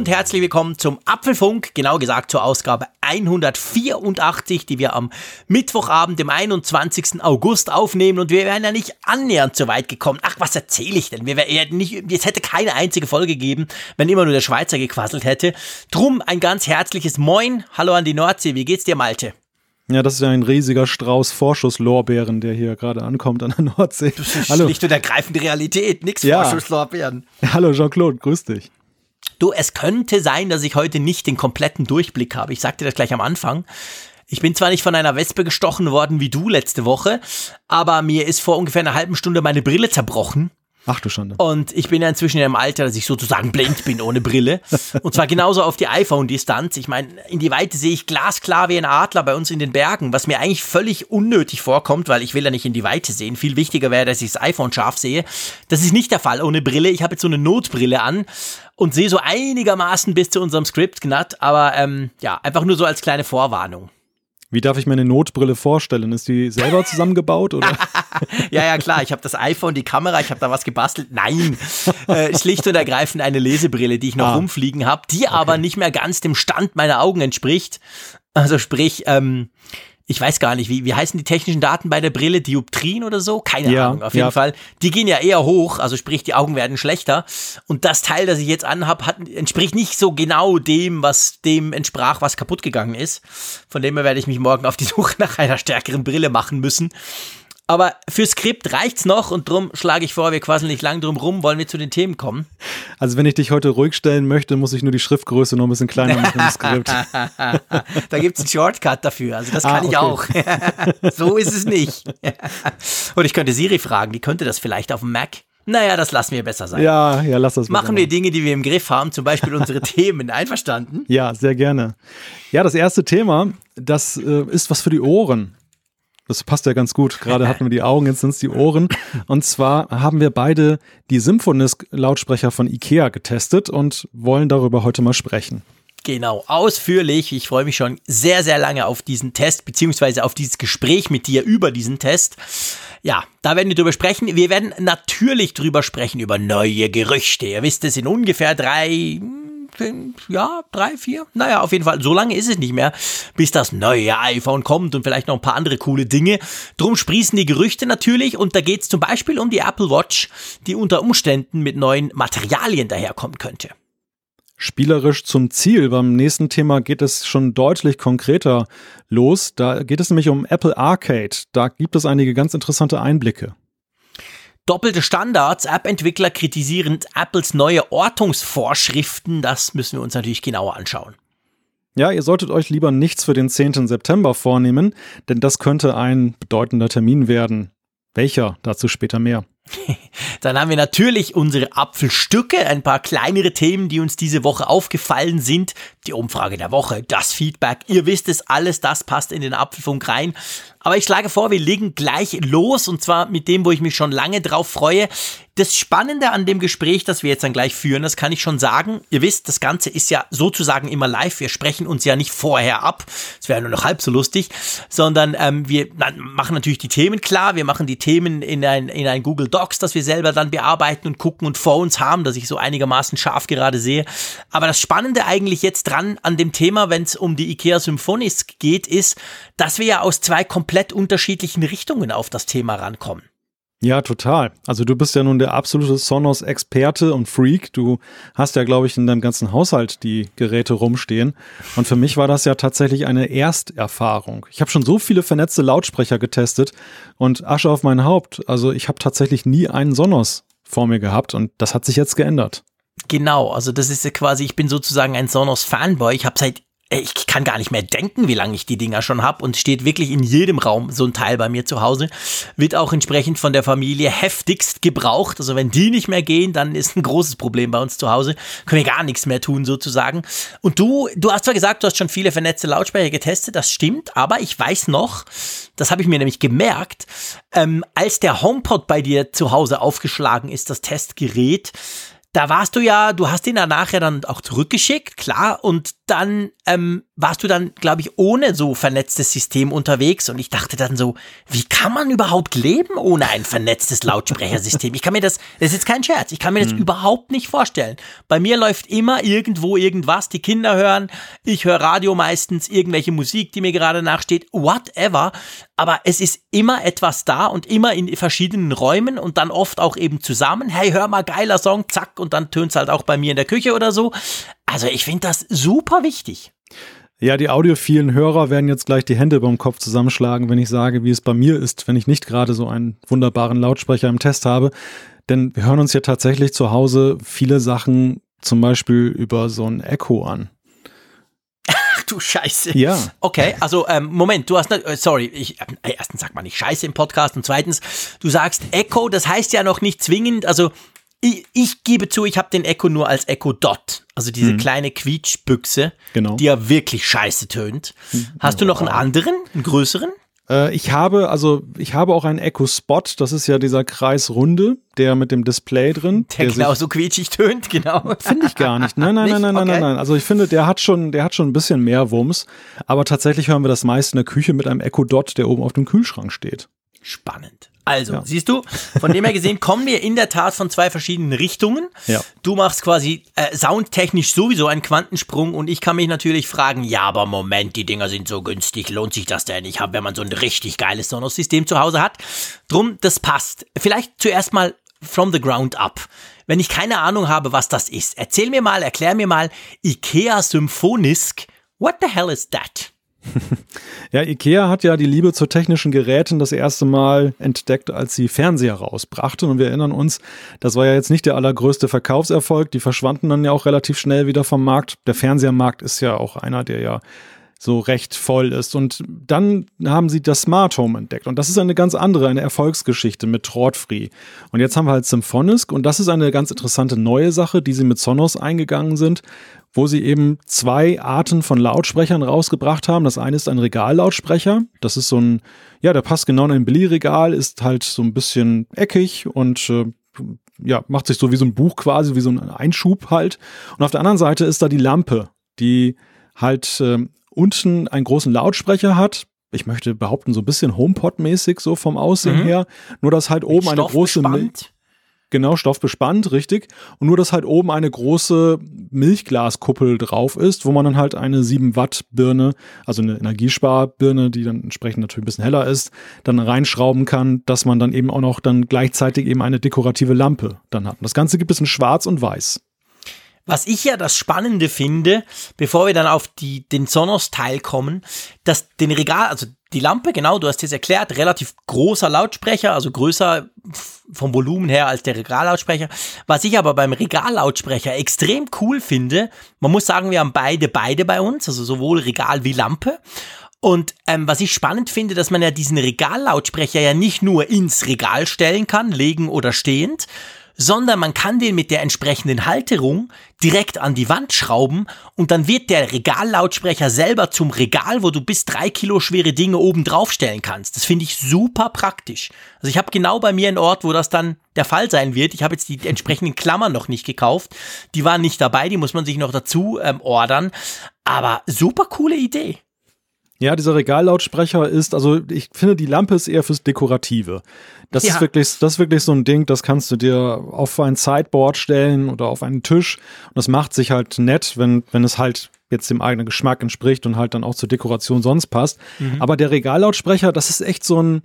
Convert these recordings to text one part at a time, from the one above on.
Und herzlich willkommen zum Apfelfunk, genau gesagt zur Ausgabe 184, die wir am Mittwochabend, dem 21. August aufnehmen und wir wären ja nicht annähernd so weit gekommen. Ach, was erzähle ich denn? Wir wären nicht, es hätte keine einzige Folge gegeben, wenn immer nur der Schweizer gequasselt hätte. Drum ein ganz herzliches Moin, hallo an die Nordsee, wie geht's dir Malte? Ja, das ist ja ein riesiger Strauß Vorschusslorbeeren, der hier gerade ankommt an der Nordsee. Das ist Hallo. schlicht und ergreifend Realität, nix ja. Vorschusslorbeeren. Hallo Jean-Claude, grüß dich. Du, es könnte sein, dass ich heute nicht den kompletten Durchblick habe. Ich sagte das gleich am Anfang. Ich bin zwar nicht von einer Wespe gestochen worden wie du letzte Woche, aber mir ist vor ungefähr einer halben Stunde meine Brille zerbrochen. Ach du Schande. Und ich bin ja inzwischen in einem Alter, dass ich sozusagen blind bin ohne Brille. Und zwar genauso auf die iPhone-Distanz. Ich meine, in die Weite sehe ich glasklar wie ein Adler bei uns in den Bergen, was mir eigentlich völlig unnötig vorkommt, weil ich will ja nicht in die Weite sehen. Viel wichtiger wäre, dass ich das iPhone scharf sehe. Das ist nicht der Fall ohne Brille. Ich habe jetzt so eine Notbrille an und sehe so einigermaßen bis zu unserem Skript glatt. Aber ähm, ja, einfach nur so als kleine Vorwarnung. Wie darf ich mir eine Notbrille vorstellen? Ist die selber zusammengebaut oder? ja, ja, klar. Ich habe das iPhone, die Kamera, ich habe da was gebastelt. Nein, äh, schlicht und ergreifend eine Lesebrille, die ich noch ah. rumfliegen habe, die okay. aber nicht mehr ganz dem Stand meiner Augen entspricht. Also sprich, ähm, ich weiß gar nicht, wie, wie heißen die technischen Daten bei der Brille? Dioptrien oder so? Keine ja, Ahnung, auf jeden ja. Fall. Die gehen ja eher hoch, also sprich, die Augen werden schlechter. Und das Teil, das ich jetzt anhab, hat, entspricht nicht so genau dem, was dem entsprach, was kaputt gegangen ist. Von dem her werde ich mich morgen auf die Suche nach einer stärkeren Brille machen müssen. Aber für Skript reicht's noch und drum schlage ich vor, wir quasi nicht lang drum rum, wollen wir zu den Themen kommen. Also wenn ich dich heute ruhig stellen möchte, muss ich nur die Schriftgröße noch ein bisschen kleiner machen im Skript. da gibt's einen Shortcut dafür, also das kann ah, okay. ich auch. so ist es nicht. und ich könnte Siri fragen, die könnte das vielleicht auf dem Mac. Naja, das lassen wir besser sein. Ja, ja, lass das mal. Machen wir Dinge, die wir im Griff haben, zum Beispiel unsere Themen. Einverstanden? Ja, sehr gerne. Ja, das erste Thema, das äh, ist was für die Ohren. Das passt ja ganz gut. Gerade hatten wir die Augen, jetzt sind es die Ohren. Und zwar haben wir beide die Symphonisk-Lautsprecher von IKEA getestet und wollen darüber heute mal sprechen. Genau, ausführlich. Ich freue mich schon sehr, sehr lange auf diesen Test, beziehungsweise auf dieses Gespräch mit dir über diesen Test. Ja, da werden wir drüber sprechen. Wir werden natürlich drüber sprechen, über neue Gerüchte. Ihr wisst es, in ungefähr drei, ja, drei, vier. Naja, auf jeden Fall, so lange ist es nicht mehr, bis das neue iPhone kommt und vielleicht noch ein paar andere coole Dinge. Drum sprießen die Gerüchte natürlich und da geht es zum Beispiel um die Apple Watch, die unter Umständen mit neuen Materialien daherkommen könnte. Spielerisch zum Ziel. Beim nächsten Thema geht es schon deutlich konkreter los. Da geht es nämlich um Apple Arcade. Da gibt es einige ganz interessante Einblicke. Doppelte Standards, App-Entwickler kritisieren Apples neue Ortungsvorschriften, das müssen wir uns natürlich genauer anschauen. Ja, ihr solltet euch lieber nichts für den 10. September vornehmen, denn das könnte ein bedeutender Termin werden. Welcher? Dazu später mehr. Dann haben wir natürlich unsere Apfelstücke, ein paar kleinere Themen, die uns diese Woche aufgefallen sind. Die Umfrage der Woche, das Feedback, ihr wisst es, alles das passt in den Apfelfunk rein. Aber ich schlage vor, wir legen gleich los und zwar mit dem, wo ich mich schon lange drauf freue. Das Spannende an dem Gespräch, das wir jetzt dann gleich führen, das kann ich schon sagen. Ihr wisst, das Ganze ist ja sozusagen immer live. Wir sprechen uns ja nicht vorher ab. Es wäre nur noch halb so lustig, sondern ähm, wir machen natürlich die Themen klar. Wir machen die Themen in ein, in ein Google Docs, das wir selber dann bearbeiten und gucken und vor uns haben, dass ich so einigermaßen scharf gerade sehe. Aber das Spannende eigentlich jetzt dran an dem Thema, wenn es um die IKEA Symphonies geht, ist, dass wir ja aus zwei komplett unterschiedlichen Richtungen auf das Thema rankommen. Ja, total. Also du bist ja nun der absolute Sonos-Experte und Freak. Du hast ja, glaube ich, in deinem ganzen Haushalt die Geräte rumstehen. Und für mich war das ja tatsächlich eine Ersterfahrung. Ich habe schon so viele vernetzte Lautsprecher getestet und Asche auf mein Haupt. Also ich habe tatsächlich nie einen Sonos vor mir gehabt und das hat sich jetzt geändert. Genau, also das ist ja quasi, ich bin sozusagen ein Sonos-Fanboy. Ich habe seit ich kann gar nicht mehr denken, wie lange ich die Dinger schon habe und steht wirklich in jedem Raum so ein Teil bei mir zu Hause. Wird auch entsprechend von der Familie heftigst gebraucht. Also wenn die nicht mehr gehen, dann ist ein großes Problem bei uns zu Hause. Können wir gar nichts mehr tun sozusagen. Und du, du hast zwar gesagt, du hast schon viele vernetzte Lautsprecher getestet, das stimmt, aber ich weiß noch, das habe ich mir nämlich gemerkt, ähm, als der HomePod bei dir zu Hause aufgeschlagen ist, das Testgerät, da warst du ja, du hast ihn ja nachher dann auch zurückgeschickt, klar, und dann ähm, warst du dann, glaube ich, ohne so vernetztes System unterwegs und ich dachte dann so, wie kann man überhaupt leben ohne ein vernetztes Lautsprechersystem? Ich kann mir das, das ist jetzt kein Scherz, ich kann mir das hm. überhaupt nicht vorstellen. Bei mir läuft immer irgendwo irgendwas, die Kinder hören, ich höre Radio meistens, irgendwelche Musik, die mir gerade nachsteht, whatever, aber es ist immer etwas da und immer in verschiedenen Räumen und dann oft auch eben zusammen. Hey, hör mal, geiler Song, zack, und dann tönt es halt auch bei mir in der Küche oder so. Also ich finde das super wichtig. Ja, die audiophilen Hörer werden jetzt gleich die Hände beim Kopf zusammenschlagen, wenn ich sage, wie es bei mir ist, wenn ich nicht gerade so einen wunderbaren Lautsprecher im Test habe. Denn wir hören uns ja tatsächlich zu Hause viele Sachen zum Beispiel über so ein Echo an du Scheiße. Ja. Okay, also ähm, Moment, du hast, äh, sorry, ich, äh, erstens sagt man nicht Scheiße im Podcast und zweitens, du sagst Echo, das heißt ja noch nicht zwingend, also ich, ich gebe zu, ich habe den Echo nur als Echo Dot, also diese mhm. kleine Quietschbüchse, genau. die ja wirklich scheiße tönt. Hm. Hast du noch einen anderen, einen größeren? Äh, ich habe, also ich habe auch einen Echo Spot, das ist ja dieser Kreisrunde, der mit dem Display drin. Der, der genau so quietschig tönt, genau. Finde ich gar nicht. Nein, nein, nicht? nein, nein, okay. nein, nein. Also ich finde, der hat schon, der hat schon ein bisschen mehr Wumms, aber tatsächlich hören wir das meist in der Küche mit einem Echo Dot, der oben auf dem Kühlschrank steht. Spannend. Also, ja. siehst du, von dem her gesehen kommen wir in der Tat von zwei verschiedenen Richtungen. Ja. Du machst quasi äh, soundtechnisch sowieso einen Quantensprung und ich kann mich natürlich fragen, ja, aber Moment, die Dinger sind so günstig, lohnt sich das denn? Ich habe, wenn man so ein richtig geiles Sonos-System zu Hause hat. Drum, das passt. Vielleicht zuerst mal from the ground up. Wenn ich keine Ahnung habe, was das ist, erzähl mir mal, erklär mir mal, IKEA Symphonisk, what the hell is that? ja, IKEA hat ja die Liebe zu technischen Geräten das erste Mal entdeckt, als sie Fernseher rausbrachten. Und wir erinnern uns, das war ja jetzt nicht der allergrößte Verkaufserfolg. Die verschwanden dann ja auch relativ schnell wieder vom Markt. Der Fernsehermarkt ist ja auch einer, der ja so recht voll ist. Und dann haben sie das Smart Home entdeckt. Und das ist eine ganz andere, eine Erfolgsgeschichte mit Trotfree. Und jetzt haben wir halt Symphonisk. Und das ist eine ganz interessante neue Sache, die sie mit Sonos eingegangen sind, wo sie eben zwei Arten von Lautsprechern rausgebracht haben. Das eine ist ein Regallautsprecher. Das ist so ein, ja, der passt genau in ein Billigregal, ist halt so ein bisschen eckig und äh, ja, macht sich so wie so ein Buch quasi, wie so ein Einschub halt. Und auf der anderen Seite ist da die Lampe, die halt äh, unten einen großen Lautsprecher hat. Ich möchte behaupten, so ein bisschen HomePod-mäßig, so vom Aussehen mhm. her. Nur, dass halt oben eine große. Bespannt. Genau, stoffbespannt, richtig. Und nur, dass halt oben eine große Milchglaskuppel drauf ist, wo man dann halt eine 7 Watt Birne, also eine Energiesparbirne, die dann entsprechend natürlich ein bisschen heller ist, dann reinschrauben kann, dass man dann eben auch noch dann gleichzeitig eben eine dekorative Lampe dann hat. Und das Ganze gibt es in schwarz und weiß. Was ich ja das Spannende finde, bevor wir dann auf die, den Sonos-Teil kommen, dass den Regal, also die Lampe, genau, du hast es erklärt, relativ großer Lautsprecher, also größer vom Volumen her als der Regallautsprecher. Was ich aber beim Regallautsprecher extrem cool finde, man muss sagen, wir haben beide, beide bei uns, also sowohl Regal wie Lampe. Und ähm, was ich spannend finde, dass man ja diesen Regallautsprecher ja nicht nur ins Regal stellen kann, legen oder stehend, sondern man kann den mit der entsprechenden Halterung direkt an die Wand schrauben und dann wird der Regallautsprecher selber zum Regal, wo du bis drei Kilo schwere Dinge oben drauf stellen kannst. Das finde ich super praktisch. Also ich habe genau bei mir einen Ort, wo das dann der Fall sein wird. Ich habe jetzt die entsprechenden Klammern noch nicht gekauft. Die waren nicht dabei, die muss man sich noch dazu ähm, ordern. Aber super coole Idee. Ja, dieser Regallautsprecher ist, also ich finde, die Lampe ist eher fürs Dekorative. Das ja. ist wirklich, das ist wirklich so ein Ding, das kannst du dir auf ein Sideboard stellen oder auf einen Tisch. Und das macht sich halt nett, wenn, wenn es halt jetzt dem eigenen Geschmack entspricht und halt dann auch zur Dekoration sonst passt. Mhm. Aber der Regallautsprecher, das ist echt so ein,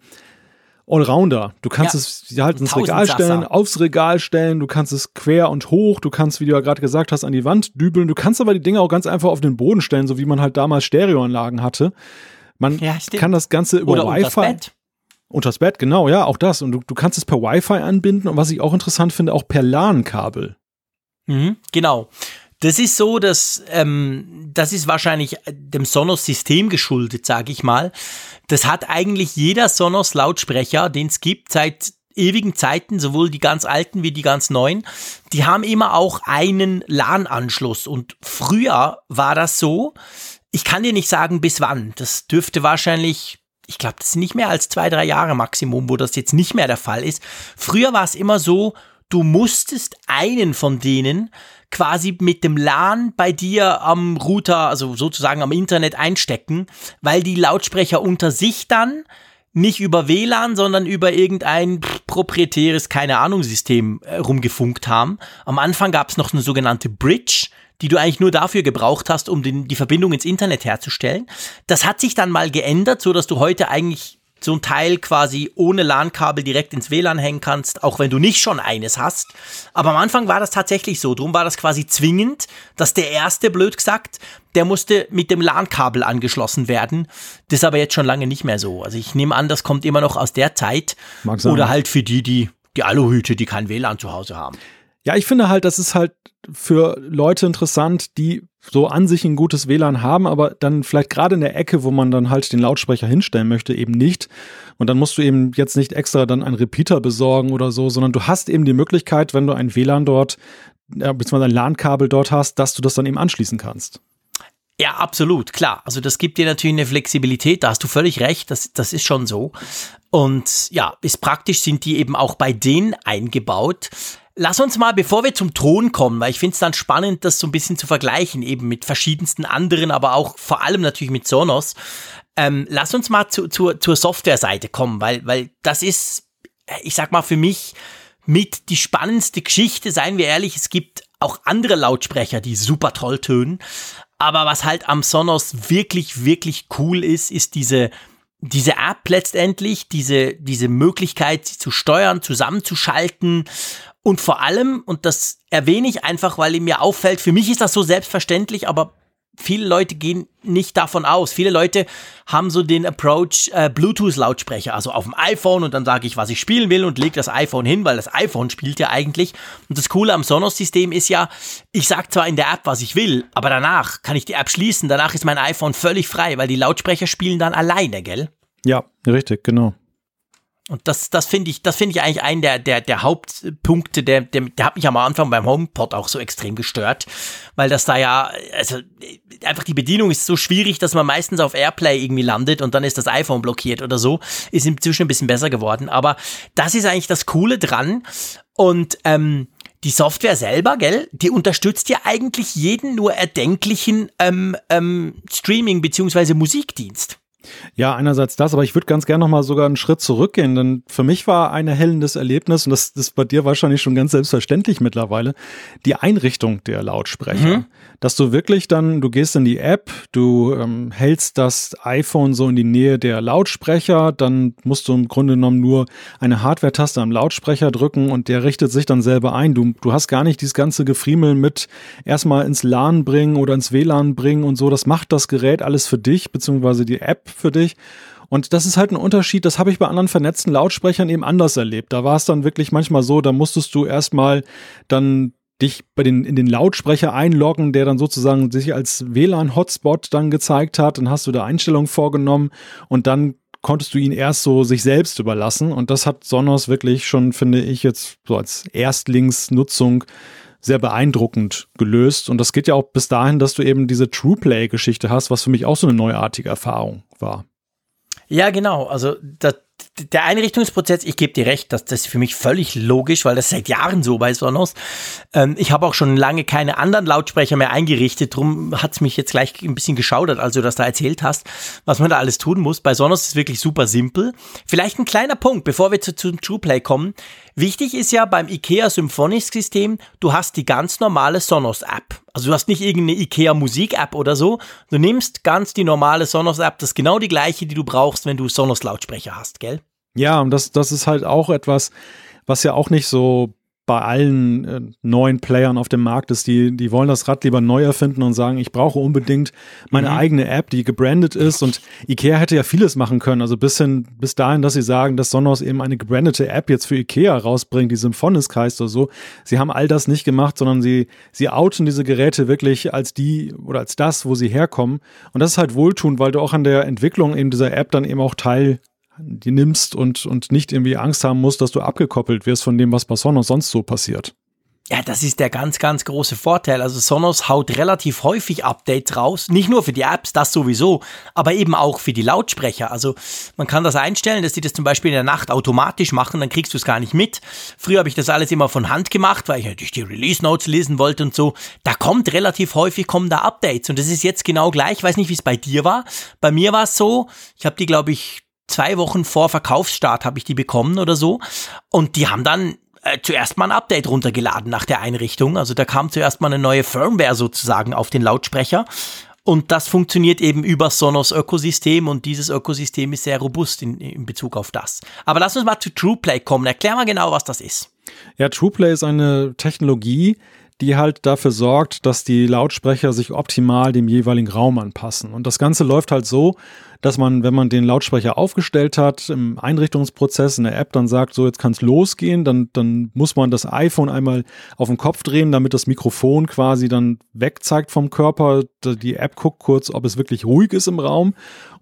Allrounder. Du kannst ja, es halt ins Regal stellen, aufs Regal stellen, du kannst es quer und hoch, du kannst, wie du ja gerade gesagt hast, an die Wand dübeln. Du kannst aber die Dinge auch ganz einfach auf den Boden stellen, so wie man halt damals Stereoanlagen hatte. Man ja, kann das Ganze über Oder Wi-Fi. Unters Bett. Unters Bett, genau, ja, auch das. Und du, du kannst es per Wi-Fi anbinden und was ich auch interessant finde, auch per LAN-Kabel. Mhm, genau. Das ist so, dass ähm, das ist wahrscheinlich dem Sonos-System geschuldet, sage ich mal. Das hat eigentlich jeder Sonos-Lautsprecher, den es gibt, seit ewigen Zeiten, sowohl die ganz alten wie die ganz neuen, die haben immer auch einen LAN-Anschluss. Und früher war das so, ich kann dir nicht sagen, bis wann. Das dürfte wahrscheinlich, ich glaube, das sind nicht mehr als zwei, drei Jahre Maximum, wo das jetzt nicht mehr der Fall ist. Früher war es immer so, du musstest einen von denen quasi mit dem LAN bei dir am Router, also sozusagen am Internet einstecken, weil die Lautsprecher unter sich dann nicht über WLAN, sondern über irgendein proprietäres, keine Ahnung, System äh, rumgefunkt haben. Am Anfang gab es noch eine sogenannte Bridge, die du eigentlich nur dafür gebraucht hast, um den, die Verbindung ins Internet herzustellen. Das hat sich dann mal geändert, so dass du heute eigentlich so ein Teil quasi ohne LAN-Kabel direkt ins WLAN hängen kannst, auch wenn du nicht schon eines hast. Aber am Anfang war das tatsächlich so. Drum war das quasi zwingend, dass der erste, blöd gesagt, der musste mit dem LAN-Kabel angeschlossen werden. Das ist aber jetzt schon lange nicht mehr so. Also ich nehme an, das kommt immer noch aus der Zeit. Mag sein. Oder halt für die, die, die Aluhüte, die kein WLAN zu Hause haben. Ja, ich finde halt, das ist halt für Leute interessant, die so an sich ein gutes WLAN haben, aber dann vielleicht gerade in der Ecke, wo man dann halt den Lautsprecher hinstellen möchte, eben nicht. Und dann musst du eben jetzt nicht extra dann einen Repeater besorgen oder so, sondern du hast eben die Möglichkeit, wenn du ein WLAN dort, äh, beziehungsweise ein LAN-Kabel dort hast, dass du das dann eben anschließen kannst. Ja, absolut, klar. Also das gibt dir natürlich eine Flexibilität, da hast du völlig recht, das, das ist schon so. Und ja, ist praktisch sind die eben auch bei denen eingebaut. Lass uns mal, bevor wir zum Thron kommen, weil ich finde es dann spannend, das so ein bisschen zu vergleichen, eben mit verschiedensten anderen, aber auch vor allem natürlich mit Sonos. Ähm, lass uns mal zu, zu, zur Software-Seite kommen, weil, weil das ist, ich sag mal, für mich mit die spannendste Geschichte, seien wir ehrlich, es gibt auch andere Lautsprecher, die super toll tönen. Aber was halt am Sonos wirklich, wirklich cool ist, ist diese, diese App letztendlich, diese, diese Möglichkeit, sie zu steuern, zusammenzuschalten und vor allem, und das erwähne ich einfach, weil mir auffällt, für mich ist das so selbstverständlich, aber viele Leute gehen nicht davon aus. Viele Leute haben so den Approach äh, Bluetooth-Lautsprecher, also auf dem iPhone und dann sage ich, was ich spielen will und lege das iPhone hin, weil das iPhone spielt ja eigentlich. Und das Coole am Sonos-System ist ja, ich sage zwar in der App, was ich will, aber danach kann ich die App schließen, danach ist mein iPhone völlig frei, weil die Lautsprecher spielen dann alleine, gell? Ja, richtig, genau. Und das, das finde ich, das finde ich eigentlich einen der, der, der Hauptpunkte, der, der, der hat mich am Anfang beim HomePod auch so extrem gestört, weil das da ja, also einfach die Bedienung ist so schwierig, dass man meistens auf Airplay irgendwie landet und dann ist das iPhone blockiert oder so. Ist inzwischen ein bisschen besser geworden, aber das ist eigentlich das Coole dran und ähm, die Software selber, gell, die unterstützt ja eigentlich jeden nur erdenklichen ähm, ähm, Streaming- beziehungsweise Musikdienst. Ja, einerseits das, aber ich würde ganz gerne noch mal sogar einen Schritt zurückgehen, denn für mich war ein erhellendes Erlebnis, und das ist bei dir wahrscheinlich schon ganz selbstverständlich mittlerweile, die Einrichtung der Lautsprecher. Mhm. Dass du wirklich dann, du gehst in die App, du ähm, hältst das iPhone so in die Nähe der Lautsprecher, dann musst du im Grunde genommen nur eine Hardware-Taste am Lautsprecher drücken und der richtet sich dann selber ein. Du, du hast gar nicht dieses ganze Gefriemel mit erstmal ins LAN bringen oder ins WLAN bringen und so. Das macht das Gerät alles für dich, beziehungsweise die App für dich. Und das ist halt ein Unterschied, das habe ich bei anderen vernetzten Lautsprechern eben anders erlebt. Da war es dann wirklich manchmal so, da musstest du erstmal dann dich bei den, in den Lautsprecher einloggen, der dann sozusagen sich als WLAN-Hotspot dann gezeigt hat. Dann hast du da Einstellungen vorgenommen und dann konntest du ihn erst so sich selbst überlassen. Und das hat Sonos wirklich schon, finde ich, jetzt so als Erstlingsnutzung sehr beeindruckend gelöst. Und das geht ja auch bis dahin, dass du eben diese TruePlay-Geschichte hast, was für mich auch so eine neuartige Erfahrung war. Ja, genau. Also das, der Einrichtungsprozess, ich gebe dir recht, dass das für mich völlig logisch, weil das seit Jahren so bei Sonos. Ähm, ich habe auch schon lange keine anderen Lautsprecher mehr eingerichtet, drum hat es mich jetzt gleich ein bisschen geschaudert, als du das da erzählt hast, was man da alles tun muss. Bei Sonos ist es wirklich super simpel. Vielleicht ein kleiner Punkt, bevor wir zu, zum TruePlay kommen. Wichtig ist ja beim IKEA Symphonisk System, du hast die ganz normale Sonos App. Also du hast nicht irgendeine IKEA Musik App oder so. Du nimmst ganz die normale Sonos App. Das ist genau die gleiche, die du brauchst, wenn du Sonos Lautsprecher hast, gell? Ja, und das, das ist halt auch etwas, was ja auch nicht so bei allen äh, neuen Playern auf dem Markt ist, die, die wollen das Rad lieber neu erfinden und sagen, ich brauche unbedingt meine mhm. eigene App, die gebrandet ist. Und Ikea hätte ja vieles machen können. Also bis, hin, bis dahin, dass sie sagen, dass Sonos eben eine gebrandete App jetzt für Ikea rausbringt, die Symphonisk heißt oder so. Sie haben all das nicht gemacht, sondern sie, sie outen diese Geräte wirklich als die oder als das, wo sie herkommen. Und das ist halt wohltun, weil du auch an der Entwicklung eben dieser App dann eben auch Teil die nimmst und, und nicht irgendwie Angst haben musst, dass du abgekoppelt wirst von dem, was bei Sonos sonst so passiert. Ja, das ist der ganz, ganz große Vorteil. Also Sonos haut relativ häufig Updates raus. Nicht nur für die Apps, das sowieso, aber eben auch für die Lautsprecher. Also man kann das einstellen, dass die das zum Beispiel in der Nacht automatisch machen, dann kriegst du es gar nicht mit. Früher habe ich das alles immer von Hand gemacht, weil ich natürlich die Release Notes lesen wollte und so. Da kommt relativ häufig kommen da Updates und das ist jetzt genau gleich. Ich weiß nicht, wie es bei dir war. Bei mir war es so, ich habe die, glaube ich, zwei Wochen vor Verkaufsstart habe ich die bekommen oder so. Und die haben dann äh, zuerst mal ein Update runtergeladen nach der Einrichtung. Also da kam zuerst mal eine neue Firmware sozusagen auf den Lautsprecher. Und das funktioniert eben über Sonos Ökosystem und dieses Ökosystem ist sehr robust in, in Bezug auf das. Aber lass uns mal zu TruePlay kommen. Erklär mal genau, was das ist. Ja, TruePlay ist eine Technologie, die halt dafür sorgt, dass die Lautsprecher sich optimal dem jeweiligen Raum anpassen. Und das Ganze läuft halt so, dass man, wenn man den Lautsprecher aufgestellt hat, im Einrichtungsprozess in der App dann sagt, so jetzt kann es losgehen, dann, dann muss man das iPhone einmal auf den Kopf drehen, damit das Mikrofon quasi dann wegzeigt vom Körper. Die App guckt kurz, ob es wirklich ruhig ist im Raum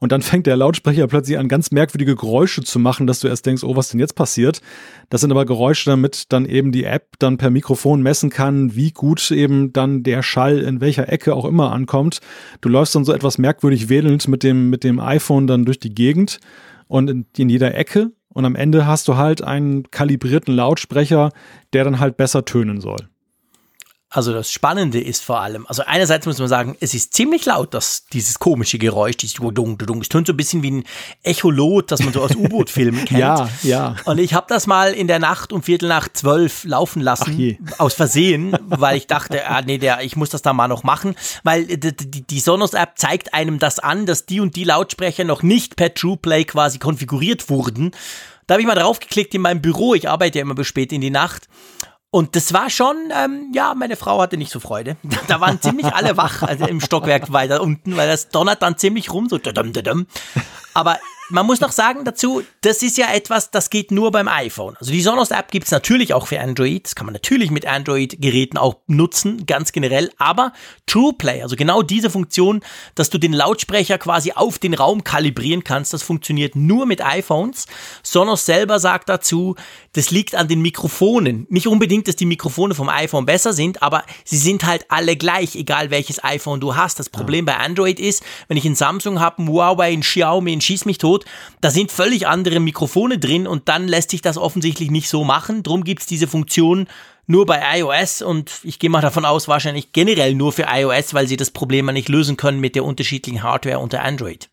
und dann fängt der Lautsprecher plötzlich an, ganz merkwürdige Geräusche zu machen, dass du erst denkst, oh, was denn jetzt passiert? Das sind aber Geräusche, damit dann eben die App dann per Mikrofon messen kann, wie gut eben dann der Schall in welcher Ecke auch immer ankommt. Du läufst dann so etwas merkwürdig wedelnd mit dem, mit dem iPhone dann durch die Gegend und in, in jeder Ecke. Und am Ende hast du halt einen kalibrierten Lautsprecher, der dann halt besser tönen soll. Also das Spannende ist vor allem, also einerseits muss man sagen, es ist ziemlich laut, dass dieses komische Geräusch, dieses dung, dung, es tönt so ein bisschen wie ein Echolot, das man so aus U-Boot-Filmen kennt. Ja, ja. Und ich habe das mal in der Nacht um Viertel nach zwölf laufen lassen, aus Versehen, weil ich dachte, ah, nee, der, ich muss das da mal noch machen, weil die, die, Sonos-App zeigt einem das an, dass die und die Lautsprecher noch nicht per TruePlay quasi konfiguriert wurden. Da habe ich mal draufgeklickt in meinem Büro, ich arbeite ja immer bis spät in die Nacht und das war schon, ähm, ja, meine Frau hatte nicht so Freude. Da waren ziemlich alle wach also im Stockwerk weiter unten, weil das donnert dann ziemlich rum, so. Aber man muss noch sagen dazu, das ist ja etwas, das geht nur beim iPhone. Also die Sonos-App gibt es natürlich auch für Android. Das kann man natürlich mit Android-Geräten auch nutzen, ganz generell. Aber TruePlay, also genau diese Funktion, dass du den Lautsprecher quasi auf den Raum kalibrieren kannst, das funktioniert nur mit iPhones. Sonos selber sagt dazu, das liegt an den Mikrofonen. Nicht unbedingt, dass die Mikrofone vom iPhone besser sind, aber sie sind halt alle gleich, egal welches iPhone du hast. Das Problem ja. bei Android ist, wenn ich ein Samsung habe, ein Huawei, ein Xiaomi, ein Schieß mich tot, da sind völlig andere Mikrofone drin und dann lässt sich das offensichtlich nicht so machen. Drum gibt es diese Funktion nur bei iOS und ich gehe mal davon aus, wahrscheinlich generell nur für iOS, weil sie das Problem nicht lösen können mit der unterschiedlichen Hardware unter Android.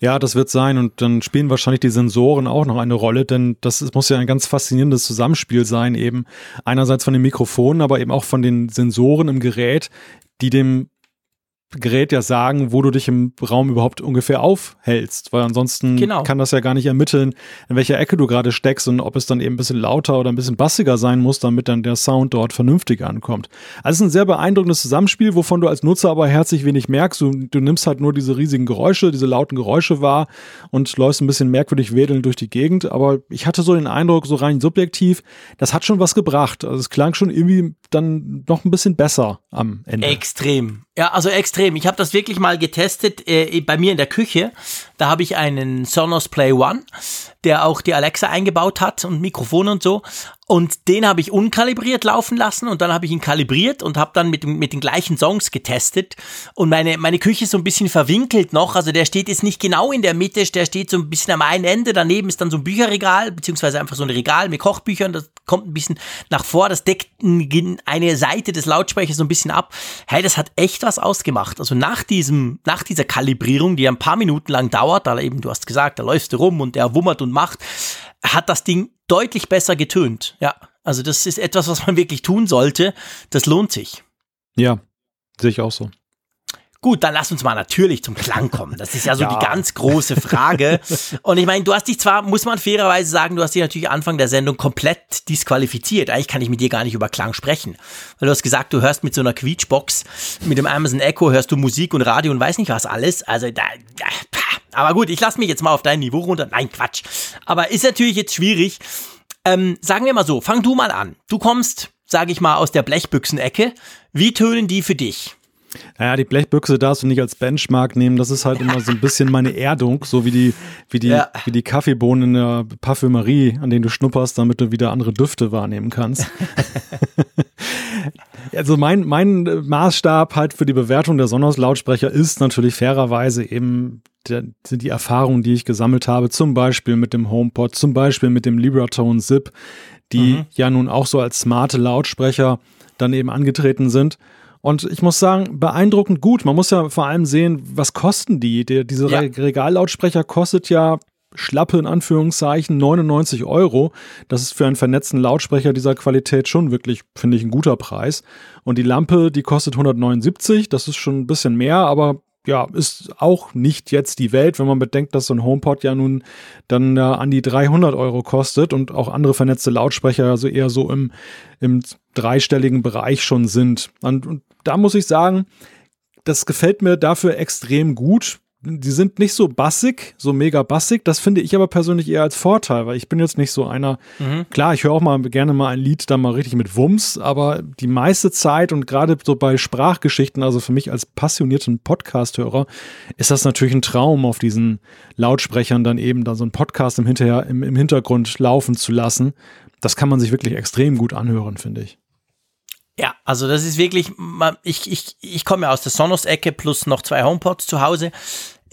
Ja, das wird sein und dann spielen wahrscheinlich die Sensoren auch noch eine Rolle, denn das muss ja ein ganz faszinierendes Zusammenspiel sein, eben einerseits von den Mikrofonen, aber eben auch von den Sensoren im Gerät, die dem Gerät ja sagen, wo du dich im Raum überhaupt ungefähr aufhältst, weil ansonsten genau. kann das ja gar nicht ermitteln, in welcher Ecke du gerade steckst und ob es dann eben ein bisschen lauter oder ein bisschen bassiger sein muss, damit dann der Sound dort vernünftig ankommt. Also es ist ein sehr beeindruckendes Zusammenspiel, wovon du als Nutzer aber herzlich wenig merkst. Du, du nimmst halt nur diese riesigen Geräusche, diese lauten Geräusche wahr und läufst ein bisschen merkwürdig wedelnd durch die Gegend. Aber ich hatte so den Eindruck, so rein subjektiv, das hat schon was gebracht. Also es klang schon irgendwie dann noch ein bisschen besser am Ende. Extrem. Ja, also extrem. Ich habe das wirklich mal getestet äh, bei mir in der Küche. Da habe ich einen Sonos Play One, der auch die Alexa eingebaut hat und Mikrofone und so. Und den habe ich unkalibriert laufen lassen und dann habe ich ihn kalibriert und habe dann mit, mit den gleichen Songs getestet. Und meine, meine Küche ist so ein bisschen verwinkelt noch. Also der steht jetzt nicht genau in der Mitte, der steht so ein bisschen am einen Ende. Daneben ist dann so ein Bücherregal, beziehungsweise einfach so ein Regal mit Kochbüchern. Das kommt ein bisschen nach vor. Das deckt eine Seite des Lautsprechers so ein bisschen ab. Hey, das hat echt was ausgemacht. Also nach diesem, nach dieser Kalibrierung, die ein paar Minuten lang dauert, da eben, du hast gesagt, da läufst du rum und der wummert und macht, hat das Ding deutlich besser getönt. Ja, also das ist etwas, was man wirklich tun sollte. Das lohnt sich. Ja, sehe ich auch so. Gut, dann lass uns mal natürlich zum Klang kommen. Das ist ja so ja. die ganz große Frage. Und ich meine, du hast dich zwar, muss man fairerweise sagen, du hast dich natürlich Anfang der Sendung komplett disqualifiziert. Eigentlich kann ich mit dir gar nicht über Klang sprechen. Weil du hast gesagt, du hörst mit so einer Quietschbox, mit dem Amazon Echo hörst du Musik und Radio und weiß nicht was alles. Also da, da aber gut, ich lasse mich jetzt mal auf dein Niveau runter. Nein, Quatsch. Aber ist natürlich jetzt schwierig. Ähm, sagen wir mal so, fang du mal an. Du kommst, sage ich mal, aus der Blechbüchsenecke. Wie tönen die für dich? Naja, die Blechbüchse darfst du nicht als Benchmark nehmen. Das ist halt immer so ein bisschen meine Erdung, so wie die, wie die, ja. wie die Kaffeebohnen in der Parfümerie, an denen du schnupperst, damit du wieder andere Düfte wahrnehmen kannst. also mein, mein Maßstab halt für die Bewertung der Sonos-Lautsprecher ist natürlich fairerweise eben der, die Erfahrungen, die ich gesammelt habe, zum Beispiel mit dem HomePod, zum Beispiel mit dem Libratone Zip, die mhm. ja nun auch so als smarte Lautsprecher dann eben angetreten sind. Und ich muss sagen, beeindruckend gut. Man muss ja vor allem sehen, was kosten die? Der, diese ja. Regallautsprecher kostet ja schlappe in Anführungszeichen 99 Euro. Das ist für einen vernetzten Lautsprecher dieser Qualität schon wirklich, finde ich, ein guter Preis. Und die Lampe, die kostet 179. Das ist schon ein bisschen mehr, aber ja, ist auch nicht jetzt die Welt, wenn man bedenkt, dass so ein HomePod ja nun dann äh, an die 300 Euro kostet und auch andere vernetzte Lautsprecher also eher so im, im dreistelligen Bereich schon sind. Und, und da muss ich sagen, das gefällt mir dafür extrem gut die sind nicht so bassig, so mega bassig. Das finde ich aber persönlich eher als Vorteil, weil ich bin jetzt nicht so einer. Mhm. Klar, ich höre auch mal gerne mal ein Lied da mal richtig mit Wumms, aber die meiste Zeit und gerade so bei Sprachgeschichten, also für mich als passionierten Podcast-Hörer, ist das natürlich ein Traum, auf diesen Lautsprechern dann eben da so einen Podcast im, Hinterher, im, im Hintergrund laufen zu lassen. Das kann man sich wirklich extrem gut anhören, finde ich. Ja, also das ist wirklich, ich, ich, ich komme ja aus der Sonos-Ecke plus noch zwei HomePods zu Hause.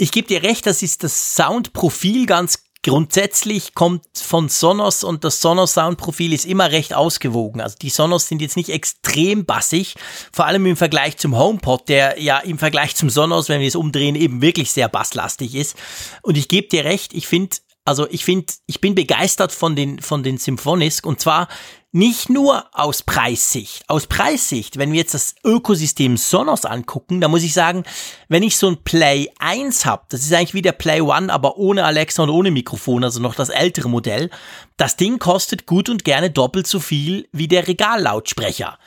Ich gebe dir recht, das ist das Soundprofil ganz grundsätzlich kommt von Sonos und das Sonos Soundprofil ist immer recht ausgewogen. Also die Sonos sind jetzt nicht extrem bassig, vor allem im Vergleich zum HomePod, der ja im Vergleich zum Sonos, wenn wir es umdrehen, eben wirklich sehr basslastig ist. Und ich gebe dir recht, ich finde also ich finde, ich bin begeistert von den, von den Symphonisk und zwar nicht nur aus Preissicht. Aus Preissicht, wenn wir jetzt das Ökosystem Sonos angucken, da muss ich sagen, wenn ich so ein Play 1 habe, das ist eigentlich wie der Play One, aber ohne Alexa und ohne Mikrofon, also noch das ältere Modell, das Ding kostet gut und gerne doppelt so viel wie der Regallautsprecher.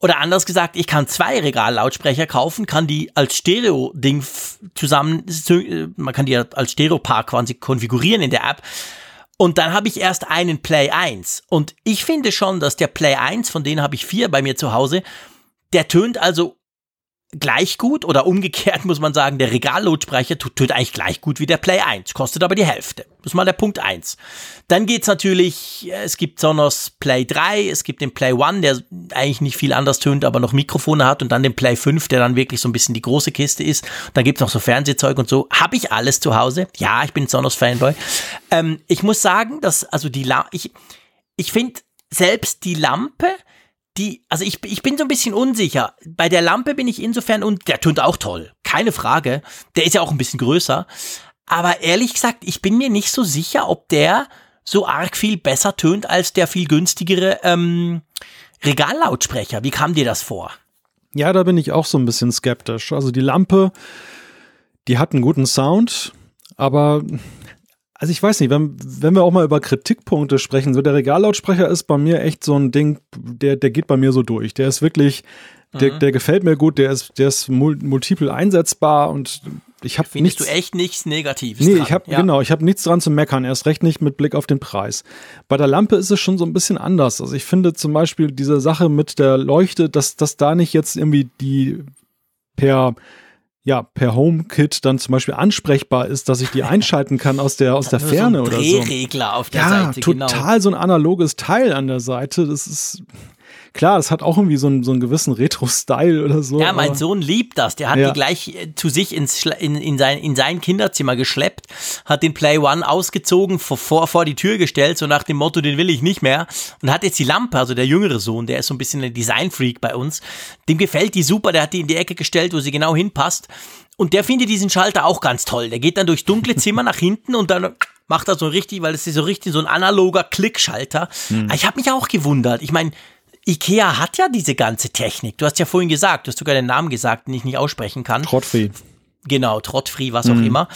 Oder anders gesagt, ich kann zwei Regallautsprecher kaufen, kann die als Stereo-Ding zusammen, man kann die als Stereo-Paar quasi konfigurieren in der App. Und dann habe ich erst einen Play 1. Und ich finde schon, dass der Play 1, von denen habe ich vier bei mir zu Hause, der tönt also gleich gut oder umgekehrt muss man sagen, der Regallautsprecher tut, tut eigentlich gleich gut wie der Play 1, kostet aber die Hälfte. Das ist mal der Punkt 1. Dann geht's natürlich, es gibt Sonos Play 3, es gibt den Play 1, der eigentlich nicht viel anders tönt, aber noch Mikrofone hat und dann den Play 5, der dann wirklich so ein bisschen die große Kiste ist. Dann gibt's noch so Fernsehzeug und so. Habe ich alles zu Hause? Ja, ich bin Sonos Fanboy. Ähm, ich muss sagen, dass also die La ich ich finde selbst die Lampe die, also ich, ich bin so ein bisschen unsicher. Bei der Lampe bin ich insofern und der tönt auch toll. Keine Frage. Der ist ja auch ein bisschen größer. Aber ehrlich gesagt, ich bin mir nicht so sicher, ob der so arg viel besser tönt als der viel günstigere ähm, Regallautsprecher. Wie kam dir das vor? Ja, da bin ich auch so ein bisschen skeptisch. Also die Lampe, die hat einen guten Sound, aber also ich weiß nicht, wenn, wenn wir auch mal über Kritikpunkte sprechen, so der Regallautsprecher ist bei mir echt so ein Ding, der, der geht bei mir so durch. Der ist wirklich, der, mhm. der gefällt mir gut, der ist, der ist multiple einsetzbar und ich habe Findest nichts, du echt nichts Negatives Nee, dran. ich habe ja. genau, ich habe nichts dran zu meckern, erst recht nicht mit Blick auf den Preis. Bei der Lampe ist es schon so ein bisschen anders. Also ich finde zum Beispiel diese Sache mit der Leuchte, dass, dass da nicht jetzt irgendwie die per ja, per HomeKit dann zum Beispiel ansprechbar ist, dass ich die einschalten kann aus der, aus der Ferne so oder so. Drehregler auf der ja, Seite, genau. total so ein analoges Teil an der Seite. Das ist, klar, es hat auch irgendwie so einen, so einen gewissen Retro-Style oder so. Ja, mein Sohn liebt das. Der hat ja. die gleich äh, zu sich ins, in, in, sein, in sein Kinderzimmer geschleppt, hat den Play One ausgezogen, vor, vor, vor die Tür gestellt, so nach dem Motto, den will ich nicht mehr. Und hat jetzt die Lampe, also der jüngere Sohn, der ist so ein bisschen ein Design-Freak bei uns. Dem gefällt die super, der hat die in die Ecke gestellt, wo sie genau hinpasst. Und der findet diesen Schalter auch ganz toll. Der geht dann durchs dunkle Zimmer nach hinten und dann macht er so richtig, weil es ist so richtig so ein analoger Klickschalter. Hm. Ich habe mich auch gewundert. Ich meine, Ikea hat ja diese ganze Technik. Du hast ja vorhin gesagt, du hast sogar den Namen gesagt, den ich nicht aussprechen kann. Trottfree. Genau, Trottfree, was auch mhm. immer.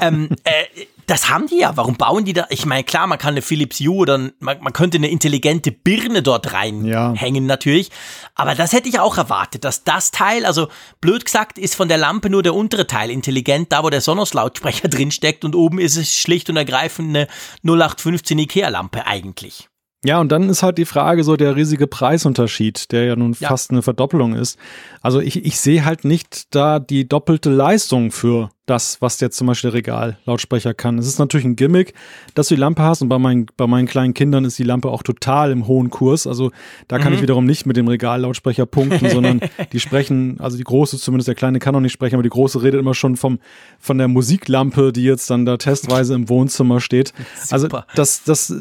ähm, äh, das haben die ja. Warum bauen die da? Ich meine, klar, man kann eine Philips Hue oder man, man könnte eine intelligente Birne dort reinhängen ja. natürlich. Aber das hätte ich auch erwartet, dass das Teil, also blöd gesagt, ist von der Lampe nur der untere Teil intelligent, da wo der Sonos-Lautsprecher drin steckt und oben ist es schlicht und ergreifend eine 0815 Ikea-Lampe eigentlich. Ja, und dann ist halt die Frage so der riesige Preisunterschied, der ja nun ja. fast eine Verdoppelung ist. Also ich, ich sehe halt nicht da die doppelte Leistung für das, was jetzt zum Beispiel der Regallautsprecher kann. Es ist natürlich ein Gimmick, dass du die Lampe hast und bei meinen, bei meinen kleinen Kindern ist die Lampe auch total im hohen Kurs. Also da kann mhm. ich wiederum nicht mit dem Regallautsprecher punkten, sondern die sprechen, also die große zumindest, der kleine kann noch nicht sprechen, aber die große redet immer schon vom, von der Musiklampe, die jetzt dann da testweise im Wohnzimmer steht. Also das, das,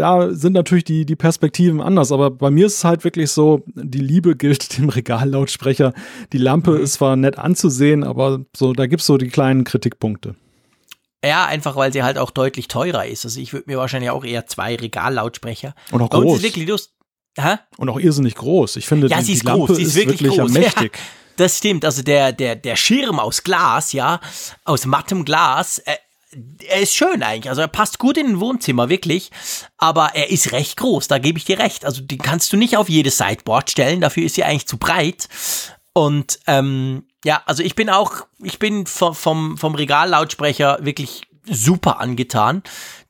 da sind natürlich die, die Perspektiven anders, aber bei mir ist es halt wirklich so, die Liebe gilt dem Regallautsprecher. Die Lampe mhm. ist zwar nett anzusehen, aber so, da gibt's so die kleinen Kritikpunkte. Ja, einfach weil sie halt auch deutlich teurer ist. Also ich würde mir wahrscheinlich auch eher zwei Regallautsprecher. Und auch groß. wirklich Lust Hä? Und auch irrsinnig groß. Ich finde, ja, die, sie ist die Lampe groß. Sie ist wirklich, wirklich groß. mächtig. Ja, das stimmt. Also der, der, der Schirm aus Glas, ja, aus mattem Glas, äh, er ist schön eigentlich. Also er passt gut in ein Wohnzimmer, wirklich. Aber er ist recht groß, da gebe ich dir recht. Also den kannst du nicht auf jedes Sideboard stellen, dafür ist sie eigentlich zu breit. Und ähm, ja, also ich bin auch, ich bin vom, vom, vom Regallautsprecher wirklich super angetan.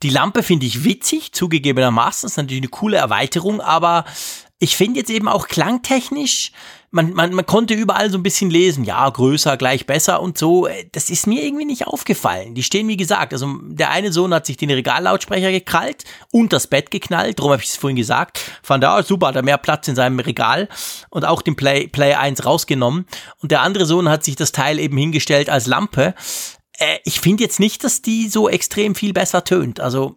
Die Lampe finde ich witzig, zugegebenermaßen. Das ist natürlich eine coole Erweiterung, aber ich finde jetzt eben auch klangtechnisch, man, man, man konnte überall so ein bisschen lesen, ja, größer, gleich besser und so. Das ist mir irgendwie nicht aufgefallen. Die stehen, wie gesagt, also der eine Sohn hat sich den Regallautsprecher gekrallt und das Bett geknallt, darum habe ich es vorhin gesagt. Fand er, oh, super, hat er mehr Platz in seinem Regal und auch den Play, Play 1 rausgenommen. Und der andere Sohn hat sich das Teil eben hingestellt als Lampe. Äh, ich finde jetzt nicht, dass die so extrem viel besser tönt. Also,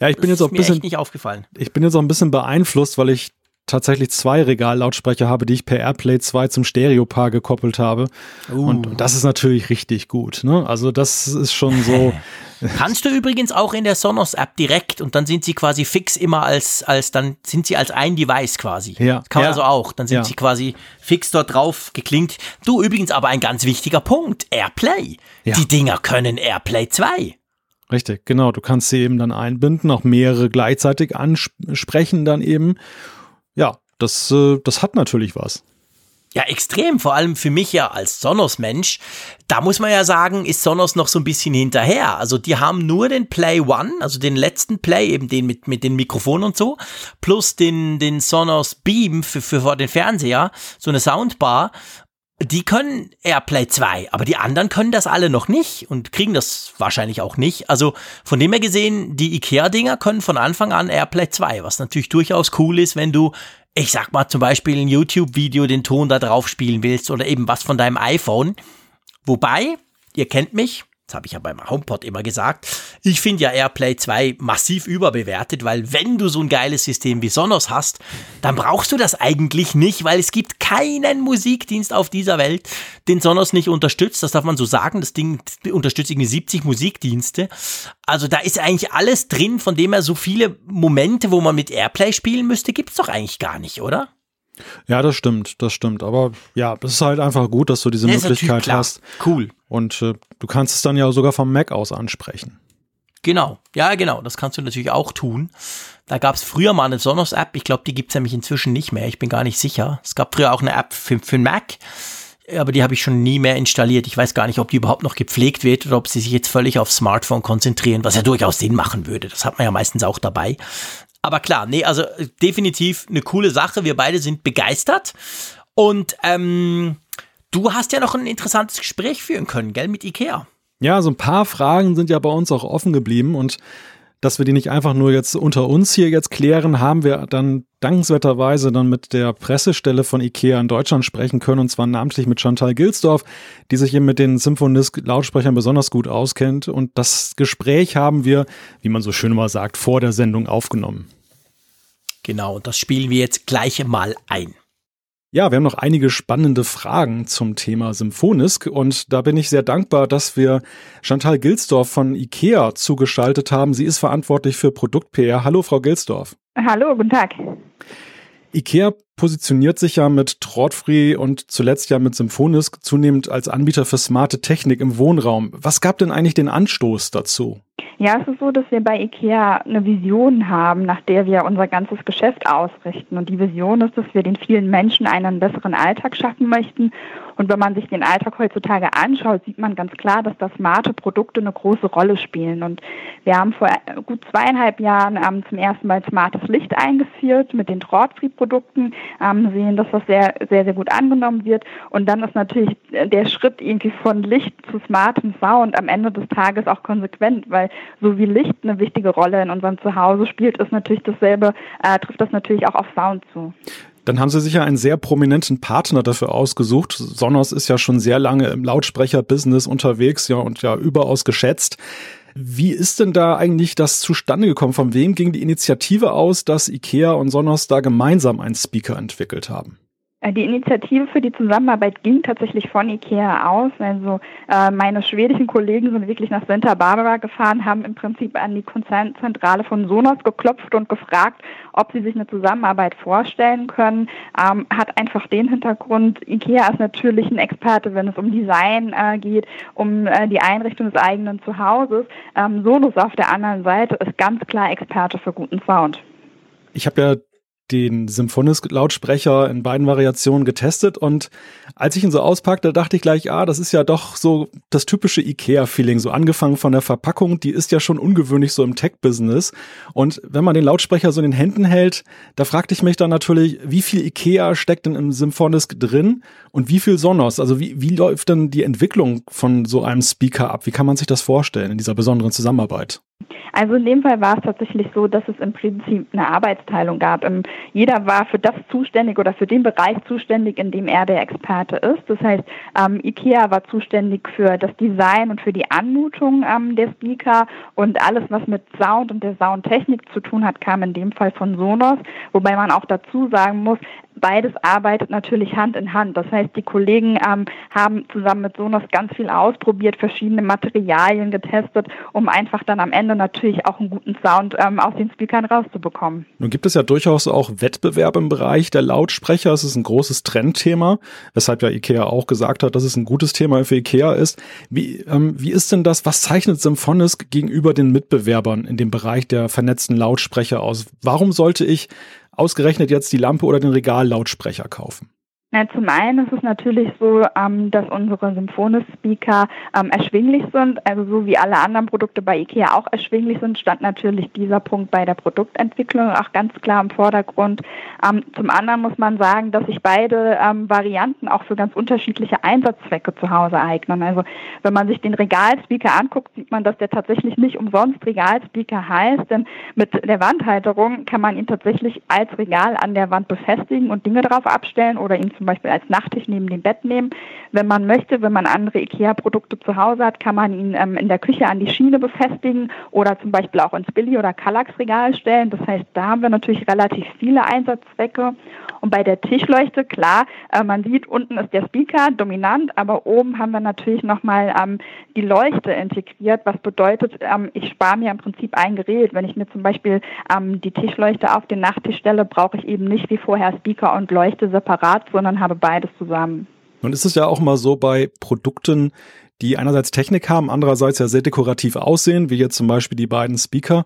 ja, ich bin jetzt auch ein bisschen nicht aufgefallen. Ich bin jetzt auch ein bisschen beeinflusst, weil ich tatsächlich zwei Regallautsprecher habe, die ich per Airplay 2 zum Stereopaar gekoppelt habe. Uh. Und, das ist natürlich richtig gut. Ne? Also das ist schon so. Kannst du übrigens auch in der Sonos App direkt und dann sind sie quasi fix immer als, als dann sind sie als ein Device quasi. Ja. Kann man ja. also auch. Dann sind ja. sie quasi fix dort drauf geklingt. Du übrigens aber ein ganz wichtiger Punkt. Airplay. Ja. Die Dinger können Airplay 2. Richtig, genau. Du kannst sie eben dann einbinden, auch mehrere gleichzeitig ansprechen dann eben das, äh, das hat natürlich was. Ja, extrem, vor allem für mich ja als Sonos-Mensch. Da muss man ja sagen, ist Sonos noch so ein bisschen hinterher. Also die haben nur den Play One, also den letzten Play, eben den mit, mit den Mikrofonen und so, plus den, den Sonos Beam für, für vor den Fernseher, so eine Soundbar. Die können AirPlay 2, aber die anderen können das alle noch nicht und kriegen das wahrscheinlich auch nicht. Also von dem her gesehen, die IKEA-Dinger können von Anfang an AirPlay 2, was natürlich durchaus cool ist, wenn du ich sag mal zum Beispiel ein YouTube-Video den Ton da drauf spielen willst oder eben was von deinem iPhone. Wobei, ihr kennt mich, das habe ich ja beim HomePod immer gesagt. Ich finde ja AirPlay 2 massiv überbewertet, weil wenn du so ein geiles System wie Sonos hast, dann brauchst du das eigentlich nicht, weil es gibt keinen Musikdienst auf dieser Welt, den Sonos nicht unterstützt. Das darf man so sagen. Das Ding unterstützt irgendwie 70 Musikdienste. Also da ist eigentlich alles drin, von dem er so viele Momente, wo man mit AirPlay spielen müsste, gibt es doch eigentlich gar nicht, oder? Ja, das stimmt, das stimmt. Aber ja, es ist halt einfach gut, dass du diese ja, Möglichkeit hast. Cool. Und äh, du kannst es dann ja sogar vom Mac aus ansprechen. Genau, ja, genau. Das kannst du natürlich auch tun. Da gab es früher mal eine Sonos-App. Ich glaube, die gibt es nämlich inzwischen nicht mehr. Ich bin gar nicht sicher. Es gab früher auch eine App für, für den Mac, aber die habe ich schon nie mehr installiert. Ich weiß gar nicht, ob die überhaupt noch gepflegt wird oder ob sie sich jetzt völlig aufs Smartphone konzentrieren, was ja durchaus Sinn machen würde. Das hat man ja meistens auch dabei. Aber klar, nee, also äh, definitiv eine coole Sache. Wir beide sind begeistert. Und ähm, du hast ja noch ein interessantes Gespräch führen können, gell, mit Ikea. Ja, so ein paar Fragen sind ja bei uns auch offen geblieben und dass wir die nicht einfach nur jetzt unter uns hier jetzt klären, haben wir dann dankenswerterweise dann mit der Pressestelle von IKEA in Deutschland sprechen können, und zwar namentlich mit Chantal Gilsdorf, die sich eben mit den Symphonisk-Lautsprechern besonders gut auskennt. Und das Gespräch haben wir, wie man so schön mal sagt, vor der Sendung aufgenommen. Genau, das spielen wir jetzt gleich mal ein. Ja, wir haben noch einige spannende Fragen zum Thema Symphonisk und da bin ich sehr dankbar, dass wir Chantal Gilsdorf von IKEA zugeschaltet haben. Sie ist verantwortlich für Produkt-PR. Hallo, Frau Gilsdorf. Hallo, guten Tag. IKEA positioniert sich ja mit Trautfree und zuletzt ja mit Symphonisk zunehmend als Anbieter für smarte Technik im Wohnraum. Was gab denn eigentlich den Anstoß dazu? Ja, es ist so, dass wir bei IKEA eine Vision haben, nach der wir unser ganzes Geschäft ausrichten. Und die Vision ist, dass wir den vielen Menschen einen besseren Alltag schaffen möchten Und wenn man sich den Alltag heutzutage anschaut, sieht man ganz klar, dass da smarte Produkte eine große Rolle spielen. Und wir haben vor gut zweieinhalb Jahren ähm, zum ersten Mal smartes Licht eingeführt mit den Drahtfree-Produkten, ähm, sehen, dass das sehr, sehr, sehr gut angenommen wird. Und dann ist natürlich der Schritt irgendwie von Licht zu smartem Sound am Ende des Tages auch konsequent, weil so wie Licht eine wichtige Rolle in unserem Zuhause spielt, ist natürlich dasselbe, äh, trifft das natürlich auch auf Sound zu. Dann haben Sie sicher einen sehr prominenten Partner dafür ausgesucht. Sonos ist ja schon sehr lange im Lautsprecher-Business unterwegs, ja, und ja überaus geschätzt. Wie ist denn da eigentlich das zustande gekommen? Von wem ging die Initiative aus, dass IKEA und Sonos da gemeinsam einen Speaker entwickelt haben? Äh, die Initiative für die Zusammenarbeit ging tatsächlich von IKEA aus. Also äh, meine schwedischen Kollegen sind wirklich nach Santa Barbara gefahren, haben im Prinzip an die Konzernzentrale von Sonos geklopft und gefragt, ob sie sich eine Zusammenarbeit vorstellen können. Ähm, hat einfach den Hintergrund, IKEA ist natürlich ein Experte, wenn es um Design äh, geht, um äh, die Einrichtung des eigenen Zuhauses. Ähm, Sonos auf der anderen Seite ist ganz klar Experte für guten Sound. Ich habe ja den Symphonis-Lautsprecher in beiden Variationen getestet und als ich ihn so auspackte, dachte ich gleich, ah, das ist ja doch so das typische IKEA-Feeling, so angefangen von der Verpackung, die ist ja schon ungewöhnlich so im Tech-Business. Und wenn man den Lautsprecher so in den Händen hält, da fragte ich mich dann natürlich, wie viel IKEA steckt denn im Symphonisk drin und wie viel Sonos, also wie, wie läuft denn die Entwicklung von so einem Speaker ab, wie kann man sich das vorstellen in dieser besonderen Zusammenarbeit? Also in dem Fall war es tatsächlich so, dass es im Prinzip eine Arbeitsteilung gab. Ähm, jeder war für das zuständig oder für den Bereich zuständig, in dem er der Experte ist. Das heißt, ähm, IKEA war zuständig für das Design und für die Anmutung ähm, der Speaker und alles, was mit Sound und der Soundtechnik zu tun hat, kam in dem Fall von Sonos. Wobei man auch dazu sagen muss, beides arbeitet natürlich Hand in Hand. Das heißt, die Kollegen ähm, haben zusammen mit Sonos ganz viel ausprobiert, verschiedene Materialien getestet, um einfach dann am Ende natürlich auch einen guten Sound ähm, aus den Speakern rauszubekommen. Nun gibt es ja durchaus auch Wettbewerb im Bereich der Lautsprecher. Es ist ein großes Trendthema, weshalb ja IKEA auch gesagt hat, dass es ein gutes Thema für IKEA ist. Wie, ähm, wie ist denn das? Was zeichnet Symphonisk gegenüber den Mitbewerbern in dem Bereich der vernetzten Lautsprecher aus? Warum sollte ich ausgerechnet jetzt die Lampe oder den Regallautsprecher kaufen? Na, zum einen ist es natürlich so, ähm, dass unsere Symphonis-Speaker ähm, erschwinglich sind. Also so wie alle anderen Produkte bei IKEA auch erschwinglich sind, stand natürlich dieser Punkt bei der Produktentwicklung auch ganz klar im Vordergrund. Ähm, zum anderen muss man sagen, dass sich beide ähm, Varianten auch für ganz unterschiedliche Einsatzzwecke zu Hause eignen. Also wenn man sich den Regalspeaker anguckt, sieht man, dass der tatsächlich nicht umsonst Regalspeaker heißt, denn mit der Wandhalterung kann man ihn tatsächlich als Regal an der Wand befestigen und Dinge drauf abstellen oder ihn zum Beispiel als Nachttisch neben dem Bett nehmen. Wenn man möchte, wenn man andere IKEA-Produkte zu Hause hat, kann man ihn ähm, in der Küche an die Schiene befestigen oder zum Beispiel auch ins Billy- oder Kallax-Regal stellen. Das heißt, da haben wir natürlich relativ viele Einsatzzwecke. Und bei der Tischleuchte, klar, äh, man sieht, unten ist der Speaker dominant, aber oben haben wir natürlich nochmal ähm, die Leuchte integriert, was bedeutet, ähm, ich spare mir im Prinzip ein Gerät. Wenn ich mir zum Beispiel ähm, die Tischleuchte auf den Nachttisch stelle, brauche ich eben nicht wie vorher Speaker und Leuchte separat, sondern habe beides zusammen. Nun ist es ja auch mal so bei Produkten, die einerseits Technik haben, andererseits ja sehr dekorativ aussehen, wie jetzt zum Beispiel die beiden Speaker,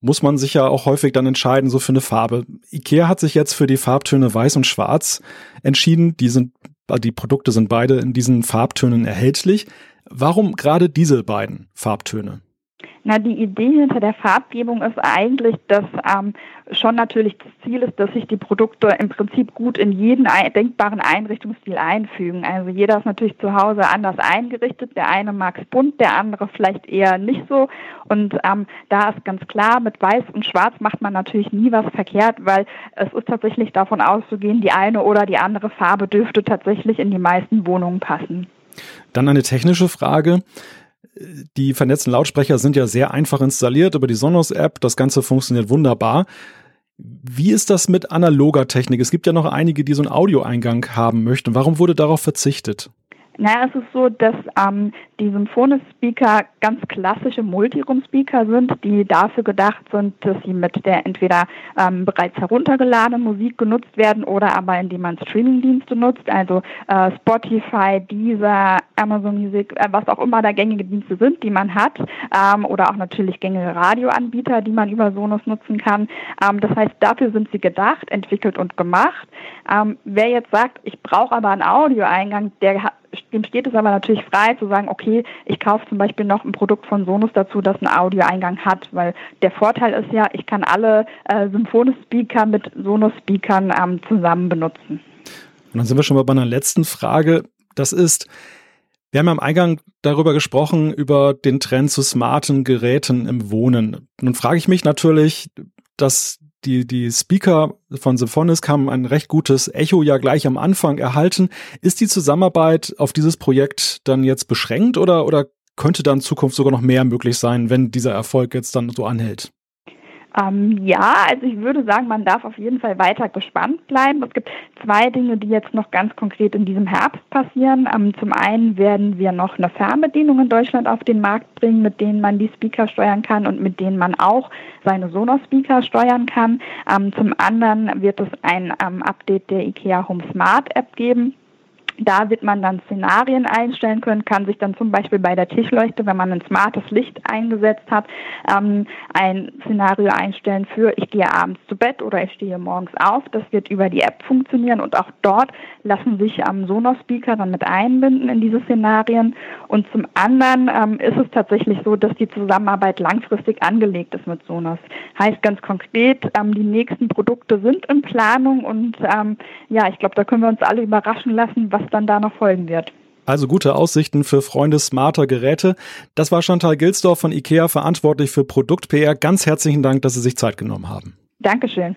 muss man sich ja auch häufig dann entscheiden, so für eine Farbe. Ikea hat sich jetzt für die Farbtöne Weiß und Schwarz entschieden. Die sind, die Produkte sind beide in diesen Farbtönen erhältlich. Warum gerade diese beiden Farbtöne? Na, die Idee hinter der Farbgebung ist eigentlich, dass ähm, schon natürlich das Ziel ist, dass sich die Produkte im Prinzip gut in jeden ein denkbaren Einrichtungsstil einfügen. Also jeder ist natürlich zu Hause anders eingerichtet. Der eine mag es bunt, der andere vielleicht eher nicht so. Und ähm, da ist ganz klar, mit Weiß und Schwarz macht man natürlich nie was verkehrt, weil es ist tatsächlich davon auszugehen, die eine oder die andere Farbe dürfte tatsächlich in die meisten Wohnungen passen. Dann eine technische Frage. Die vernetzten Lautsprecher sind ja sehr einfach installiert über die Sonos-App. Das Ganze funktioniert wunderbar. Wie ist das mit analoger Technik? Es gibt ja noch einige, die so einen Audioeingang haben möchten. Warum wurde darauf verzichtet? Naja, es ist so, dass ähm, die Symphonis-Speaker ganz klassische Multiroom-Speaker sind, die dafür gedacht sind, dass sie mit der entweder ähm, bereits heruntergeladenen Musik genutzt werden oder aber indem man Streaming-Dienste nutzt, also äh, Spotify, Deezer, Amazon Music, äh, was auch immer da gängige Dienste sind, die man hat, ähm, oder auch natürlich gängige Radioanbieter, die man über Sonos nutzen kann. Ähm, das heißt, dafür sind sie gedacht, entwickelt und gemacht. Ähm, wer jetzt sagt, ich brauche aber einen Audioeingang, der dem steht es aber natürlich frei zu sagen, okay, ich kaufe zum Beispiel noch ein Produkt von Sonos dazu, das einen Audioeingang hat, weil der Vorteil ist ja, ich kann alle äh, Symphonis-Speaker mit Sonos-Speakern ähm, zusammen benutzen. Und dann sind wir schon mal bei einer letzten Frage. Das ist, wir haben am Eingang darüber gesprochen, über den Trend zu smarten Geräten im Wohnen. Nun frage ich mich natürlich, dass die, die Speaker von Symphonisk haben ein recht gutes Echo ja gleich am Anfang erhalten. Ist die Zusammenarbeit auf dieses Projekt dann jetzt beschränkt oder, oder könnte dann in Zukunft sogar noch mehr möglich sein, wenn dieser Erfolg jetzt dann so anhält? Ähm, ja, also ich würde sagen, man darf auf jeden Fall weiter gespannt bleiben. Es gibt zwei Dinge, die jetzt noch ganz konkret in diesem Herbst passieren. Ähm, zum einen werden wir noch eine Fernbedienung in Deutschland auf den Markt bringen, mit denen man die Speaker steuern kann und mit denen man auch seine Sonos-Speaker steuern kann. Ähm, zum anderen wird es ein ähm, Update der IKEA Home Smart App geben da wird man dann Szenarien einstellen können, kann sich dann zum Beispiel bei der Tischleuchte, wenn man ein smartes Licht eingesetzt hat, ähm, ein Szenario einstellen für ich gehe abends zu Bett oder ich stehe morgens auf. Das wird über die App funktionieren und auch dort lassen sich ähm, Sonos-Speaker dann mit einbinden in diese Szenarien. Und zum anderen ähm, ist es tatsächlich so, dass die Zusammenarbeit langfristig angelegt ist mit Sonos. Heißt ganz konkret, ähm, die nächsten Produkte sind in Planung und ähm, ja, ich glaube, da können wir uns alle überraschen lassen, was dann da noch folgen wird. Also gute Aussichten für Freunde smarter Geräte. Das war Chantal Gilsdorf von IKEA, verantwortlich für Produkt-PR. Ganz herzlichen Dank, dass Sie sich Zeit genommen haben. Dankeschön.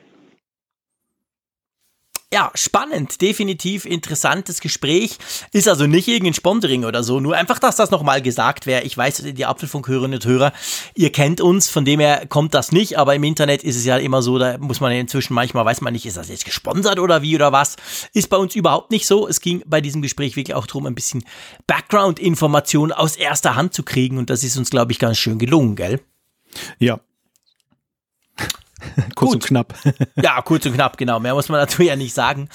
Ja, spannend, definitiv interessantes Gespräch. Ist also nicht irgendein Sponsoring oder so, nur einfach, dass das nochmal gesagt wäre. Ich weiß, die Apfelfunkhörerinnen und Hörer, ihr kennt uns, von dem her kommt das nicht, aber im Internet ist es ja immer so, da muss man inzwischen manchmal, weiß man nicht, ist das jetzt gesponsert oder wie oder was. Ist bei uns überhaupt nicht so. Es ging bei diesem Gespräch wirklich auch darum, ein bisschen Background-Information aus erster Hand zu kriegen und das ist uns, glaube ich, ganz schön gelungen, gell? Ja, kurz Gut. und knapp. ja, kurz und knapp, genau. Mehr muss man dazu ja nicht sagen.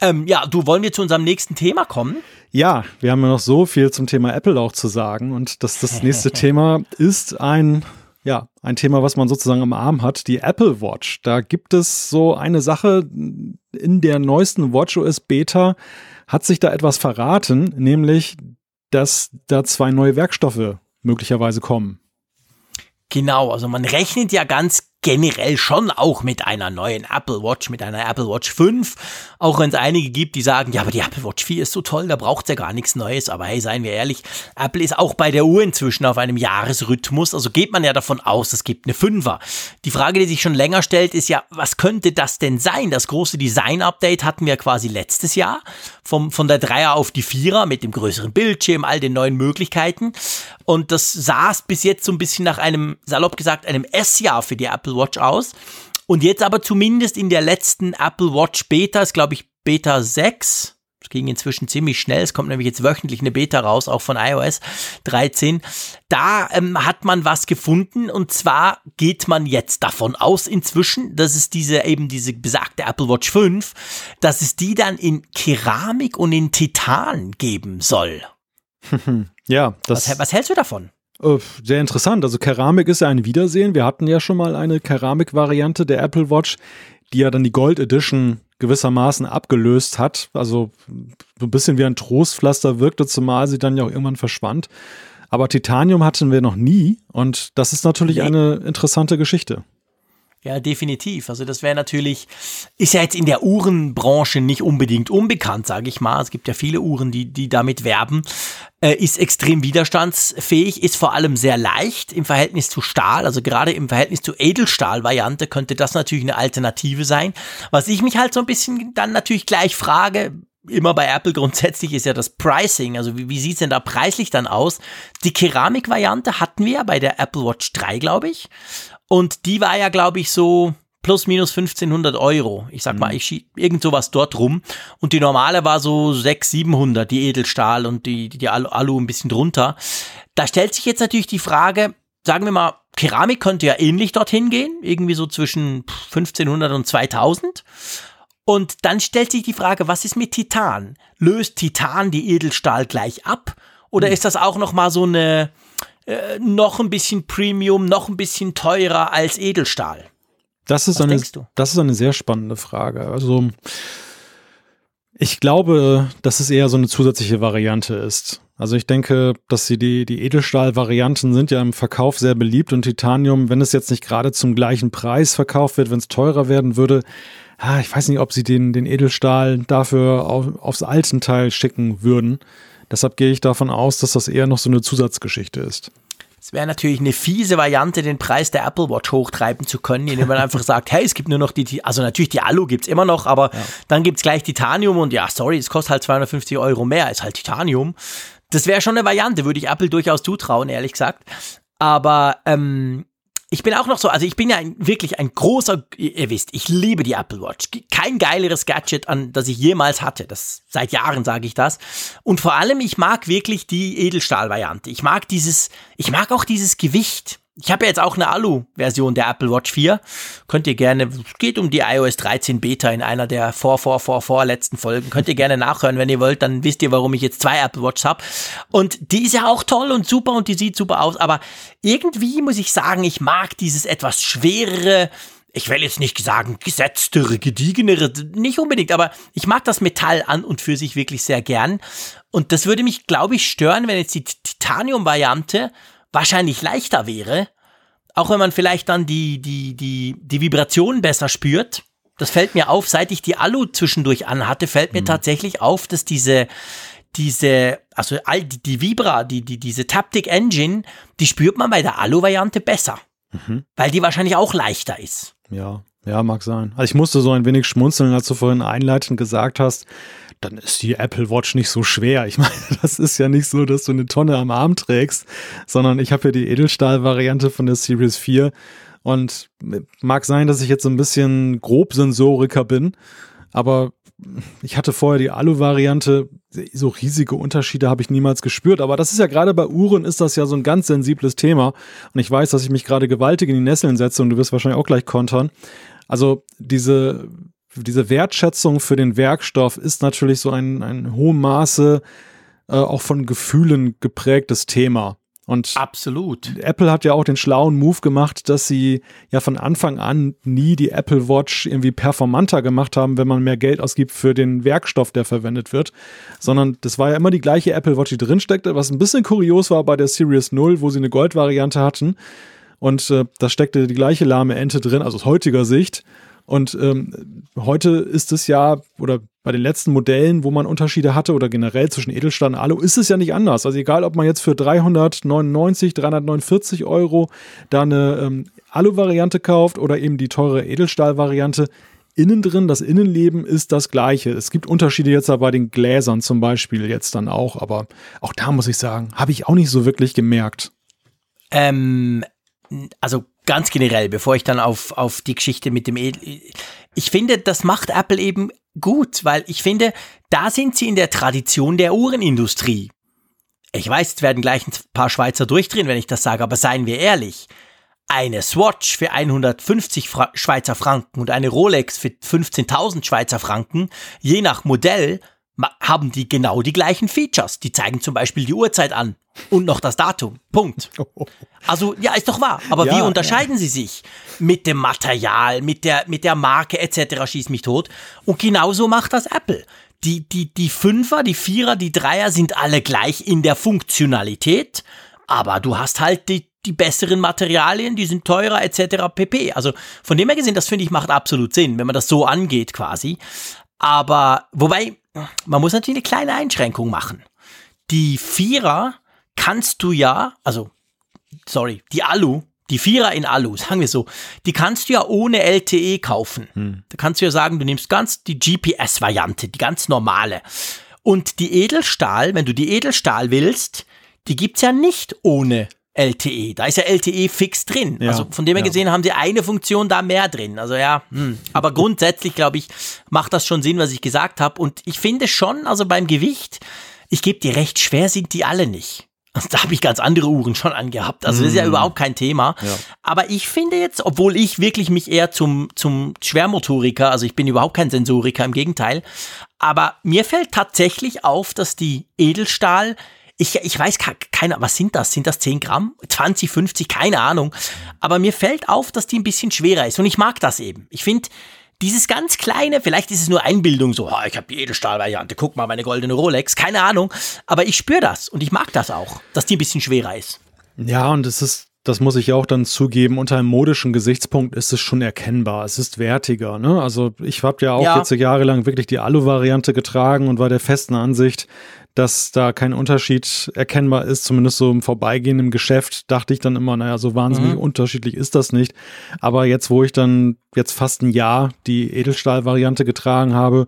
Ähm, ja, du wollen wir zu unserem nächsten Thema kommen? Ja, wir haben ja noch so viel zum Thema Apple auch zu sagen. Und das, das nächste Thema ist ein, ja, ein Thema, was man sozusagen am Arm hat, die Apple Watch. Da gibt es so eine Sache in der neuesten WatchOS Beta hat sich da etwas verraten, nämlich, dass da zwei neue Werkstoffe möglicherweise kommen. Genau, also man rechnet ja ganz generell schon auch mit einer neuen Apple Watch, mit einer Apple Watch 5. Auch wenn es einige gibt, die sagen, ja, aber die Apple Watch 4 ist so toll, da braucht ja gar nichts Neues. Aber hey, seien wir ehrlich, Apple ist auch bei der Uhr inzwischen auf einem Jahresrhythmus. Also geht man ja davon aus, es gibt eine 5er. Die Frage, die sich schon länger stellt, ist ja, was könnte das denn sein? Das große Design-Update hatten wir quasi letztes Jahr. Vom, von der 3er auf die 4er mit dem größeren Bildschirm, all den neuen Möglichkeiten. Und das saß bis jetzt so ein bisschen nach einem, salopp gesagt, einem S-Jahr für die Apple Apple Watch aus. Und jetzt aber zumindest in der letzten Apple Watch Beta, ist glaube ich Beta 6, das ging inzwischen ziemlich schnell. Es kommt nämlich jetzt wöchentlich eine Beta raus, auch von iOS 13. Da ähm, hat man was gefunden und zwar geht man jetzt davon aus inzwischen, dass es diese eben diese besagte Apple Watch 5, dass es die dann in Keramik und in Titan geben soll. ja, das. Was, was hältst du davon? Äh, sehr interessant. Also Keramik ist ja ein Wiedersehen. Wir hatten ja schon mal eine Keramik-Variante der Apple Watch, die ja dann die Gold Edition gewissermaßen abgelöst hat. Also so ein bisschen wie ein Trostpflaster wirkte, zumal sie dann ja auch irgendwann verschwand. Aber Titanium hatten wir noch nie und das ist natürlich eine interessante Geschichte. Ja, definitiv. Also das wäre natürlich, ist ja jetzt in der Uhrenbranche nicht unbedingt unbekannt, sage ich mal. Es gibt ja viele Uhren, die, die damit werben. Äh, ist extrem widerstandsfähig, ist vor allem sehr leicht im Verhältnis zu Stahl. Also gerade im Verhältnis zu Edelstahl-Variante könnte das natürlich eine Alternative sein. Was ich mich halt so ein bisschen dann natürlich gleich frage, immer bei Apple grundsätzlich ist ja das Pricing. Also wie, wie sieht es denn da preislich dann aus? Die Keramik-Variante hatten wir ja bei der Apple Watch 3, glaube ich. Und die war ja, glaube ich, so plus minus 1500 Euro. Ich sag mhm. mal, ich schieb irgend sowas dort rum. Und die normale war so 600, 700, die Edelstahl und die, die Alu, ein bisschen drunter. Da stellt sich jetzt natürlich die Frage, sagen wir mal, Keramik könnte ja ähnlich dorthin gehen, irgendwie so zwischen 1500 und 2000. Und dann stellt sich die Frage, was ist mit Titan? Löst Titan die Edelstahl gleich ab? Oder mhm. ist das auch noch mal so eine, äh, noch ein bisschen Premium, noch ein bisschen teurer als Edelstahl? Das ist, eine, das ist eine sehr spannende Frage. Also Ich glaube, dass es eher so eine zusätzliche Variante ist. Also ich denke, dass sie die, die Edelstahl-Varianten sind ja im Verkauf sehr beliebt und Titanium, wenn es jetzt nicht gerade zum gleichen Preis verkauft wird, wenn es teurer werden würde, ah, ich weiß nicht, ob sie den, den Edelstahl dafür auf, aufs alten Teil schicken würden. Deshalb gehe ich davon aus, dass das eher noch so eine Zusatzgeschichte ist. Es wäre natürlich eine fiese Variante, den Preis der Apple Watch hochtreiben zu können, indem man einfach sagt, hey, es gibt nur noch die, also natürlich die Alu gibt es immer noch, aber ja. dann gibt es gleich Titanium und ja, sorry, es kostet halt 250 Euro mehr, ist halt Titanium. Das wäre schon eine Variante, würde ich Apple durchaus zutrauen, ehrlich gesagt. Aber ähm, ich bin auch noch so, also ich bin ja ein, wirklich ein großer, ihr wisst, ich liebe die Apple Watch. Kein geileres Gadget, an das ich jemals hatte. Das seit Jahren sage ich das. Und vor allem, ich mag wirklich die Edelstahl-Variante. Ich mag dieses, ich mag auch dieses Gewicht. Ich habe ja jetzt auch eine Alu-Version der Apple Watch 4. Könnt ihr gerne, es geht um die iOS 13 Beta in einer der vor, vor, vor, vor letzten Folgen. Könnt ihr gerne nachhören, wenn ihr wollt, dann wisst ihr, warum ich jetzt zwei Apple Watches habe. Und die ist ja auch toll und super und die sieht super aus. Aber irgendwie muss ich sagen, ich mag dieses etwas schwerere, ich will jetzt nicht sagen gesetztere, gediegenere, nicht unbedingt, aber ich mag das Metall an und für sich wirklich sehr gern. Und das würde mich, glaube ich, stören, wenn jetzt die Titanium-Variante wahrscheinlich leichter wäre, auch wenn man vielleicht dann die, die, die, die Vibration besser spürt. Das fällt mir auf, seit ich die Alu zwischendurch anhatte, fällt mir mhm. tatsächlich auf, dass diese, diese, also all die, die Vibra, die, die, diese Taptic Engine, die spürt man bei der Alu-Variante besser. Mhm. Weil die wahrscheinlich auch leichter ist. Ja, ja, mag sein. Also ich musste so ein wenig schmunzeln, als du vorhin einleitend gesagt hast, dann ist die Apple Watch nicht so schwer. Ich meine, das ist ja nicht so, dass du eine Tonne am Arm trägst, sondern ich habe hier die Edelstahl-Variante von der Series 4 und mag sein, dass ich jetzt so ein bisschen Grobsensoriker bin, aber ich hatte vorher die Alu-Variante, so riesige Unterschiede habe ich niemals gespürt. Aber das ist ja gerade bei Uhren ist das ja so ein ganz sensibles Thema. Und ich weiß, dass ich mich gerade gewaltig in die Nesseln setze und du wirst wahrscheinlich auch gleich kontern. Also diese diese Wertschätzung für den Werkstoff ist natürlich so ein, ein hohem Maße äh, auch von Gefühlen geprägtes Thema. Und Absolut. Apple hat ja auch den schlauen Move gemacht, dass sie ja von Anfang an nie die Apple Watch irgendwie performanter gemacht haben, wenn man mehr Geld ausgibt für den Werkstoff, der verwendet wird, sondern das war ja immer die gleiche Apple Watch, die drinsteckte, was ein bisschen kurios war bei der Series 0, wo sie eine Goldvariante hatten. Und äh, da steckte die gleiche lahme Ente drin, also aus heutiger Sicht. Und ähm, heute ist es ja, oder bei den letzten Modellen, wo man Unterschiede hatte oder generell zwischen Edelstahl und Alu, ist es ja nicht anders. Also egal, ob man jetzt für 399, 349 Euro da eine ähm, Alu-Variante kauft oder eben die teure Edelstahl-Variante, innen drin, das Innenleben ist das gleiche. Es gibt Unterschiede jetzt bei den Gläsern zum Beispiel jetzt dann auch, aber auch da muss ich sagen, habe ich auch nicht so wirklich gemerkt. Ähm, also ganz generell, bevor ich dann auf, auf die Geschichte mit dem Edel. Ich finde, das macht Apple eben gut, weil ich finde, da sind sie in der Tradition der Uhrenindustrie. Ich weiß, es werden gleich ein paar Schweizer durchdrehen, wenn ich das sage, aber seien wir ehrlich. Eine Swatch für 150 Fra Schweizer Franken und eine Rolex für 15.000 Schweizer Franken, je nach Modell, haben die genau die gleichen Features. Die zeigen zum Beispiel die Uhrzeit an und noch das Datum. Punkt. Also ja, ist doch wahr. Aber ja, wie unterscheiden ja. sie sich? Mit dem Material, mit der, mit der Marke etc. schieß mich tot. Und genauso macht das Apple. Die, die, die Fünfer, die Vierer, die Dreier sind alle gleich in der Funktionalität. Aber du hast halt die, die besseren Materialien, die sind teurer etc. pp. Also von dem her gesehen, das finde ich macht absolut Sinn, wenn man das so angeht quasi. Aber wobei, man muss natürlich eine kleine Einschränkung machen. Die Vierer kannst du ja, also, sorry, die Alu, die Vierer in Alu, sagen wir so, die kannst du ja ohne LTE kaufen. Hm. Da kannst du ja sagen, du nimmst ganz die GPS-Variante, die ganz normale. Und die Edelstahl, wenn du die Edelstahl willst, die gibt's ja nicht ohne LTE. Da ist ja LTE fix drin. Ja, also von dem her ja. gesehen haben sie eine Funktion da mehr drin. Also ja, hm. aber grundsätzlich glaube ich, macht das schon Sinn, was ich gesagt habe. Und ich finde schon, also beim Gewicht, ich gebe dir recht, schwer sind die alle nicht. Da habe ich ganz andere Uhren schon angehabt. Also das ist ja mm. überhaupt kein Thema. Ja. Aber ich finde jetzt, obwohl ich wirklich mich eher zum, zum Schwermotoriker, also ich bin überhaupt kein Sensoriker, im Gegenteil. Aber mir fällt tatsächlich auf, dass die Edelstahl, ich, ich weiß keine, was sind das? Sind das 10 Gramm? 20, 50? Keine Ahnung. Aber mir fällt auf, dass die ein bisschen schwerer ist. Und ich mag das eben. Ich finde, dieses ganz kleine, vielleicht ist es nur Einbildung, so, oh, ich habe die Edelstahlvariante, guck mal meine goldene Rolex, keine Ahnung, aber ich spüre das und ich mag das auch, dass die ein bisschen schwerer ist. Ja, und es ist, das muss ich auch dann zugeben, unter einem modischen Gesichtspunkt ist es schon erkennbar. Es ist wertiger. Ne? Also ich habe ja auch ja. jetzt jahrelang wirklich die Alu-Variante getragen und war der festen Ansicht, dass da kein Unterschied erkennbar ist, zumindest so im Vorbeigehen im Geschäft, dachte ich dann immer, naja, so wahnsinnig mhm. unterschiedlich ist das nicht. Aber jetzt, wo ich dann jetzt fast ein Jahr die Edelstahl-Variante getragen habe,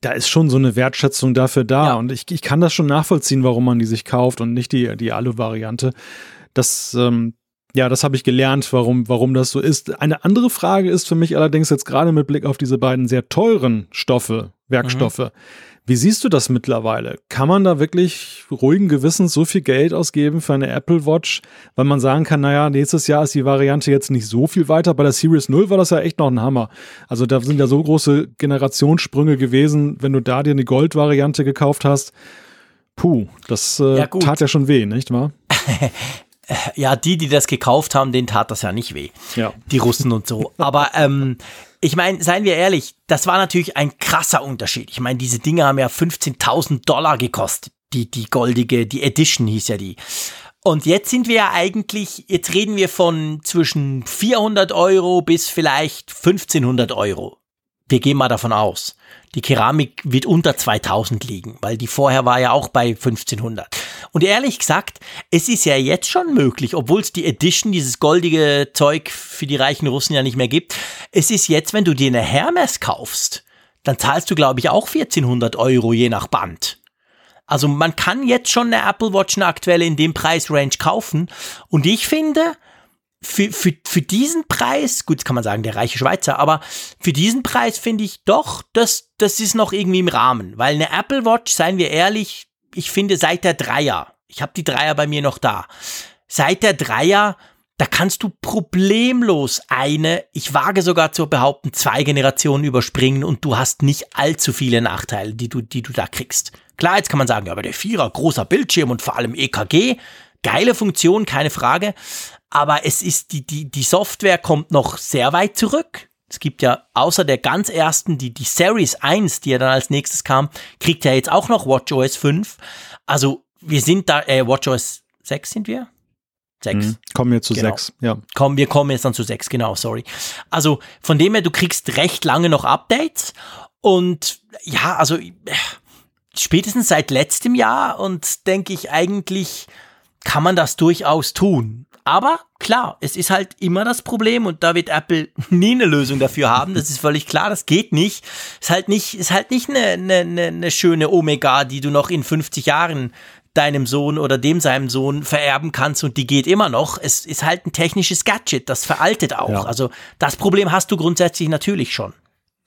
da ist schon so eine Wertschätzung dafür da. Ja. Und ich, ich kann das schon nachvollziehen, warum man die sich kauft und nicht die, die Alu-Variante. Das, ähm, ja, das habe ich gelernt, warum, warum das so ist. Eine andere Frage ist für mich allerdings jetzt gerade mit Blick auf diese beiden sehr teuren Stoffe, Werkstoffe. Mhm. Wie siehst du das mittlerweile? Kann man da wirklich ruhigen Gewissens so viel Geld ausgeben für eine Apple Watch, weil man sagen kann, naja, nächstes Jahr ist die Variante jetzt nicht so viel weiter. Bei der Series 0 war das ja echt noch ein Hammer. Also da sind ja so große Generationssprünge gewesen, wenn du da dir eine Gold-Variante gekauft hast. Puh, das äh, ja, tat ja schon weh, nicht wahr? ja, die, die das gekauft haben, denen tat das ja nicht weh. Ja. Die Russen und so. Aber ähm, ich meine, seien wir ehrlich, das war natürlich ein krasser Unterschied. Ich meine, diese Dinge haben ja 15.000 Dollar gekostet. Die, die goldige, die Edition hieß ja die. Und jetzt sind wir ja eigentlich, jetzt reden wir von zwischen 400 Euro bis vielleicht 1500 Euro. Wir gehen mal davon aus. Die Keramik wird unter 2000 liegen, weil die vorher war ja auch bei 1500. Und ehrlich gesagt, es ist ja jetzt schon möglich, obwohl es die Edition, dieses goldige Zeug für die reichen Russen ja nicht mehr gibt. Es ist jetzt, wenn du dir eine Hermes kaufst, dann zahlst du, glaube ich, auch 1400 Euro je nach Band. Also man kann jetzt schon eine Apple Watch eine aktuelle in dem Preisrange kaufen. Und ich finde, für, für, für diesen Preis, gut, kann man sagen, der reiche Schweizer, aber für diesen Preis finde ich doch, das, das ist noch irgendwie im Rahmen. Weil eine Apple Watch, seien wir ehrlich, ich finde seit der Dreier, ich habe die Dreier bei mir noch da, seit der Dreier, da kannst du problemlos eine, ich wage sogar zu behaupten, zwei Generationen überspringen und du hast nicht allzu viele Nachteile, die du, die du da kriegst. Klar, jetzt kann man sagen, ja, aber der Vierer, großer Bildschirm und vor allem EKG, geile Funktion, keine Frage aber es ist die, die, die Software kommt noch sehr weit zurück. Es gibt ja außer der ganz ersten, die, die Series 1, die ja dann als nächstes kam, kriegt ja jetzt auch noch WatchOS 5. Also wir sind da, äh, WatchOS 6 sind wir? 6. Mhm. Kommen wir zu genau. 6, ja. Komm, wir kommen jetzt dann zu 6, genau, sorry. Also von dem her, du kriegst recht lange noch Updates und ja, also spätestens seit letztem Jahr und denke ich eigentlich kann man das durchaus tun. Aber klar, es ist halt immer das Problem und da wird Apple nie eine Lösung dafür haben. Das ist völlig klar, das geht nicht. Ist halt nicht, ist halt nicht eine, eine, eine schöne Omega, die du noch in 50 Jahren deinem Sohn oder dem seinem Sohn vererben kannst und die geht immer noch. Es ist halt ein technisches Gadget, das veraltet auch. Ja. Also das Problem hast du grundsätzlich natürlich schon.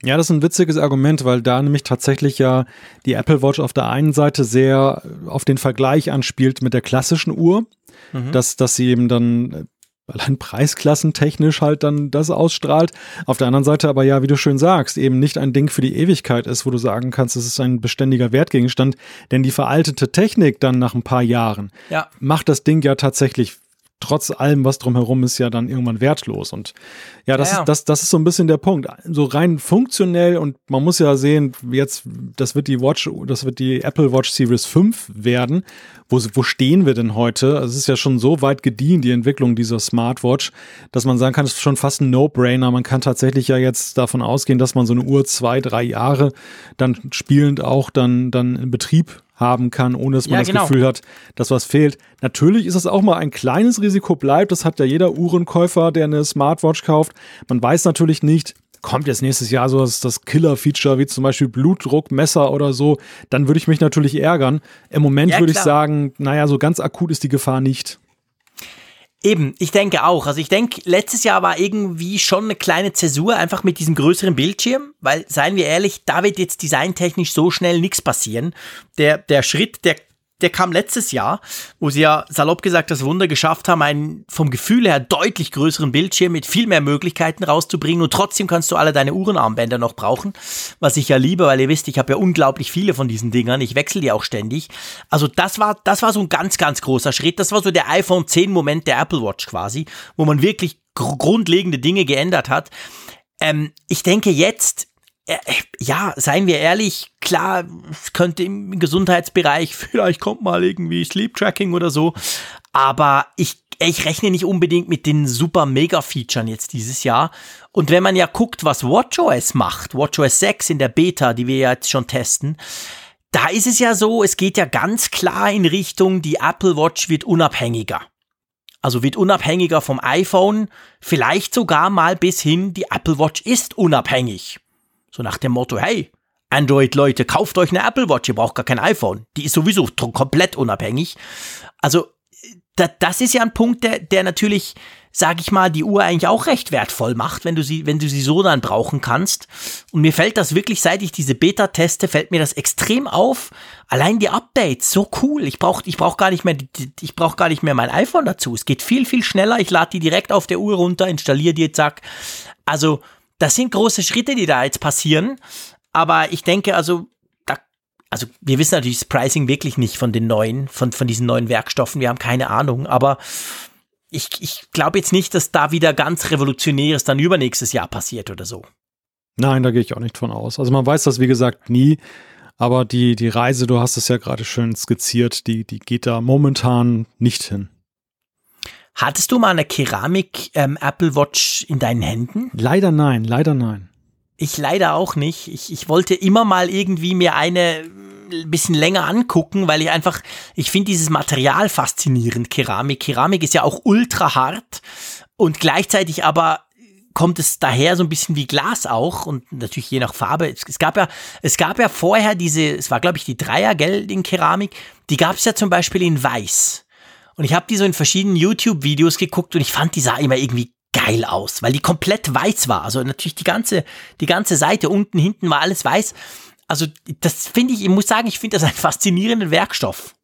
Ja, das ist ein witziges Argument, weil da nämlich tatsächlich ja die Apple Watch auf der einen Seite sehr auf den Vergleich anspielt mit der klassischen Uhr mhm. dass, dass sie eben dann äh, allein preisklassentechnisch halt dann das ausstrahlt. Auf der anderen Seite aber ja, wie du schön sagst, eben nicht ein Ding für die Ewigkeit ist, wo du sagen kannst, es ist ein beständiger Wertgegenstand, denn die veraltete Technik dann nach ein paar Jahren ja. macht das Ding ja tatsächlich trotz allem, was drumherum ist, ja dann irgendwann wertlos. Und ja, das, ja, ja. Ist, das, das ist so ein bisschen der Punkt. So rein funktionell und man muss ja sehen, jetzt, das wird die Watch, das wird die Apple Watch Series 5 werden. Wo, wo stehen wir denn heute? Also es ist ja schon so weit gediehen, die Entwicklung dieser Smartwatch, dass man sagen kann, es ist schon fast ein No-Brainer. Man kann tatsächlich ja jetzt davon ausgehen, dass man so eine Uhr zwei, drei Jahre dann spielend auch dann, dann in Betrieb haben kann, ohne dass man ja, das genau. Gefühl hat, dass was fehlt. Natürlich ist es auch mal ein kleines Risiko bleibt. Das hat ja jeder Uhrenkäufer, der eine Smartwatch kauft. Man weiß natürlich nicht, kommt jetzt nächstes Jahr so das, das Killer-Feature wie zum Beispiel Blutdruckmesser oder so, dann würde ich mich natürlich ärgern. Im Moment ja, würde ich sagen, naja, so ganz akut ist die Gefahr nicht. Eben, ich denke auch. Also ich denke, letztes Jahr war irgendwie schon eine kleine Zäsur, einfach mit diesem größeren Bildschirm, weil, seien wir ehrlich, da wird jetzt designtechnisch so schnell nichts passieren. Der, der Schritt, der der kam letztes Jahr, wo sie ja salopp gesagt das Wunder geschafft haben, einen vom Gefühl her deutlich größeren Bildschirm mit viel mehr Möglichkeiten rauszubringen und trotzdem kannst du alle deine Uhrenarmbänder noch brauchen, was ich ja liebe, weil ihr wisst, ich habe ja unglaublich viele von diesen Dingern, ich wechsle die auch ständig. Also das war das war so ein ganz ganz großer Schritt, das war so der iPhone 10 Moment der Apple Watch quasi, wo man wirklich grundlegende Dinge geändert hat. Ähm, ich denke jetzt, ja, seien wir ehrlich, klar, es könnte im Gesundheitsbereich, vielleicht kommt mal irgendwie Sleep Tracking oder so, aber ich, ich rechne nicht unbedingt mit den super Mega-Featuren jetzt dieses Jahr. Und wenn man ja guckt, was WatchOS macht, WatchOS 6 in der Beta, die wir ja jetzt schon testen, da ist es ja so, es geht ja ganz klar in Richtung, die Apple Watch wird unabhängiger. Also wird unabhängiger vom iPhone, vielleicht sogar mal bis hin, die Apple Watch ist unabhängig. So nach dem Motto, hey, Android-Leute, kauft euch eine Apple Watch, ihr braucht gar kein iPhone. Die ist sowieso komplett unabhängig. Also, das ist ja ein Punkt, der, der natürlich sage ich mal, die Uhr eigentlich auch recht wertvoll macht, wenn du sie, wenn du sie so dann brauchen kannst. Und mir fällt das wirklich, seit ich diese Beta teste, fällt mir das extrem auf. Allein die Updates, so cool. Ich brauche ich brauch gar nicht mehr, ich brauche gar nicht mehr mein iPhone dazu. Es geht viel, viel schneller. Ich lade die direkt auf der Uhr runter, installiere die, zack. Also, das sind große Schritte, die da jetzt passieren. Aber ich denke, also, da, also wir wissen natürlich das Pricing wirklich nicht von den neuen, von, von diesen neuen Werkstoffen. Wir haben keine Ahnung. Aber ich, ich glaube jetzt nicht, dass da wieder ganz Revolutionäres dann übernächstes Jahr passiert oder so. Nein, da gehe ich auch nicht von aus. Also man weiß das, wie gesagt, nie. Aber die, die Reise, du hast es ja gerade schön skizziert, die, die geht da momentan nicht hin. Hattest du mal eine Keramik ähm, Apple Watch in deinen Händen? Leider nein, leider nein. Ich leider auch nicht. Ich, ich wollte immer mal irgendwie mir eine ein bisschen länger angucken, weil ich einfach, ich finde dieses Material faszinierend, Keramik. Keramik ist ja auch ultra hart und gleichzeitig aber kommt es daher so ein bisschen wie Glas auch und natürlich je nach Farbe. Es, es gab ja, es gab ja vorher diese, es war glaube ich die Dreier, gell, in Keramik, die gab es ja zum Beispiel in Weiß. Und ich habe die so in verschiedenen YouTube-Videos geguckt und ich fand, die sah immer irgendwie geil aus, weil die komplett weiß war. Also natürlich die ganze, die ganze Seite unten, hinten war alles weiß also das finde ich, ich muss sagen, ich finde das einen faszinierenden Werkstoff.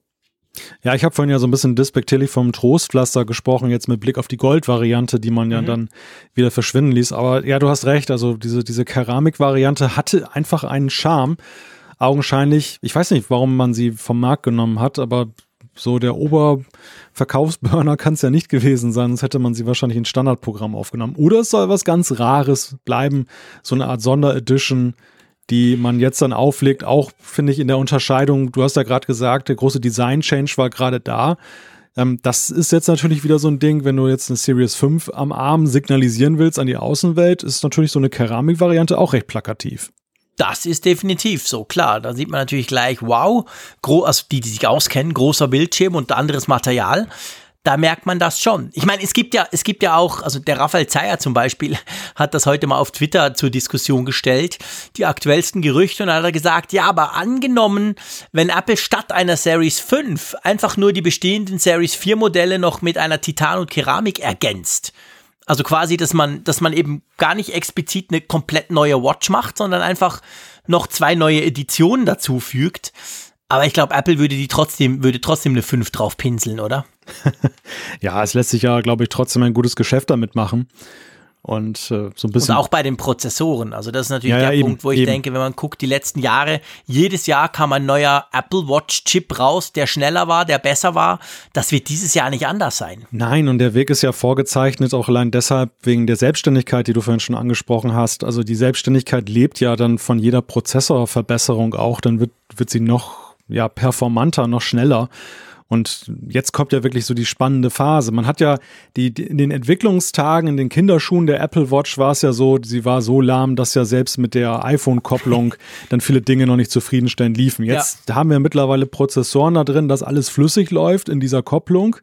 Ja, ich habe vorhin ja so ein bisschen despektierlich vom Trostpflaster gesprochen, jetzt mit Blick auf die Gold-Variante, die man ja mhm. dann wieder verschwinden ließ. Aber ja, du hast recht, also diese, diese Keramik-Variante hatte einfach einen Charme. Augenscheinlich, ich weiß nicht, warum man sie vom Markt genommen hat, aber so der Oberverkaufsburner kann es ja nicht gewesen sein, sonst hätte man sie wahrscheinlich in Standardprogramm aufgenommen. Oder es soll was ganz Rares bleiben, so eine Art Sonderedition, die man jetzt dann auflegt, auch finde ich in der Unterscheidung, du hast ja gerade gesagt, der große Design-Change war gerade da. Ähm, das ist jetzt natürlich wieder so ein Ding, wenn du jetzt eine Series 5 am Arm signalisieren willst an die Außenwelt, ist natürlich so eine Keramik-Variante auch recht plakativ. Das ist definitiv so, klar. Da sieht man natürlich gleich, wow, also die, die sich auskennen, großer Bildschirm und anderes Material da merkt man das schon. Ich meine, es gibt ja, es gibt ja auch, also der Raphael Zeyer zum Beispiel hat das heute mal auf Twitter zur Diskussion gestellt, die aktuellsten Gerüchte und hat er gesagt, ja, aber angenommen, wenn Apple statt einer Series 5 einfach nur die bestehenden Series 4 Modelle noch mit einer Titan und Keramik ergänzt. Also quasi, dass man, dass man eben gar nicht explizit eine komplett neue Watch macht, sondern einfach noch zwei neue Editionen dazu fügt. Aber ich glaube, Apple würde die trotzdem, würde trotzdem eine 5 drauf pinseln, oder? ja, es lässt sich ja, glaube ich, trotzdem ein gutes Geschäft damit machen. Und äh, so ein bisschen. Und auch bei den Prozessoren. Also, das ist natürlich ja, der ja, Punkt, wo ich eben. denke, wenn man guckt, die letzten Jahre, jedes Jahr kam ein neuer Apple Watch Chip raus, der schneller war, der besser war. Das wird dieses Jahr nicht anders sein. Nein, und der Weg ist ja vorgezeichnet, auch allein deshalb wegen der Selbstständigkeit, die du vorhin schon angesprochen hast. Also, die Selbstständigkeit lebt ja dann von jeder Prozessorverbesserung auch. Dann wird, wird sie noch ja, performanter, noch schneller. Und jetzt kommt ja wirklich so die spannende Phase. Man hat ja die, die, in den Entwicklungstagen, in den Kinderschuhen der Apple Watch war es ja so, sie war so lahm, dass ja selbst mit der iPhone-Kopplung dann viele Dinge noch nicht zufriedenstellend liefen. Jetzt ja. haben wir mittlerweile Prozessoren da drin, dass alles flüssig läuft in dieser Kopplung.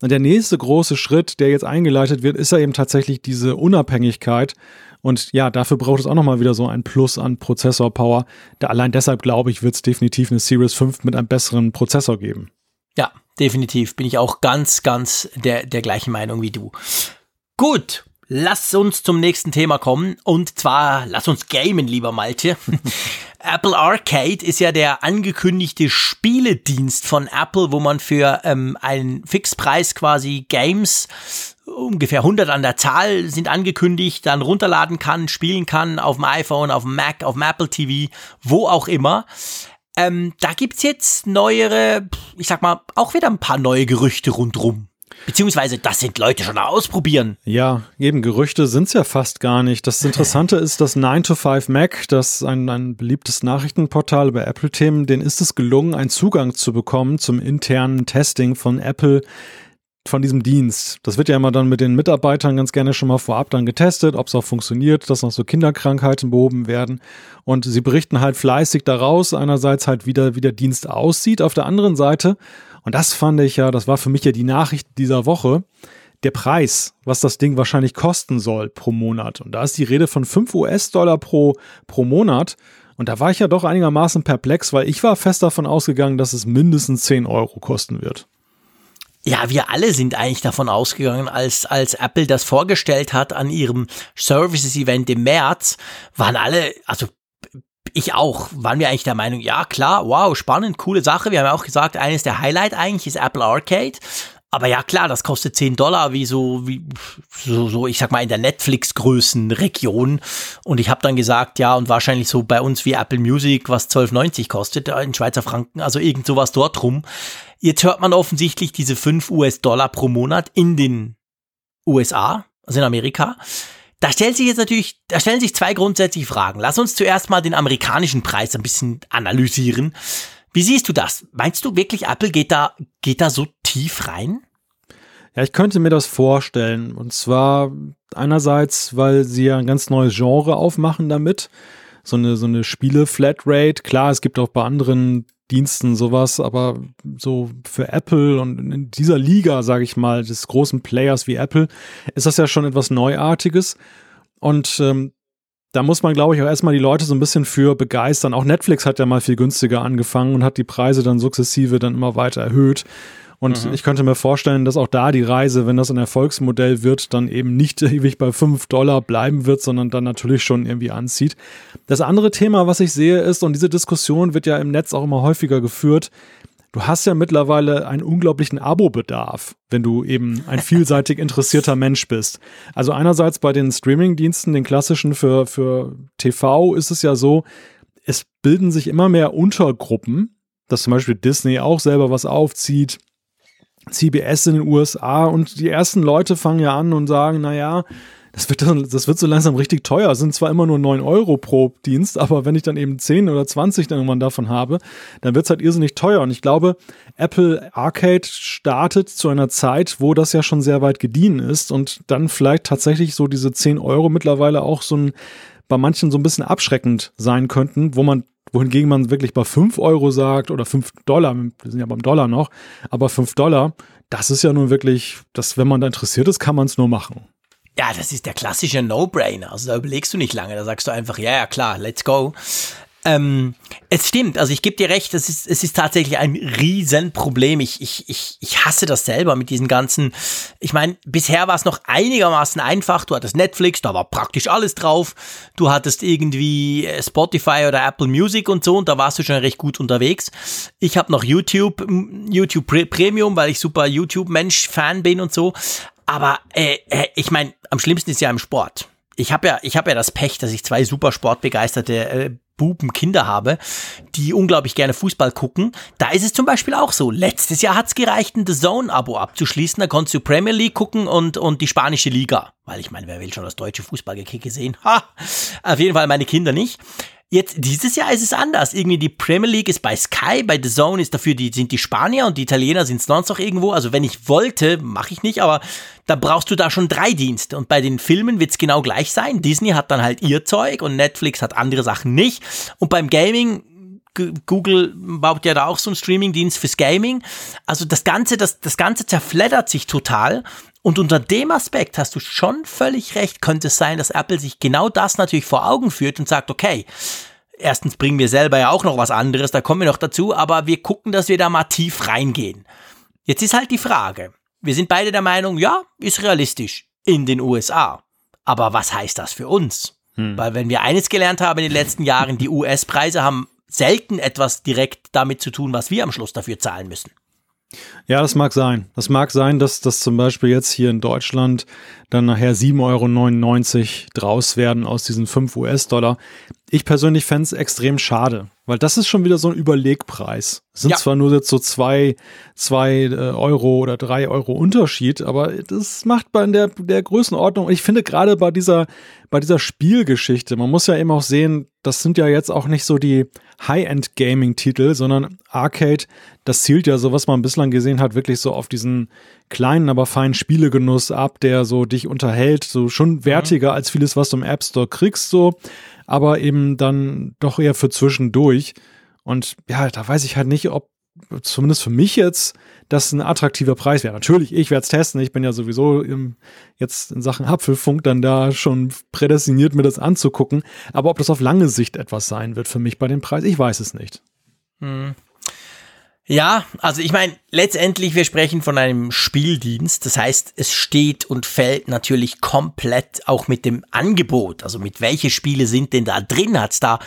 Und der nächste große Schritt, der jetzt eingeleitet wird, ist ja eben tatsächlich diese Unabhängigkeit. Und ja, dafür braucht es auch nochmal wieder so ein Plus an Prozessor-Power. allein deshalb glaube ich, wird es definitiv eine Series 5 mit einem besseren Prozessor geben. Ja, definitiv. Bin ich auch ganz, ganz der, der gleichen Meinung wie du. Gut, lass uns zum nächsten Thema kommen. Und zwar, lass uns gamen, lieber Malte. Apple Arcade ist ja der angekündigte Spieledienst von Apple, wo man für ähm, einen Fixpreis quasi Games ungefähr 100 an der Zahl sind angekündigt, dann runterladen kann, spielen kann auf dem iPhone, auf dem Mac, auf dem Apple TV, wo auch immer. Ähm, da gibt's jetzt neuere, ich sag mal, auch wieder ein paar neue Gerüchte rundrum. Beziehungsweise, das sind Leute schon ausprobieren. Ja, eben Gerüchte sind es ja fast gar nicht. Das Interessante ist, dass 9to5Mac, das ein, ein beliebtes Nachrichtenportal bei Apple-Themen, denen ist es gelungen, einen Zugang zu bekommen zum internen Testing von Apple von diesem Dienst. Das wird ja immer dann mit den Mitarbeitern ganz gerne schon mal vorab dann getestet, ob es auch funktioniert, dass noch so Kinderkrankheiten behoben werden. Und sie berichten halt fleißig daraus, einerseits halt wieder, wie der Dienst aussieht, auf der anderen Seite, und das fand ich ja, das war für mich ja die Nachricht dieser Woche, der Preis, was das Ding wahrscheinlich kosten soll pro Monat. Und da ist die Rede von 5 US-Dollar pro, pro Monat. Und da war ich ja doch einigermaßen perplex, weil ich war fest davon ausgegangen, dass es mindestens 10 Euro kosten wird. Ja, wir alle sind eigentlich davon ausgegangen, als, als Apple das vorgestellt hat an ihrem Services-Event im März, waren alle, also ich auch, waren wir eigentlich der Meinung, ja klar, wow, spannend, coole Sache. Wir haben auch gesagt, eines der Highlight eigentlich ist Apple Arcade. Aber ja klar, das kostet 10 Dollar, wie so, wie so, so ich sag mal in der Netflix-Größenregion. Und ich habe dann gesagt, ja, und wahrscheinlich so bei uns wie Apple Music, was 12,90 kostet in Schweizer Franken, also irgend sowas dort rum. Jetzt hört man offensichtlich diese 5 US-Dollar pro Monat in den USA, also in Amerika. Da stellt sich jetzt natürlich, da stellen sich zwei grundsätzliche Fragen. Lass uns zuerst mal den amerikanischen Preis ein bisschen analysieren. Wie siehst du das? Meinst du wirklich, Apple geht da, geht da so tief rein? Ja, ich könnte mir das vorstellen. Und zwar einerseits, weil sie ja ein ganz neues Genre aufmachen damit. So eine, so eine Spiele-Flatrate. Klar, es gibt auch bei anderen Diensten sowas, aber so für Apple und in dieser Liga, sage ich mal, des großen Players wie Apple, ist das ja schon etwas Neuartiges. Und ähm, da muss man, glaube ich, auch erstmal die Leute so ein bisschen für begeistern. Auch Netflix hat ja mal viel günstiger angefangen und hat die Preise dann sukzessive dann immer weiter erhöht. Und mhm. ich könnte mir vorstellen, dass auch da die Reise, wenn das ein Erfolgsmodell wird, dann eben nicht ewig bei 5 Dollar bleiben wird, sondern dann natürlich schon irgendwie anzieht. Das andere Thema, was ich sehe, ist, und diese Diskussion wird ja im Netz auch immer häufiger geführt, du hast ja mittlerweile einen unglaublichen Abo-Bedarf, wenn du eben ein vielseitig interessierter Mensch bist. Also einerseits bei den Streaming-Diensten, den klassischen für, für TV, ist es ja so, es bilden sich immer mehr Untergruppen, dass zum Beispiel Disney auch selber was aufzieht, CBS in den USA und die ersten Leute fangen ja an und sagen, naja, das wird, das wird so langsam richtig teuer. Das sind zwar immer nur 9 Euro pro Dienst, aber wenn ich dann eben 10 oder 20 dann irgendwann davon habe, dann wird es halt irrsinnig teuer. Und ich glaube, Apple Arcade startet zu einer Zeit, wo das ja schon sehr weit gediehen ist und dann vielleicht tatsächlich so diese 10 Euro mittlerweile auch so ein, bei manchen so ein bisschen abschreckend sein könnten, wo man wohingegen man wirklich bei 5 Euro sagt oder 5 Dollar, wir sind ja beim Dollar noch, aber 5 Dollar, das ist ja nun wirklich, das, wenn man da interessiert ist, kann man es nur machen. Ja, das ist der klassische No-Brainer. Also da überlegst du nicht lange, da sagst du einfach, ja, ja, klar, let's go. Ähm, es stimmt, also ich gebe dir recht, es ist, es ist tatsächlich ein Riesenproblem. Ich, ich, ich, ich hasse das selber mit diesen ganzen. Ich meine, bisher war es noch einigermaßen einfach. Du hattest Netflix, da war praktisch alles drauf. Du hattest irgendwie äh, Spotify oder Apple Music und so und da warst du schon recht gut unterwegs. Ich habe noch YouTube, YouTube Premium, weil ich super YouTube-Mensch-Fan bin und so. Aber äh, äh, ich meine, am schlimmsten ist ja im Sport. Ich habe ja, ich habe ja das Pech, dass ich zwei super sportbegeisterte äh, Buben Kinder habe, die unglaublich gerne Fußball gucken, da ist es zum Beispiel auch so. Letztes Jahr hat es gereicht, ein The Zone-Abo abzuschließen. Da konntest du Premier League gucken und, und die spanische Liga. Weil ich meine, wer will schon das deutsche Fußballgekicke sehen? Ha! Auf jeden Fall meine Kinder nicht. Jetzt, dieses Jahr ist es anders. Irgendwie die Premier League ist bei Sky, bei The Zone ist dafür, die sind die Spanier und die Italiener sind sonst noch irgendwo. Also wenn ich wollte, mache ich nicht, aber da brauchst du da schon drei Dienste. Und bei den Filmen wird es genau gleich sein. Disney hat dann halt ihr Zeug und Netflix hat andere Sachen nicht. Und beim Gaming Google baut ja da auch so einen Streamingdienst fürs Gaming. Also das Ganze, das, das Ganze zerfleddert sich total. Und unter dem Aspekt hast du schon völlig recht, könnte es sein, dass Apple sich genau das natürlich vor Augen führt und sagt, okay, erstens bringen wir selber ja auch noch was anderes, da kommen wir noch dazu, aber wir gucken, dass wir da mal tief reingehen. Jetzt ist halt die Frage, wir sind beide der Meinung, ja, ist realistisch in den USA. Aber was heißt das für uns? Hm. Weil wenn wir eines gelernt haben in den letzten Jahren, die US-Preise haben selten etwas direkt damit zu tun, was wir am Schluss dafür zahlen müssen. Ja, das mag sein. Das mag sein, dass das zum Beispiel jetzt hier in Deutschland dann nachher 7,99 Euro draus werden aus diesen 5 US-Dollar. Ich persönlich fände es extrem schade, Weil das ist schon wieder so ein Überlegpreis. Es sind Ja. zwar nur jetzt so zwei, zwei äh, Euro oder drei Euro Unterschied, aber das macht bei der, der Größenordnung. Und ich finde gerade bei dieser, bei dieser Spielgeschichte, man muss ja eben auch sehen, das sind ja jetzt auch nicht so die High-End-Gaming-Titel, sondern Arcade, das zielt ja so, was man bislang gesehen hat, wirklich so auf diesen kleinen, aber feinen Spielegenuss ab, der so dich unterhält, so schon wertiger als vieles, was du im App Store kriegst, so, aber eben dann doch eher für zwischendurch. Und ja, da weiß ich halt nicht, ob zumindest für mich jetzt das ein attraktiver Preis wäre. Natürlich, ich werde es testen. Ich bin ja sowieso im, jetzt in Sachen Apfelfunk dann da schon prädestiniert, mir das anzugucken. Aber ob das auf lange Sicht etwas sein wird für mich bei dem Preis, ich weiß es nicht. Ja, also ich meine, letztendlich, wir sprechen von einem Spieldienst. Das heißt, es steht und fällt natürlich komplett auch mit dem Angebot. Also mit welche Spiele sind denn da drin? Hat's da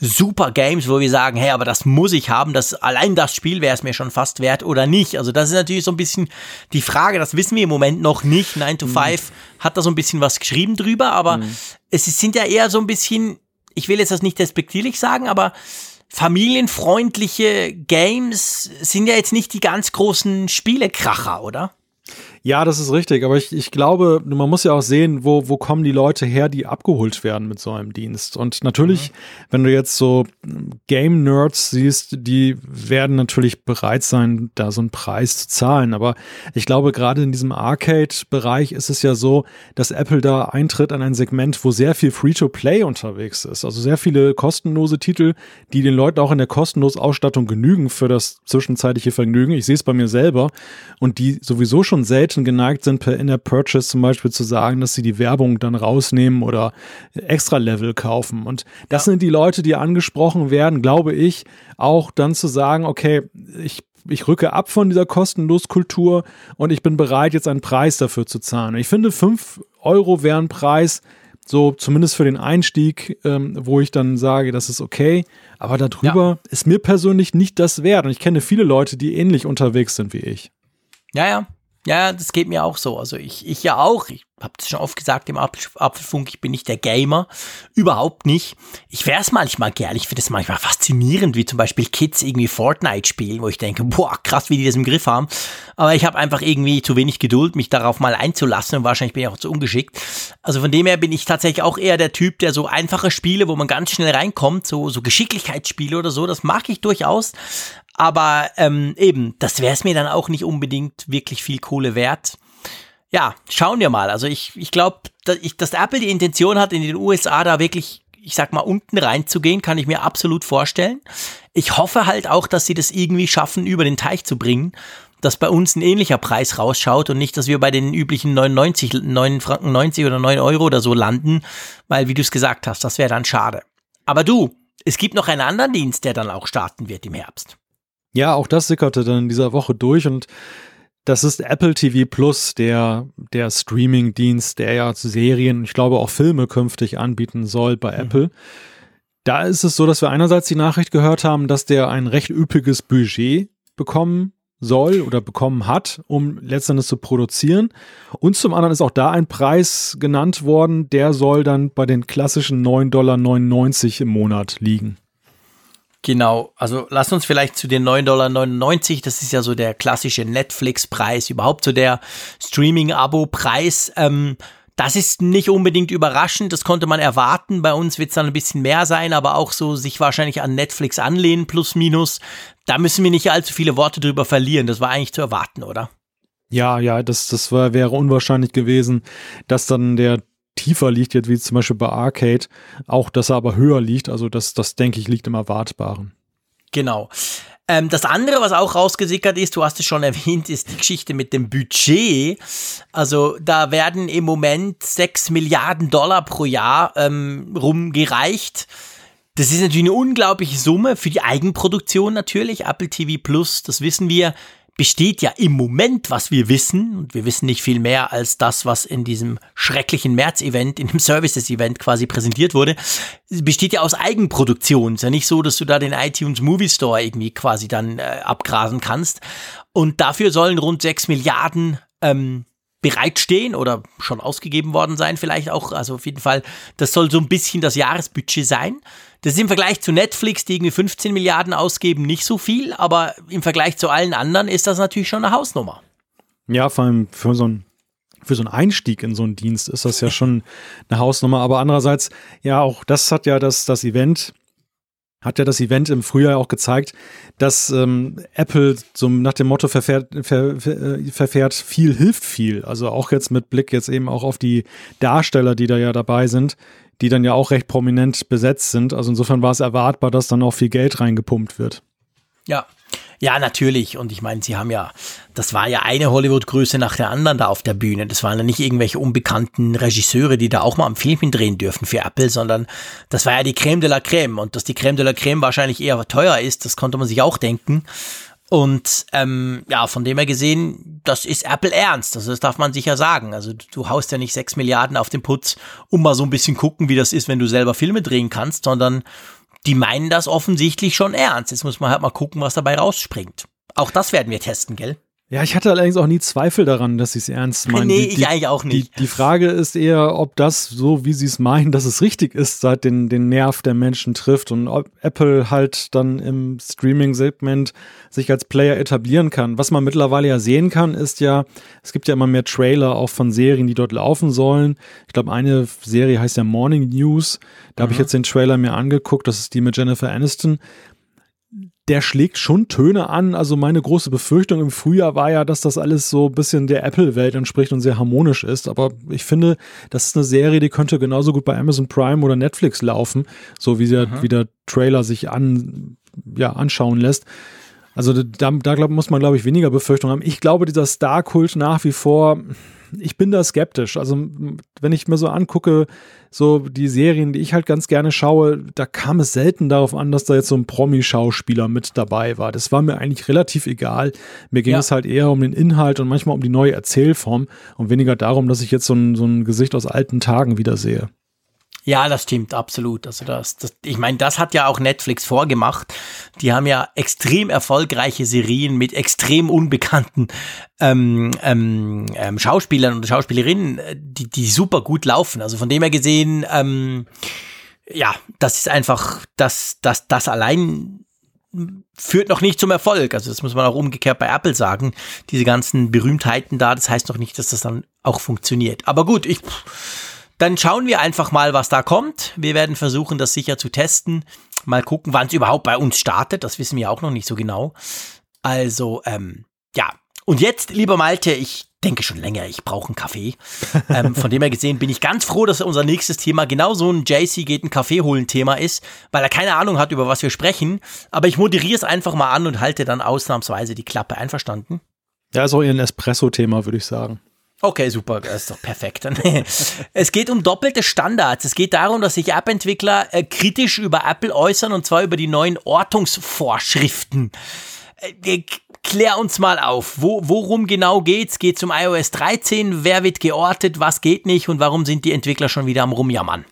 super Games, wo wir sagen, hey, aber das muss ich haben. Das, allein das Spiel wäre es mir schon fast wert oder nicht. Also das ist natürlich so ein bisschen die Frage. Das wissen wir im Moment noch nicht. 9 to 5 hat da so ein bisschen was geschrieben drüber. Aber es ist- sind ja eher so ein bisschen, ich will jetzt das nicht despektierlich sagen, aber familienfreundliche Games sind ja jetzt nicht die ganz großen Spielekracher, oder? Ja, das ist richtig, aber ich, ich glaube, man muss ja auch sehen, wo, wo kommen die Leute her, die abgeholt werden mit so einem Dienst. Und natürlich, wenn du jetzt so Game-Nerds siehst, die werden natürlich bereit sein, da so einen Preis zu zahlen. Aber ich glaube, gerade in diesem Arcade-Bereich ist es ja so, dass Apple da eintritt an ein Segment, wo sehr viel Free-to-Play unterwegs ist. Also sehr viele kostenlose Titel, die den Leuten auch in der kostenlosen Ausstattung genügen für das zwischenzeitliche Vergnügen. Ich sehe es bei mir selber. Und die sowieso schon selten geneigt sind, per Inner Purchase zum Beispiel zu sagen, dass sie die Werbung dann rausnehmen oder extra Level kaufen. Und das sind die Leute, die angesprochen werden, glaube ich, auch dann zu sagen, okay, ich ich rücke ab von dieser Kostenloskultur und ich bin bereit, jetzt einen Preis dafür zu zahlen. Und ich finde, 5 Euro wären Preis, so zumindest für den Einstieg, ähm, wo ich dann sage, das ist okay. Aber darüber ist mir persönlich nicht das wert. Und ich kenne viele Leute, die ähnlich unterwegs sind wie ich. Ja, ja. Ja, das geht mir auch so. Also ich, ich ja auch. Ich habe es schon oft gesagt im Apfel, Apfelfunk, ich bin nicht der Gamer. Überhaupt nicht. Ich wäre es manchmal gern. Ich finde es manchmal faszinierend, wie zum Beispiel Kids irgendwie Fortnite spielen, wo ich denke, boah, krass, wie die das im Griff haben. Aber ich habe einfach irgendwie zu wenig Geduld, mich darauf mal einzulassen und wahrscheinlich bin ich auch zu ungeschickt. Also von dem her bin ich tatsächlich auch eher der Typ, der so einfache Spiele, wo man ganz schnell reinkommt, so, so Geschicklichkeitsspiele oder so, das mag ich durchaus. Aber ähm, eben, das wäre es mir dann auch nicht unbedingt wirklich viel Kohle wert. Ja, schauen wir mal. Also ich, ich glaube, dass, dass Apple die Intention hat, in den USA da wirklich, ich sag mal, unten reinzugehen, kann ich mir absolut vorstellen. Ich hoffe halt auch, dass sie das irgendwie schaffen, über den Teich zu bringen, dass bei uns ein ähnlicher Preis rausschaut und nicht, dass wir bei den üblichen 99, 9 Franken 90 oder 9 Euro oder so landen, weil, wie du es gesagt hast, das wäre dann schade. Aber du, es gibt noch einen anderen Dienst, der dann auch starten wird im Herbst. Ja, auch das sickerte dann in dieser Woche durch und das ist Apple TV Plus, der, der Streaming-Dienst, der ja Serien, ich glaube auch Filme künftig anbieten soll bei Apple. Da ist es so, dass wir einerseits die Nachricht gehört haben, dass der ein recht üppiges Budget bekommen soll oder bekommen hat, um letztendlich zu produzieren. Und zum anderen ist auch da ein Preis genannt worden, der soll dann bei den klassischen 9,99 Dollar im Monat liegen. Genau, also lass uns vielleicht zu den 9,99 Dollar, das ist ja so der klassische Netflix-Preis, überhaupt so der Streaming-Abo-Preis. Ähm, das ist nicht unbedingt überraschend, das konnte man erwarten. Bei uns wird es dann ein bisschen mehr sein, aber auch so sich wahrscheinlich an Netflix anlehnen, plus minus. Da müssen wir nicht allzu viele Worte drüber verlieren. Das war eigentlich zu erwarten, oder? Ja, ja, das, das war, wäre unwahrscheinlich gewesen, dass dann der tiefer liegt, jetzt wie zum Beispiel bei Arcade, auch dass er aber höher liegt. Also das, das denke ich, liegt im Erwartbaren. Genau. Ähm, das andere, was auch rausgesickert ist, du hast es schon erwähnt, ist die Geschichte mit dem Budget. Also da werden im Moment 6 Milliarden Dollar pro Jahr ähm, rumgereicht. Das ist natürlich eine unglaubliche Summe für die Eigenproduktion natürlich. Apple TV Plus, das wissen wir, besteht ja im Moment, was wir wissen, und wir wissen nicht viel mehr als das, was in diesem schrecklichen März-Event, in dem Services-Event quasi präsentiert wurde, besteht ja aus Eigenproduktion. Ist ja nicht so, dass du da den iTunes Movie Store irgendwie quasi dann äh, abgrasen kannst. Und dafür sollen rund 6 Milliarden ähm, bereitstehen oder schon ausgegeben worden sein, vielleicht auch. Also auf jeden Fall, das soll so ein bisschen das Jahresbudget sein. Das ist im Vergleich zu Netflix, die irgendwie 15 Milliarden ausgeben, nicht so viel, aber im Vergleich zu allen anderen ist das natürlich schon eine Hausnummer. Ja, vor allem für so ein für so einen Einstieg in so einen Dienst ist das ja schon eine Hausnummer. Aber andererseits, ja, auch das hat ja das, das Event hat ja das Event im Frühjahr auch gezeigt, dass ähm, Apple so nach dem Motto verfährt, ver, ver, äh, verfährt, viel hilft viel. Also auch jetzt mit Blick jetzt eben auch auf die Darsteller, die da ja dabei sind, die dann ja auch recht prominent besetzt sind. Also insofern war es erwartbar, dass dann auch viel Geld reingepumpt wird. Ja, ja, natürlich. Und ich meine, sie haben ja, das war ja eine Hollywood-Größe nach der anderen da auf der Bühne. Das waren ja nicht irgendwelche unbekannten Regisseure, die da auch mal am Film drehen dürfen für Apple, sondern das war ja die Creme de la Creme. Und dass die Creme de la Creme wahrscheinlich eher teuer ist, das konnte man sich auch denken. Und ähm, ja, von dem her gesehen, das ist Apple ernst. Also das darf man sicher sagen. Also du haust ja nicht sechs Milliarden auf den Putz, um mal so ein bisschen gucken, wie das ist, wenn du selber Filme drehen kannst, sondern die meinen das offensichtlich schon ernst. Jetzt muss man halt mal gucken, was dabei rausspringt. Auch das werden wir testen, gell? Ja, ich hatte allerdings auch nie Zweifel daran, dass sie es ernst meinen. Nee, die, ich eigentlich auch nicht. Die, die Frage ist eher, ob das, so wie sie es meinen, dass es richtig ist, seit den, den Nerv der Menschen trifft und ob Apple halt dann im Streaming-Segment sich als Player etablieren kann. Was man mittlerweile ja sehen kann, ist ja, es gibt ja immer mehr Trailer auch von Serien, die dort laufen sollen. Ich glaube, eine Serie heißt ja Morning News. Da mhm. habe ich jetzt den Trailer mir angeguckt. Das ist die mit Jennifer Aniston der schlägt schon Töne an. Also meine große Befürchtung im Frühjahr war ja, dass das alles so ein bisschen der Apple-Welt entspricht und sehr harmonisch ist. Aber ich finde, das ist eine Serie, die könnte genauso gut bei Amazon Prime oder Netflix laufen, so wie, der, wie der Trailer sich an, ja, anschauen lässt. Also da, da glaub, muss man, glaube ich, weniger Befürchtung haben. Ich glaube, dieser Star-Kult nach wie vor ich bin da skeptisch. Also, wenn ich mir so angucke, so die Serien, die ich halt ganz gerne schaue, da kam es selten darauf an, dass da jetzt so ein Promi-Schauspieler mit dabei war. Das war mir eigentlich relativ egal. Mir ging ja. es halt eher um den Inhalt und manchmal um die neue Erzählform und weniger darum, dass ich jetzt so ein, so ein Gesicht aus alten Tagen wiedersehe. Ja, das stimmt, absolut. Also das, das ich meine, das hat ja auch Netflix vorgemacht. Die haben ja extrem erfolgreiche Serien mit extrem unbekannten ähm, ähm, ähm, Schauspielern und Schauspielerinnen, äh, die, die super gut laufen. Also von dem her gesehen, ähm, ja, das ist einfach, das, das, das allein führt noch nicht zum Erfolg. Also das muss man auch umgekehrt bei Apple sagen. Diese ganzen Berühmtheiten da, das heißt noch nicht, dass das dann auch funktioniert. Aber gut, ich dann schauen wir einfach mal, was da kommt. Wir werden versuchen, das sicher zu testen. Mal gucken, wann es überhaupt bei uns startet. Das wissen wir auch noch nicht so genau. Also, ähm, ja. Und jetzt, lieber Malte, ich denke schon länger, ich brauche einen Kaffee. ähm, von dem her gesehen bin ich ganz froh, dass unser nächstes Thema genau so ein JC geht einen Kaffee holen Thema ist, weil er keine Ahnung hat, über was wir sprechen. Aber ich moderiere es einfach mal an und halte dann ausnahmsweise die Klappe. Einverstanden? Ja, ist auch eher ein Espresso-Thema, würde ich sagen. Okay, super, das ist doch perfekt. es geht um doppelte Standards. Es geht darum, dass sich App-Entwickler äh, kritisch über Apple äußern und zwar über die neuen Ortungsvorschriften. Äh, klär uns mal auf, Wo, worum genau geht's? Geht's um iOS 13? Wer wird geortet? Was geht nicht? Und warum sind die Entwickler schon wieder am Rumjammern?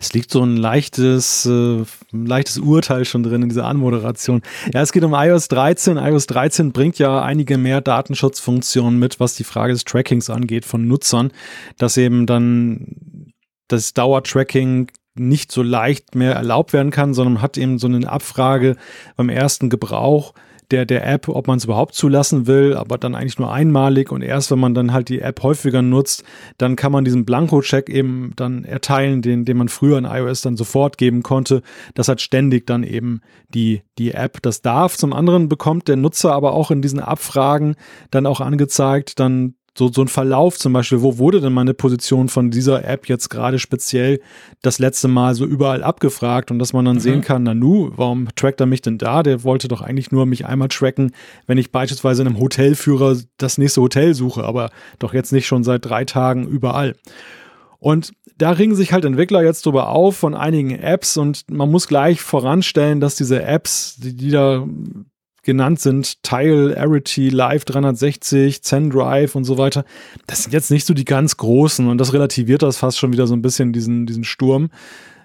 Es liegt so ein leichtes, äh, leichtes Urteil schon drin in dieser Anmoderation. Ja, es geht um iOS 13. iOS 13 bringt ja einige mehr Datenschutzfunktionen mit, was die Frage des Trackings angeht von Nutzern, dass eben dann das Dauertracking nicht so leicht mehr erlaubt werden kann, sondern hat eben so eine Abfrage beim ersten Gebrauch der, der App, ob man es überhaupt zulassen will, aber dann eigentlich nur einmalig und erst wenn man dann halt die App häufiger nutzt, dann kann man diesen Blanko-Check eben dann erteilen, den, den man früher in iOS dann sofort geben konnte. Das hat ständig dann eben die, die App das darf. Zum anderen bekommt der Nutzer aber auch in diesen Abfragen dann auch angezeigt, dann so, so ein Verlauf zum Beispiel, wo wurde denn meine Position von dieser App jetzt gerade speziell das letzte Mal so überall abgefragt und dass man dann mhm. sehen kann, Nanu, warum trackt er mich denn da? Der wollte doch eigentlich nur mich einmal tracken, wenn ich beispielsweise in einem Hotelführer das nächste Hotel suche, aber doch jetzt nicht schon seit drei Tagen überall. Und da ringen sich halt Entwickler jetzt drüber auf von einigen Apps und man muss gleich voranstellen, dass diese Apps, die, die da genannt sind, Tile, Arity, Live 360, ZenDrive und so weiter. Das sind jetzt nicht so die ganz großen und das relativiert das fast schon wieder so ein bisschen, diesen, diesen Sturm.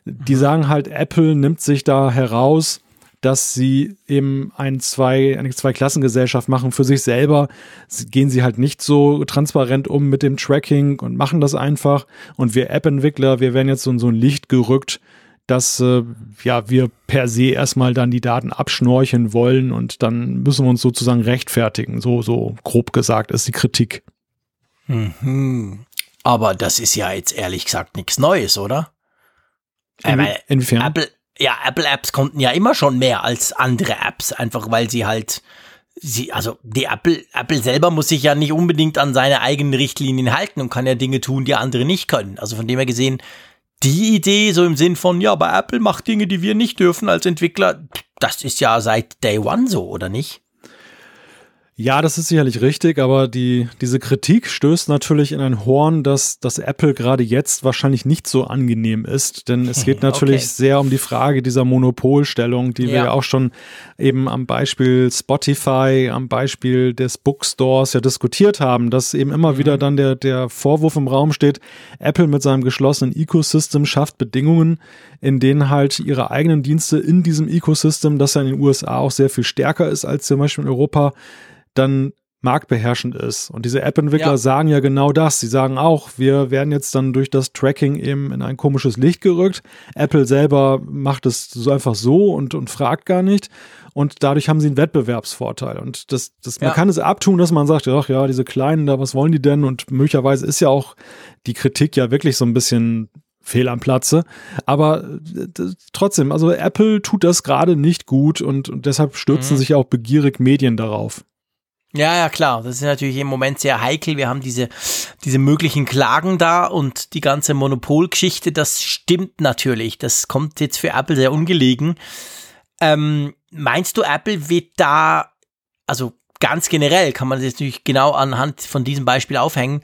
Die mhm. sagen halt, Apple nimmt sich da heraus, dass sie eben ein zwei, eine Zweiklassengesellschaft machen für sich selber. Gehen sie halt nicht so transparent um mit dem Tracking und machen das einfach. Und wir App-Entwickler, wir werden jetzt so in so ein Licht gerückt, dass äh, ja wir per se erstmal dann die Daten abschnorcheln wollen und dann müssen wir uns sozusagen rechtfertigen. So, so grob gesagt ist die Kritik. Mhm. Aber das ist ja jetzt ehrlich gesagt nichts Neues, oder? In, äh, inwiefern? Apple, ja, Apple Apps konnten ja immer schon mehr als andere Apps, einfach weil sie halt sie, also die Apple, Apple selber muss sich ja nicht unbedingt an seine eigenen Richtlinien halten und kann ja Dinge tun, die andere nicht können. Also von dem her gesehen, die Idee so im Sinn von, ja, aber Apple macht Dinge, die wir nicht dürfen als Entwickler, das ist ja seit Day One so, oder nicht? Ja, das ist sicherlich richtig, aber die, diese Kritik stößt natürlich in ein Horn, dass, dass Apple gerade jetzt wahrscheinlich nicht so angenehm ist, denn es geht natürlich okay. sehr um die Frage dieser Monopolstellung, die ja. wir ja auch schon eben am Beispiel Spotify, am Beispiel des Bookstores ja diskutiert haben, dass eben immer mhm. wieder dann der, der Vorwurf im Raum steht, Apple mit seinem geschlossenen Ecosystem schafft Bedingungen, in denen halt ihre eigenen Dienste in diesem Ecosystem, das ja in den USA auch sehr viel stärker ist als zum Beispiel in Europa, dann marktbeherrschend ist. Und diese App-Entwickler ja. sagen ja genau das. Sie sagen auch, wir werden jetzt dann durch das Tracking eben in ein komisches Licht gerückt. Apple selber macht es so einfach so und, und fragt gar nicht. Und dadurch haben sie einen Wettbewerbsvorteil. Und das, das, man kann es abtun, dass man sagt, ach ja, diese Kleinen da, was wollen die denn? Und möglicherweise ist ja auch die Kritik ja wirklich so ein bisschen fehl am Platze. Aber trotzdem, also Apple tut das gerade nicht gut und, und deshalb stürzen mhm. sich auch begierig Medien darauf. Ja, ja, klar. Das ist natürlich im Moment sehr heikel. Wir haben diese, diese möglichen Klagen da und die ganze Monopolgeschichte, das stimmt natürlich. Das kommt jetzt für Apple sehr ungelegen. Ähm, meinst du, Apple wird da, also ganz generell kann man das jetzt natürlich genau anhand von diesem Beispiel aufhängen.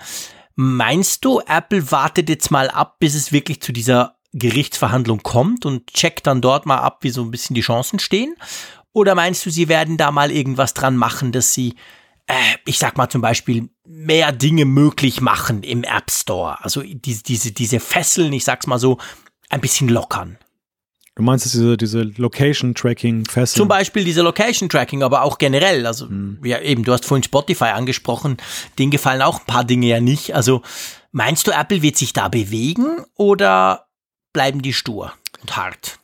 Meinst du, Apple wartet jetzt mal ab, bis es wirklich zu dieser Gerichtsverhandlung kommt und checkt dann dort mal ab, wie so ein bisschen die Chancen stehen? Oder meinst du, sie werden da mal irgendwas dran machen, dass sie ich sag mal zum Beispiel, mehr Dinge möglich machen im App Store. Also diese, diese, diese Fesseln, ich sag's mal so, ein bisschen lockern. Du meinst diese, diese Location-Tracking-Fesseln? Zum Beispiel diese Location-Tracking, aber auch generell. Also, hm. ja, eben, du hast vorhin Spotify angesprochen. Denen gefallen auch ein paar Dinge ja nicht. Also, meinst du, Apple wird sich da bewegen oder bleiben die stur und hart?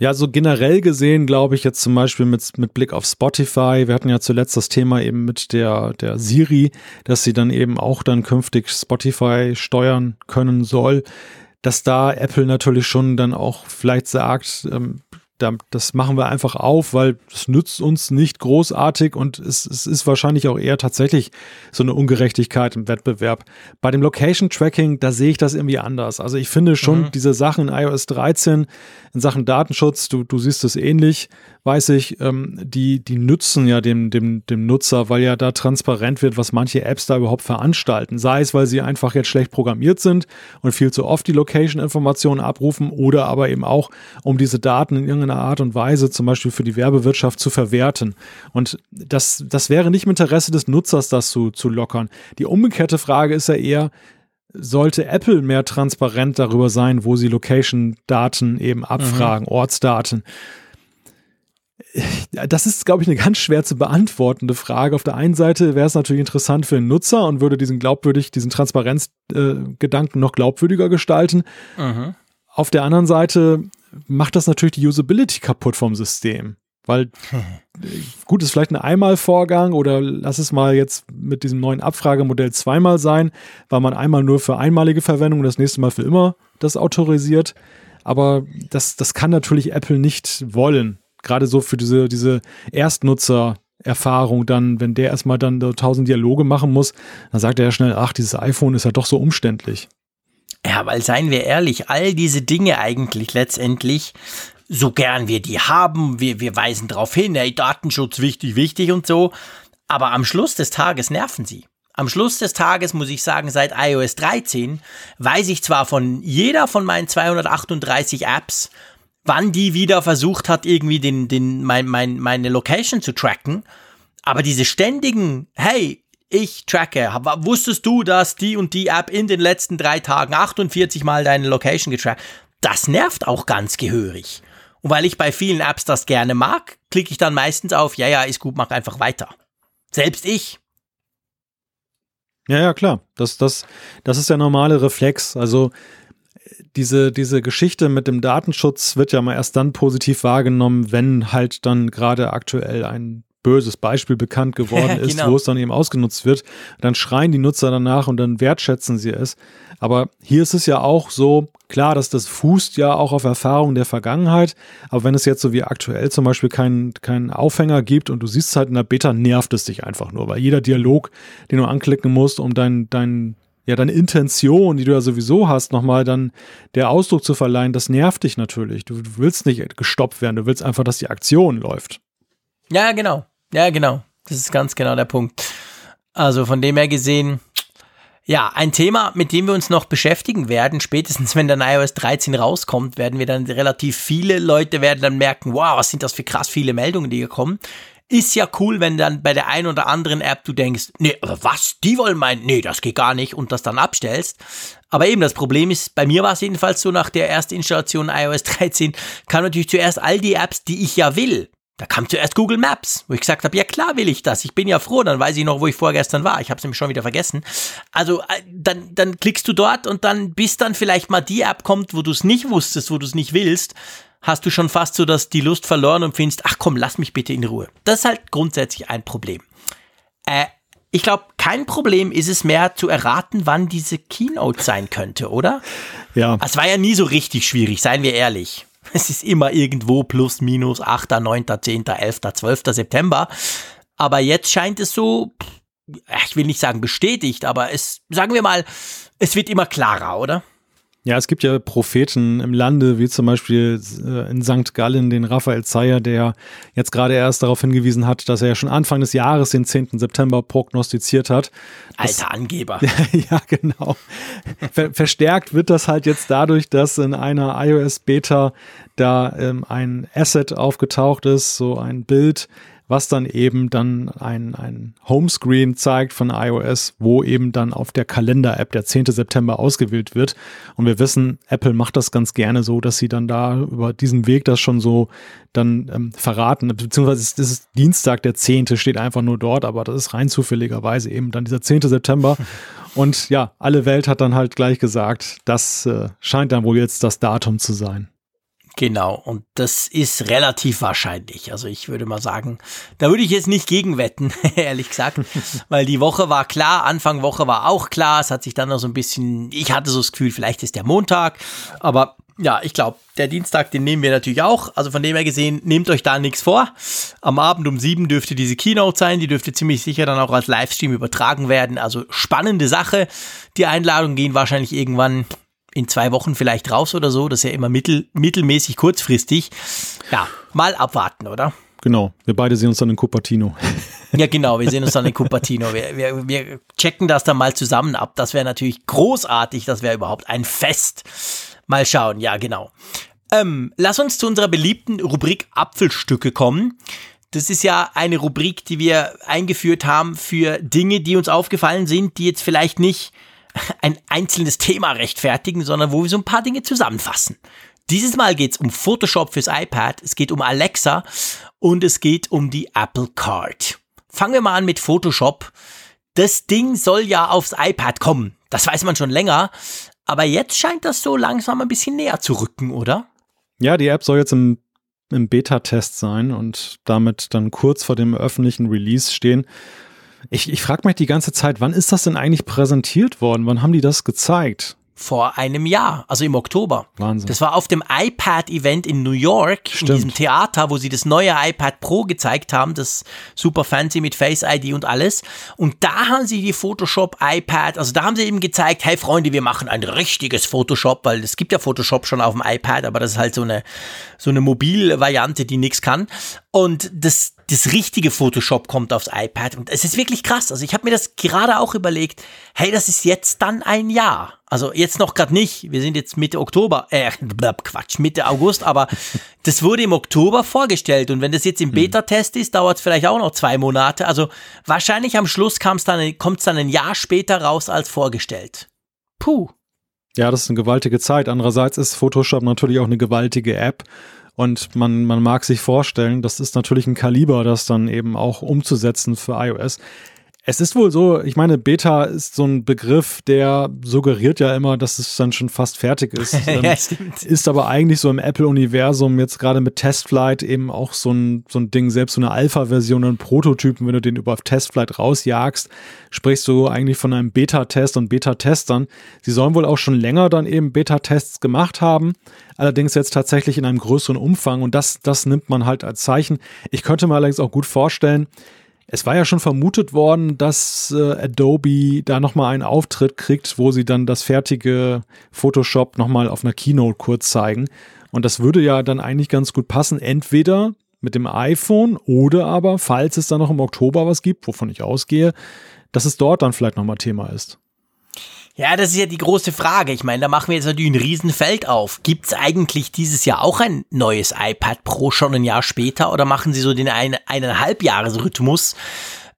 Ja, so generell gesehen glaube ich jetzt zum Beispiel mit, mit Blick auf Spotify, wir hatten ja zuletzt das Thema eben mit der, der Siri, dass sie dann eben auch dann künftig Spotify steuern können soll, dass da Apple natürlich schon dann auch vielleicht sagt, ähm, das machen wir einfach auf, weil es nützt uns nicht großartig und es, es, ist wahrscheinlich auch eher tatsächlich so eine Ungerechtigkeit im Wettbewerb. Bei dem Location Tracking, da sehe ich das irgendwie anders. Also ich finde schon mhm. diese Sachen in iOS 13 in Sachen Datenschutz, du, du siehst es ähnlich, weiß ich, ähm, die, die nützen ja dem, dem, dem Nutzer, weil ja da transparent wird, was manche Apps da überhaupt veranstalten. Sei es, weil sie einfach jetzt schlecht programmiert sind und viel zu oft die Location-Informationen abrufen oder aber eben auch, um diese Daten in irgendeiner Art und Weise zum Beispiel für die Werbewirtschaft zu verwerten. Und das, das wäre nicht im Interesse des Nutzers, das zu, zu lockern. Die umgekehrte Frage ist ja eher, sollte Apple mehr transparent darüber sein, wo sie Location-Daten eben abfragen, mhm. Ortsdaten. Das ist, glaube ich, eine ganz schwer zu beantwortende Frage. Auf der einen Seite wäre es natürlich interessant für den Nutzer und würde diesen glaubwürdig, diesen Transparenzgedanken äh, noch glaubwürdiger gestalten. Mhm. Auf der anderen Seite macht das natürlich die Usability kaputt vom System. Weil gut, ist vielleicht ein Einmalvorgang oder lass es mal jetzt mit diesem neuen Abfragemodell zweimal sein, weil man einmal nur für einmalige Verwendung und das nächste Mal für immer das autorisiert. Aber das, das kann natürlich Apple nicht wollen. Gerade so für diese, diese Erstnutzer-Erfahrung dann, wenn der erstmal dann tausend Dialoge machen muss, dann sagt er ja schnell, ach, dieses iPhone ist ja doch so umständlich. Ja, weil seien wir ehrlich, all diese Dinge eigentlich letztendlich so gern wir die haben, wir, wir weisen darauf hin, hey, Datenschutz wichtig, wichtig und so. Aber am Schluss des Tages nerven sie. Am Schluss des Tages muss ich sagen, seit iOS 13 weiß ich zwar von jeder von meinen 238 Apps, wann die wieder versucht hat, irgendwie den, den, mein, mein, meine Location zu tracken. Aber diese ständigen, hey, ich tracke, wusstest du, dass die und die App in den letzten drei Tagen 48 mal deine Location getrackt? Das nervt auch ganz gehörig. Und weil ich bei vielen Apps das gerne mag, klicke ich dann meistens auf, ja, ja, ist gut, mach einfach weiter. Selbst ich. Ja, ja, klar. Das, das, das ist der normale Reflex. Also diese, diese Geschichte mit dem Datenschutz wird ja mal erst dann positiv wahrgenommen, wenn halt dann gerade aktuell ein böses Beispiel bekannt geworden ist, genau. wo es dann eben ausgenutzt wird, dann schreien die Nutzer danach und dann wertschätzen sie es. Aber hier ist es ja auch so, klar, dass das fußt ja auch auf Erfahrungen der Vergangenheit, aber wenn es jetzt so wie aktuell zum Beispiel keinen keinen Aufhänger gibt und du siehst es halt in der Beta, nervt es dich einfach nur, weil jeder Dialog, den du anklicken musst, um dein, dein ja, deine Intention, die du ja sowieso hast, nochmal dann der Ausdruck zu verleihen, das nervt dich natürlich. Du, du willst nicht gestoppt werden, du willst einfach, dass die Aktion läuft. Ja, genau. Ja, genau. Das ist ganz genau der Punkt. Also von dem her gesehen, ja, ein Thema, mit dem wir uns noch beschäftigen werden, spätestens wenn dann iOS 13 rauskommt, werden wir dann relativ viele Leute werden dann merken, wow, was sind das für krass viele Meldungen, die hier kommen. Ist ja cool, wenn dann bei der einen oder anderen App du denkst, nee, was, die wollen meinen, nee, das geht gar nicht und das dann abstellst. Aber eben das Problem ist, bei mir war es jedenfalls so, nach der ersten Installation iOS 13 kam natürlich zuerst all die Apps, die ich ja will. Da kam zuerst Google Maps, wo ich gesagt habe, ja klar will ich das. Ich bin ja froh, dann weiß ich noch, wo ich vorgestern war. Ich habe es nämlich schon wieder vergessen. Also äh, dann, dann klickst du dort und dann bis dann vielleicht mal die App kommt, wo du es nicht wusstest, wo du es nicht willst, hast du schon fast so dass die Lust verloren und findest, ach komm, lass mich bitte in Ruhe. Das ist halt grundsätzlich ein Problem. Äh, ich glaube, kein Problem ist es mehr zu erraten, wann diese Keynote sein könnte, oder? Ja. Es war ja nie so richtig schwierig, seien wir ehrlich. Es ist immer irgendwo plus minus 8., 9., 10., 11., 12. September. Aber jetzt scheint es so, ich will nicht sagen bestätigt, aber es, sagen wir mal, es wird immer klarer, oder? Ja, es gibt ja Propheten im Lande, wie zum Beispiel äh, in St. Gallen den Raphael Zeyer, der jetzt gerade erst darauf hingewiesen hat, dass er ja schon Anfang des Jahres den 10. September prognostiziert hat. Alter Angeber. ja, genau. Ver verstärkt wird das halt jetzt dadurch, dass in einer iOS-Beta da ähm, ein Asset aufgetaucht ist, so ein Bild, was dann eben dann ein, ein Homescreen zeigt von iOS, wo eben dann auf der Kalender-App der 10. September ausgewählt wird. Und wir wissen, Apple macht das ganz gerne so, dass sie dann da über diesen Weg das schon so dann ähm, verraten. Beziehungsweise es ist Dienstag, der 10. steht einfach nur dort, aber das ist rein zufälligerweise eben dann dieser 10. September. Und ja, alle Welt hat dann halt gleich gesagt, das äh, scheint dann wohl jetzt das Datum zu sein. Genau, und das ist relativ wahrscheinlich. Also ich würde mal sagen, da würde ich jetzt nicht gegenwetten, ehrlich gesagt, weil die Woche war klar, Anfang Woche war auch klar, es hat sich dann noch so ein bisschen, ich hatte so das Gefühl, vielleicht ist der Montag, aber ja, ich glaube, der Dienstag, den nehmen wir natürlich auch. Also von dem her gesehen, nehmt euch da nichts vor. Am Abend um sieben dürfte diese Keynote sein. Die dürfte ziemlich sicher dann auch als Livestream übertragen werden. Also spannende Sache. Die Einladungen gehen wahrscheinlich irgendwann in zwei Wochen vielleicht raus oder so. Das ist ja immer mittel, mittelmäßig kurzfristig. Ja, mal abwarten, oder? Genau, wir beide sehen uns dann in Cupertino. Ja, genau, wir sehen uns dann in Cupertino. Wir, wir, wir checken das dann mal zusammen ab. Das wäre natürlich großartig, das wäre überhaupt ein Fest. Mal schauen, ja, genau. Ähm, lass uns zu unserer beliebten Rubrik Apfelstücke kommen. Das ist ja eine Rubrik, die wir eingeführt haben für Dinge, die uns aufgefallen sind, die jetzt vielleicht nicht ein einzelnes Thema rechtfertigen, sondern wo wir so ein paar Dinge zusammenfassen. Dieses Mal geht es um Photoshop fürs iPad, es geht um Alexa und es geht um die Apple Card. Fangen wir mal an mit Photoshop. Das Ding soll ja aufs iPad kommen. Das weiß man schon länger. Aber jetzt scheint das so langsam ein bisschen näher zu rücken, oder? Ja, die App soll jetzt im, im Beta-Test sein und damit dann kurz vor dem öffentlichen Release stehen. Ich, ich frage mich die ganze Zeit, wann ist das denn eigentlich präsentiert worden? Wann haben die das gezeigt? vor einem Jahr, also im Oktober. Wahnsinn. Das war auf dem iPad-Event in New York, Stimmt. in diesem Theater, wo sie das neue iPad Pro gezeigt haben, das super fancy mit Face ID und alles. Und da haben sie die Photoshop iPad, also da haben sie eben gezeigt, hey Freunde, wir machen ein richtiges Photoshop, weil es gibt ja Photoshop schon auf dem iPad, aber das ist halt so eine, so eine Mobilvariante, die nichts kann. Und das, das richtige Photoshop kommt aufs iPad und es ist wirklich krass. Also ich habe mir das gerade auch überlegt, hey, das ist jetzt dann ein Jahr. Also jetzt noch gerade nicht. Wir sind jetzt Mitte Oktober, äh, Quatsch, Mitte August, aber das wurde im Oktober vorgestellt und wenn das jetzt im hm. Beta-Test ist, dauert es vielleicht auch noch zwei Monate. Also wahrscheinlich am Schluss dann, kommt es dann ein Jahr später raus als vorgestellt. Puh. Ja, das ist eine gewaltige Zeit. Andererseits ist Photoshop natürlich auch eine gewaltige App Und man, man mag sich vorstellen, das ist natürlich ein Kaliber, das dann eben auch umzusetzen für iOS. Es ist wohl so, ich meine, Beta ist so ein Begriff, der suggeriert ja immer, dass es dann schon fast fertig ist. ja, ähm, stimmt. Ist aber eigentlich so im Apple-Universum jetzt gerade mit Testflight eben auch so ein, so ein Ding, selbst so eine Alpha-Version, einen Prototypen, wenn du den über Testflight rausjagst, sprichst du eigentlich von einem Beta-Test und Beta-Testern. Sie sollen wohl auch schon länger dann eben Beta-Tests gemacht haben, allerdings jetzt tatsächlich in einem größeren Umfang und das, das nimmt man halt als Zeichen. Ich könnte mir allerdings auch gut vorstellen, es war ja schon vermutet worden, dass äh, Adobe da nochmal einen Auftritt kriegt, wo sie dann das fertige Photoshop nochmal auf einer Keynote kurz zeigen. Und das würde ja dann eigentlich ganz gut passen. Entweder mit dem iPhone oder aber, falls es dann noch im Oktober was gibt, wovon ich ausgehe, dass es dort dann vielleicht nochmal Thema ist. Ja, das ist ja die große Frage. Ich meine, da machen wir jetzt natürlich ein Riesenfeld auf. Gibt es eigentlich dieses Jahr auch ein neues iPad Pro schon ein Jahr später oder machen sie so den ein, eineinhalb Jahresrhythmus?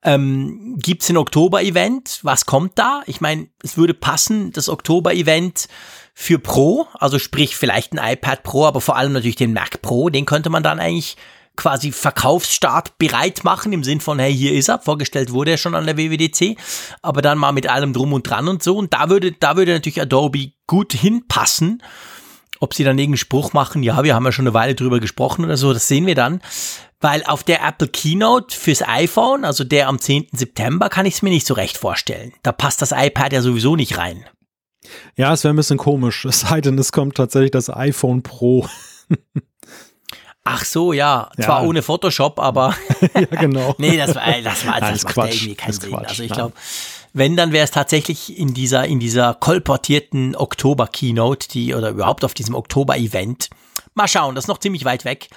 Ähm, Gibt es ein Oktober-Event? Was kommt da? Ich meine, es würde passen, das Oktober-Event für Pro, also sprich vielleicht ein iPad Pro, aber vor allem natürlich den Mac Pro, den könnte man dann eigentlich quasi Verkaufsstart bereit machen, im Sinn von, hey, hier ist er, vorgestellt wurde er schon an der WWDC, aber dann mal mit allem drum und dran und so. Und da würde, da würde natürlich Adobe gut hinpassen. Ob sie dann irgendeinen Spruch machen, ja, wir haben ja schon eine Weile drüber gesprochen oder so, das sehen wir dann. Weil auf der Apple Keynote fürs iPhone, also der am 10. September, kann ich es mir nicht so recht vorstellen. Da passt das iPad ja sowieso nicht rein. Ja, es wäre ein bisschen komisch. Es sei denn, es kommt tatsächlich das iPhone Pro. Ach so, ja. ja. Zwar ohne Photoshop, aber. ja, genau. nee, das war, das war, das, das macht Quatsch. irgendwie keinen Sinn. Quatsch. Also ich glaube, wenn, dann wäre es tatsächlich in dieser, in dieser kolportierten Oktober-Keynote, die, oder überhaupt auf diesem Oktober-Event. Mal schauen, das ist noch ziemlich weit weg.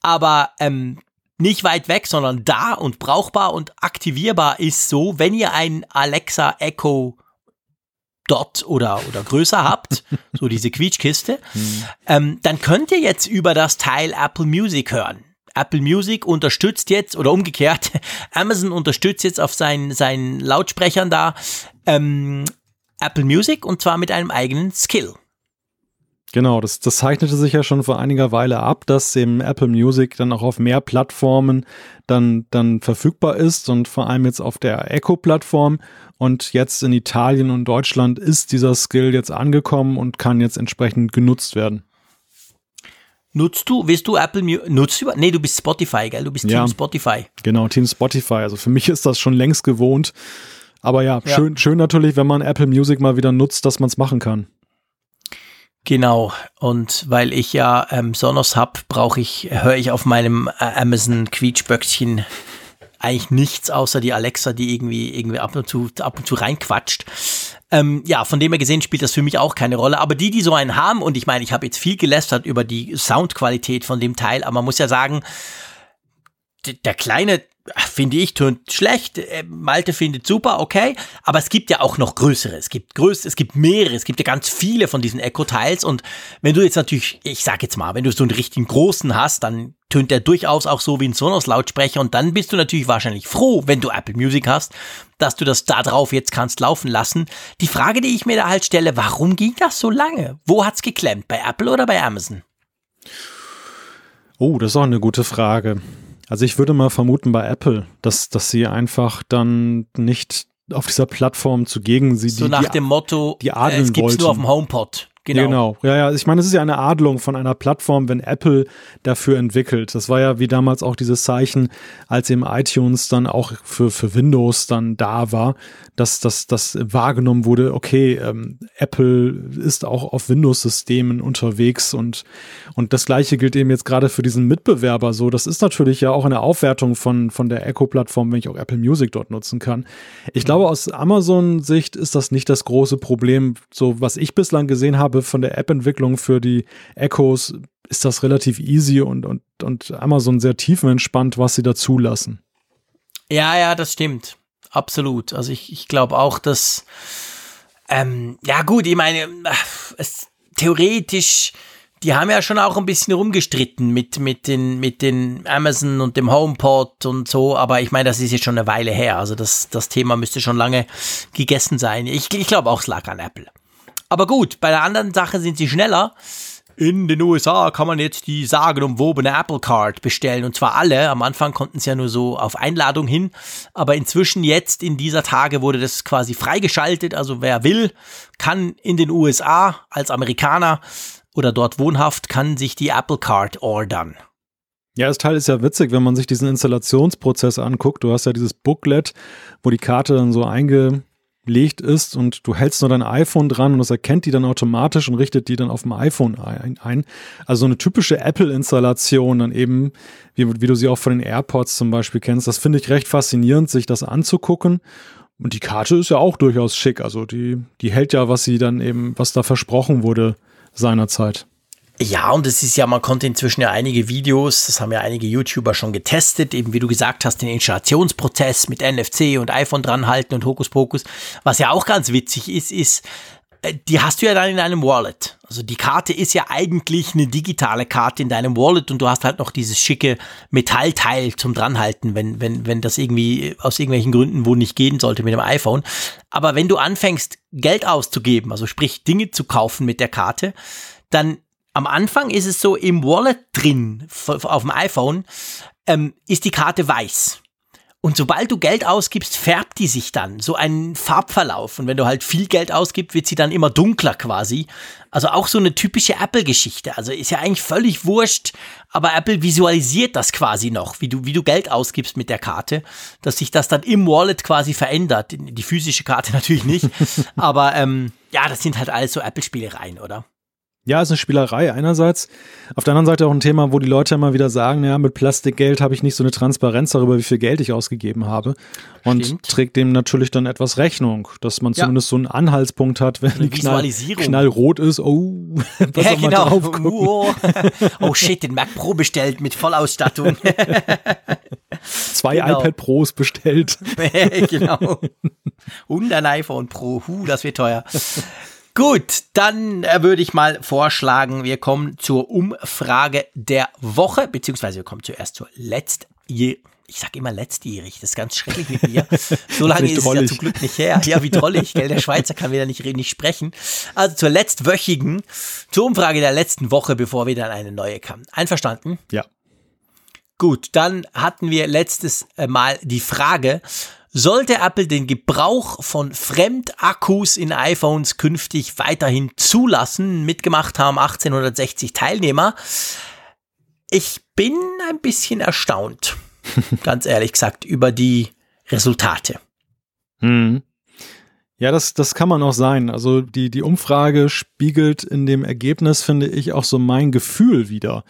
Aber, ähm, nicht weit weg, sondern da und brauchbar und aktivierbar ist so, wenn ihr ein Alexa Echo Dot oder, oder größer habt, so diese Quietschkiste, mhm. ähm, dann könnt ihr jetzt über das Teil Apple Music hören. Apple Music unterstützt jetzt, oder umgekehrt, Amazon unterstützt jetzt auf seinen, seinen Lautsprechern da ähm, Apple Music und zwar mit einem eigenen Skill. Genau, das, das zeichnete sich ja schon vor einiger Weile ab, dass eben Apple Music dann auch auf mehr Plattformen dann, dann verfügbar ist und vor allem jetzt auf der Echo-Plattform. Und jetzt in Italien und Deutschland ist dieser Skill jetzt angekommen und kann jetzt entsprechend genutzt werden. Nutzt du, willst du Apple Music, nutzt du, nee, du bist Spotify, gell? Du bist ja, Team Spotify. Genau, Team Spotify. Also für mich ist das schon längst gewohnt. Aber ja, ja. Schön, schön natürlich, wenn man Apple Music mal wieder nutzt, dass man es machen kann. Genau, und weil ich ja ähm, Sonos habe, brauche ich, höre ich auf meinem äh, Amazon Quietschböckchen eigentlich nichts außer die Alexa, die irgendwie irgendwie ab und zu ab und zu reinquatscht. Ähm, ja, von dem her gesehen spielt das für mich auch keine Rolle. Aber die, die so einen haben, und ich meine, ich habe jetzt viel gelästert über die Soundqualität von dem Teil, aber man muss ja sagen, der kleine finde ich, tönt schlecht. Äh, Malte findet super, okay. Aber es gibt ja auch noch größere. Es gibt größere, es gibt mehrere. Es gibt ja ganz viele von diesen Echo-Teils. Und wenn du jetzt natürlich, ich sag jetzt mal, wenn du so einen richtigen großen hast, dann tönt der durchaus auch so wie ein Sonos-Lautsprecher. Und dann bist du natürlich wahrscheinlich froh, wenn du Apple Music hast, dass du das da drauf jetzt kannst laufen lassen. Die Frage, die ich mir da halt stelle, warum ging das so lange? Wo hat's geklemmt? Bei Apple oder bei Amazon? Oh, das ist auch eine gute Frage. Also ich würde mal vermuten bei Apple, dass, dass sie einfach dann nicht auf dieser Plattform zugegen sie so die, nach dem Motto die adeln äh, es gibt's nur auf dem HomePod Genau. genau. Ja, ja. Ich meine, es ist ja eine Adelung von einer Plattform, wenn Apple dafür entwickelt. Das war ja wie damals auch dieses Zeichen, als eben iTunes dann auch für, für Windows dann da war, dass das dass wahrgenommen wurde, okay, ähm, Apple ist auch auf Windows-Systemen unterwegs und, und das gleiche gilt eben jetzt gerade für diesen Mitbewerber so. Das ist natürlich ja auch eine Aufwertung von, von der Echo-Plattform, wenn ich auch Apple Music dort nutzen kann. Ich glaube, aus Amazon-Sicht ist das nicht das große Problem. So, was ich bislang gesehen habe, von der App-Entwicklung für die Echos, ist das relativ easy und, und, und Amazon sehr tiefenentspannt, was sie da zulassen. Ja, ja, das stimmt. Absolut. Also ich, ich glaube auch, dass ähm, ja gut, ich meine, es, theoretisch, die haben ja schon auch ein bisschen rumgestritten mit, mit, den, mit den Amazon und dem HomePod und so, aber ich meine, das ist jetzt schon eine Weile her. Also das, das Thema müsste schon lange gegessen sein. Ich, ich glaube auch, es lag an Apple. Aber gut, bei der anderen Sache sind sie schneller. in den USA kann man jetzt die sagenumwobene Apple Card bestellen und zwar alle. Am Anfang konnten es ja nur so auf Einladung hin, aber inzwischen jetzt in dieser Tage wurde das quasi freigeschaltet. Also wer will, kann in den USA als Amerikaner oder dort wohnhaft, kann sich die Apple Card ordern. Ja, das Teil ist ja witzig, wenn man sich diesen Installationsprozess anguckt. Du hast ja dieses Booklet, wo die Karte dann so eingelegt ist und du hältst nur dein iPhone dran und das erkennt die dann automatisch und richtet die dann auf dem iPhone ein. Also so eine typische Apple-Installation dann eben, wie, wie du sie auch von den AirPods zum Beispiel kennst. Das finde ich recht faszinierend, sich das anzugucken. Und die Karte ist ja auch durchaus schick. Also die, die hält ja, was sie dann eben, was da versprochen wurde seinerzeit. Ja, und es ist ja, man konnte inzwischen ja einige Videos, das haben ja einige YouTuber schon getestet, eben wie du gesagt hast, den Installationsprozess mit NFC und iPhone dranhalten und Hokuspokus. Was ja auch ganz witzig ist, ist, äh, die hast du ja dann in einem Wallet. Also die Karte ist ja eigentlich eine digitale Karte in deinem Wallet und du hast halt noch dieses schicke Metallteil zum dranhalten, wenn, wenn, wenn das irgendwie aus irgendwelchen Gründen wo nicht gehen sollte mit dem iPhone. Aber wenn du anfängst, Geld auszugeben, also sprich Dinge zu kaufen mit der Karte, dann am Anfang ist es so im Wallet drin auf dem iPhone, ähm, ist die Karte weiß. Und sobald du Geld ausgibst, färbt die sich dann so einen Farbverlauf. Und wenn du halt viel Geld ausgibst, wird sie dann immer dunkler quasi. Also auch so eine typische Apple-Geschichte. Also ist ja eigentlich völlig wurscht, aber Apple visualisiert das quasi noch, wie du, wie du Geld ausgibst mit der Karte, dass sich das dann im Wallet quasi verändert. Die physische Karte natürlich nicht. aber ähm, ja, das sind halt alles so Apple-Spielereien, oder? Ja, ist eine Spielerei einerseits. Auf der anderen Seite auch ein Thema, wo die Leute immer wieder sagen, ja, mit Plastikgeld habe ich nicht so eine Transparenz darüber, wie viel Geld ich ausgegeben habe. Und Stimmt. trägt dem natürlich dann etwas Rechnung, dass man zumindest ja. so einen Anhaltspunkt hat, wenn die knall, knallrot ist. Oh, was ja, genau. Oh, oh shit, den Mac Pro bestellt mit Vollausstattung. Zwei genau. iPad Pros bestellt. genau. Und ein iPhone Pro. Huh, das wird teuer. Gut, dann äh, würde ich mal vorschlagen, wir kommen zur Umfrage der Woche, beziehungsweise wir kommen zuerst zur letztjährigen ich sag immer letztjährig, das ist ganz schrecklich mit mir. So lange ist, es ja zum Glück nicht her. Ja, wie drollig, gell? Der Schweizer kann wieder nicht, nicht sprechen. Also zur letztwöchigen, zur Umfrage der letzten Woche, bevor wir dann eine neue kam. Einverstanden? Ja. Gut, dann hatten wir letztes äh, Mal die Frage, sollte Apple den Gebrauch von Fremdakkus in iPhones künftig weiterhin zulassen? Mitgemacht haben 1860 Teilnehmer. Ich bin ein bisschen erstaunt, ganz ehrlich gesagt, über die Resultate. Hm. Ja, das, das kann man auch sein. Also die, die Umfrage spiegelt in dem Ergebnis, finde ich, auch so mein Gefühl wieder,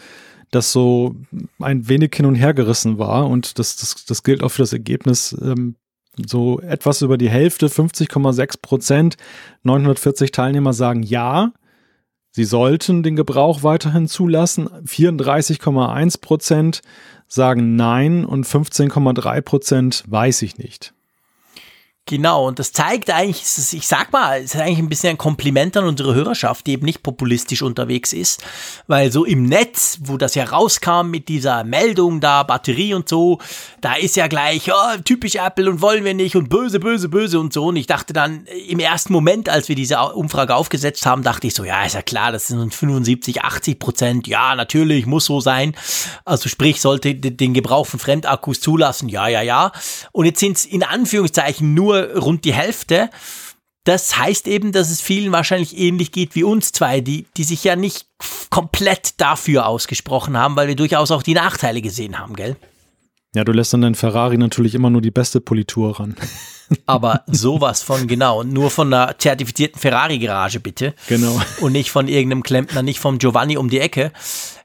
das so ein wenig hin und her gerissen war. Und das, das, das gilt auch für das Ergebnis. Ähm, so etwas über die Hälfte, 50,6 Prozent, 940 Teilnehmer sagen ja. Sie sollten den Gebrauch weiterhin zulassen. 34,1 Prozent sagen nein und 15,3 Prozent weiß ich nicht. Genau, und das zeigt eigentlich, ich sag mal, es ist eigentlich ein bisschen ein Kompliment an unsere Hörerschaft, die eben nicht populistisch unterwegs ist, weil so im Netz, wo das ja rauskam mit dieser Meldung da, Batterie und so, da ist ja gleich, oh, typisch Apple und wollen wir nicht und böse, böse, böse und so. Und ich dachte dann im ersten Moment, als wir diese Umfrage aufgesetzt haben, dachte ich so, ja, ist ja klar, das sind 75, 80 Prozent, ja, natürlich, muss so sein. Also sprich, sollte den Gebrauch von Fremdakkus zulassen, ja, ja, ja. Und jetzt sind es in Anführungszeichen nur rund die Hälfte. Das heißt eben, dass es vielen wahrscheinlich ähnlich geht wie uns zwei, die, die sich ja nicht komplett dafür ausgesprochen haben, weil wir durchaus auch die Nachteile gesehen haben, gell? Ja, du lässt dann dein Ferrari natürlich immer nur die beste Politur ran. Aber sowas von genau. Nur von einer zertifizierten Ferrari-Garage bitte. Genau. Und nicht von irgendeinem Klempner, nicht vom Giovanni um die Ecke.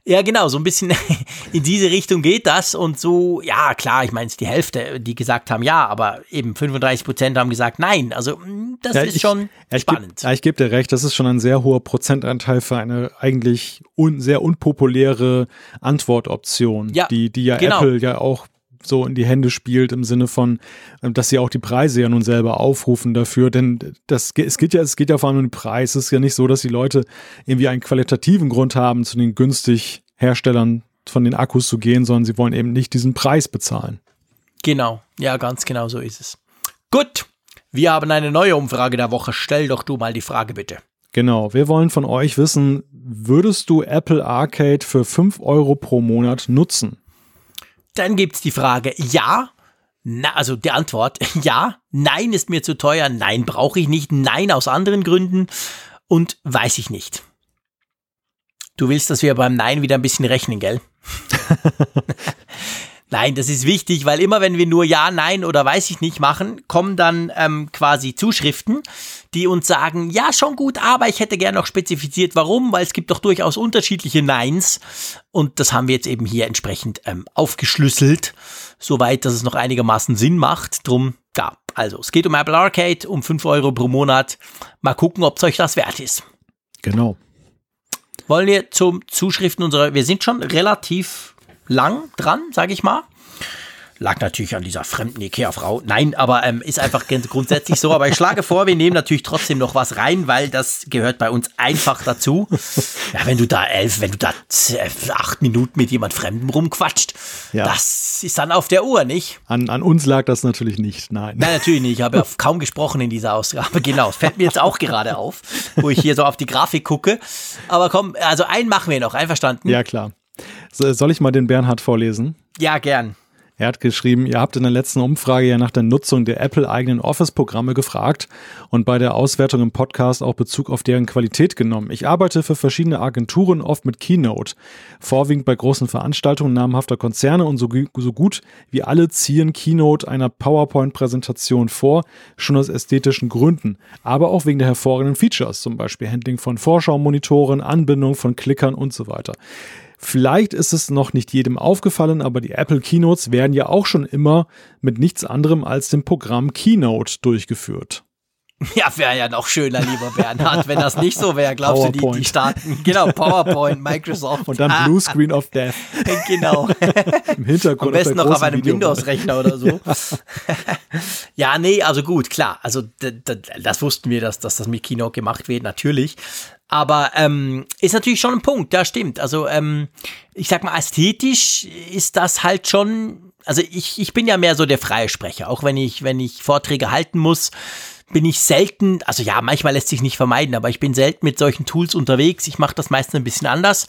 Ja, genau, so ein bisschen in diese Richtung geht das. Und so, ja, klar, ich meine, es ist die Hälfte, die gesagt haben ja, aber eben 35 Prozent haben gesagt nein. Also, mm, das ja, ist ich, schon ja, spannend. Geb, ja, ich gebe dir recht, das ist schon ein sehr hoher Prozentanteil für eine eigentlich un, sehr unpopuläre Antwortoption, ja, die, die ja genau. Apple ja auch so in die Hände spielt im Sinne von, äh, dass sie auch die Preise ja nun selber aufrufen dafür, denn das, es geht ja, es geht ja vor allem um den Preis. Es ist ja nicht so, dass die Leute irgendwie einen qualitativen Grund haben, zu den günstig Herstellern von den Akkus zu gehen, sondern sie wollen eben nicht diesen Preis bezahlen. Genau, ja, ganz genau so ist es. Gut, wir haben eine neue Umfrage der Woche. Stell doch du mal die Frage bitte. Genau, wir wollen von euch wissen, würdest du Apple Arcade für 5 Euro pro Monat nutzen? Dann gibt's die Frage, ja. Na, also die Antwort, ja. Nein ist mir zu teuer. Nein, brauche ich nicht. Nein, aus anderen Gründen. Und weiß ich nicht. Du willst, dass wir beim Nein wieder ein bisschen rechnen, gell? Nein, das ist wichtig, weil immer wenn wir nur Ja, Nein oder weiß ich nicht machen, kommen dann ähm, quasi Zuschriften, die uns sagen, ja, schon gut, aber ich hätte gern noch spezifiziert, warum, weil es gibt doch durchaus unterschiedliche Neins. Und das haben wir jetzt eben hier entsprechend ähm, aufgeschlüsselt, soweit, dass es noch einigermaßen Sinn macht. Drum, ja, also es geht um Apple Arcade, um 5 Euro pro Monat. Mal gucken, ob es euch das wert ist. Genau. Wollen wir zum Zuschriften unserer, wir sind schon relativ lang dran, sage ich mal. Lag natürlich an dieser fremden Ikea-Frau. Nein, aber ähm, ist einfach grundsätzlich so. Aber ich schlage vor, wir nehmen natürlich trotzdem noch was rein, weil das gehört bei uns einfach dazu. Ja, wenn du da elf, wenn du da acht Minuten mit jemand Fremdem rumquatscht, ja. das ist dann auf der Uhr, nicht? An, an uns lag das natürlich nicht, nein. Nein, natürlich nicht. Ich habe ja kaum gesprochen in dieser Ausgabe. Genau, fällt mir jetzt auch gerade auf, wo ich hier so auf die Grafik gucke. Aber komm, also einen machen wir noch, einverstanden? Ja, klar. Soll ich mal den Bernhard vorlesen? Ja, gern. Er hat geschrieben, ihr habt in der letzten Umfrage ja nach der Nutzung der Apple-eigenen Office-Programme gefragt und bei der Auswertung im Podcast auch Bezug auf deren Qualität genommen. Ich arbeite für verschiedene Agenturen, oft mit Keynote. Vorwiegend bei großen Veranstaltungen namhafter Konzerne und so, so gut wie alle ziehen Keynote einer PowerPoint-Präsentation vor, schon aus ästhetischen Gründen, aber auch wegen der hervorragenden Features, zum Beispiel Handling von Vorschaumonitoren, Anbindung von Klickern und so weiter. Vielleicht ist es noch nicht jedem aufgefallen, aber die Apple Keynotes werden ja auch schon immer mit nichts anderem als dem Programm Keynote durchgeführt. Ja, wäre ja noch schöner, lieber Bernhard, wenn das nicht so wäre. Glaubst PowerPoint. du, die, die starten? Genau, PowerPoint, Microsoft. Und dann Blue Screen of Death. Genau. Im Hintergrund. Am besten noch auf einem Windows-Rechner oder so. ja, nee, also gut, klar. Also das wussten wir, dass, dass das mit Keynote gemacht wird, natürlich. Aber ähm, ist natürlich schon ein Punkt, ja, stimmt. Also ähm, ich sag mal, ästhetisch ist das halt schon. Also ich, ich bin ja mehr so der freie Sprecher, auch wenn ich, wenn ich Vorträge halten muss, bin ich selten, also ja, manchmal lässt sich nicht vermeiden, aber ich bin selten mit solchen Tools unterwegs. Ich mache das meistens ein bisschen anders.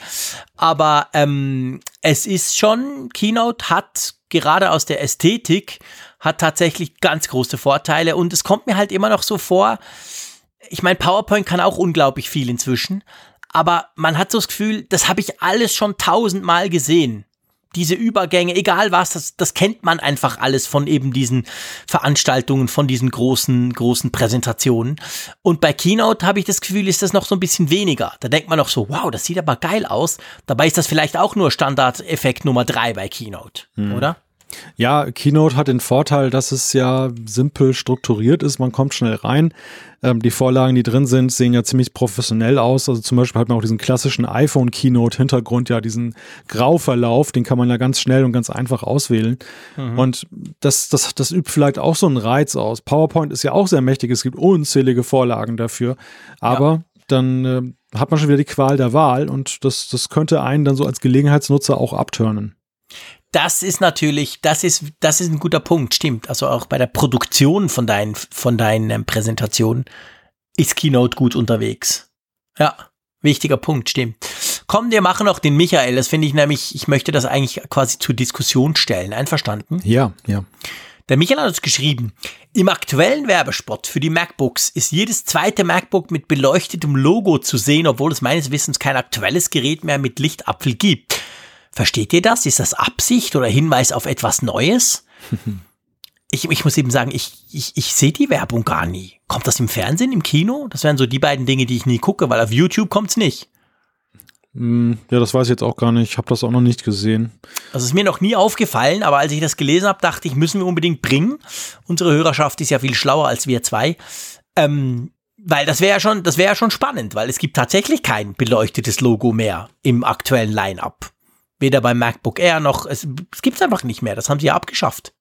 Aber ähm, es ist schon, Keynote hat gerade aus der Ästhetik, hat tatsächlich ganz große Vorteile und es kommt mir halt immer noch so vor, ich meine, PowerPoint kann auch unglaublich viel inzwischen, aber man hat so das Gefühl, das habe ich alles schon tausendmal gesehen. Diese Übergänge, egal was, das, das kennt man einfach alles von eben diesen Veranstaltungen, von diesen großen, großen Präsentationen. Und bei Keynote habe ich das Gefühl, ist das noch so ein bisschen weniger. Da denkt man noch so, wow, das sieht aber geil aus. Dabei ist das vielleicht auch nur Standardeffekt Nummer drei bei Keynote, hm. oder? Ja, Keynote hat den Vorteil, dass es ja simpel strukturiert ist. Man kommt schnell rein. Ähm, die Vorlagen, die drin sind, sehen ja ziemlich professionell aus. Also zum Beispiel hat man auch diesen klassischen iPhone-Keynote-Hintergrund, ja, diesen Grauverlauf, den kann man ja ganz schnell und ganz einfach auswählen. Mhm. Und das, das, das übt vielleicht auch so einen Reiz aus. PowerPoint ist ja auch sehr mächtig. Es gibt unzählige Vorlagen dafür. Aber ja. dann äh, hat man schon wieder die Qual der Wahl und das, das könnte einen dann so als Gelegenheitsnutzer auch abturnen das ist natürlich, das ist, das ist ein guter Punkt, stimmt. Also auch bei der Produktion von deinen, von deinen Präsentationen ist Keynote gut unterwegs. Ja, wichtiger Punkt, stimmt. Komm, wir machen noch den Michael. Das finde ich nämlich, ich möchte das eigentlich quasi zur Diskussion stellen. Einverstanden? Ja, ja. Der Michael hat uns geschrieben, im aktuellen Werbespot für die MacBooks ist jedes zweite MacBook mit beleuchtetem Logo zu sehen, obwohl es meines Wissens kein aktuelles Gerät mehr mit Lichtapfel gibt. Versteht ihr das? Ist das Absicht oder Hinweis auf etwas Neues? ich, ich muss eben sagen, ich, ich, ich sehe die Werbung gar nie. Kommt das im Fernsehen, im Kino? Das wären so die beiden Dinge, die ich nie gucke, weil auf YouTube kommt es nicht. Hm, ja, das weiß ich jetzt auch gar nicht. Ich habe das auch noch nicht gesehen. Das ist mir noch nie aufgefallen, aber als ich das gelesen habe, dachte ich, müssen wir unbedingt bringen. Unsere Hörerschaft ist ja viel schlauer als wir zwei. Ähm, weil das wäre ja schon, das wäre ja schon spannend, weil es gibt tatsächlich kein beleuchtetes Logo mehr im aktuellen Line-up. Weder beim MacBook Air noch, es, es gibt es einfach nicht mehr. Das haben sie ja abgeschafft.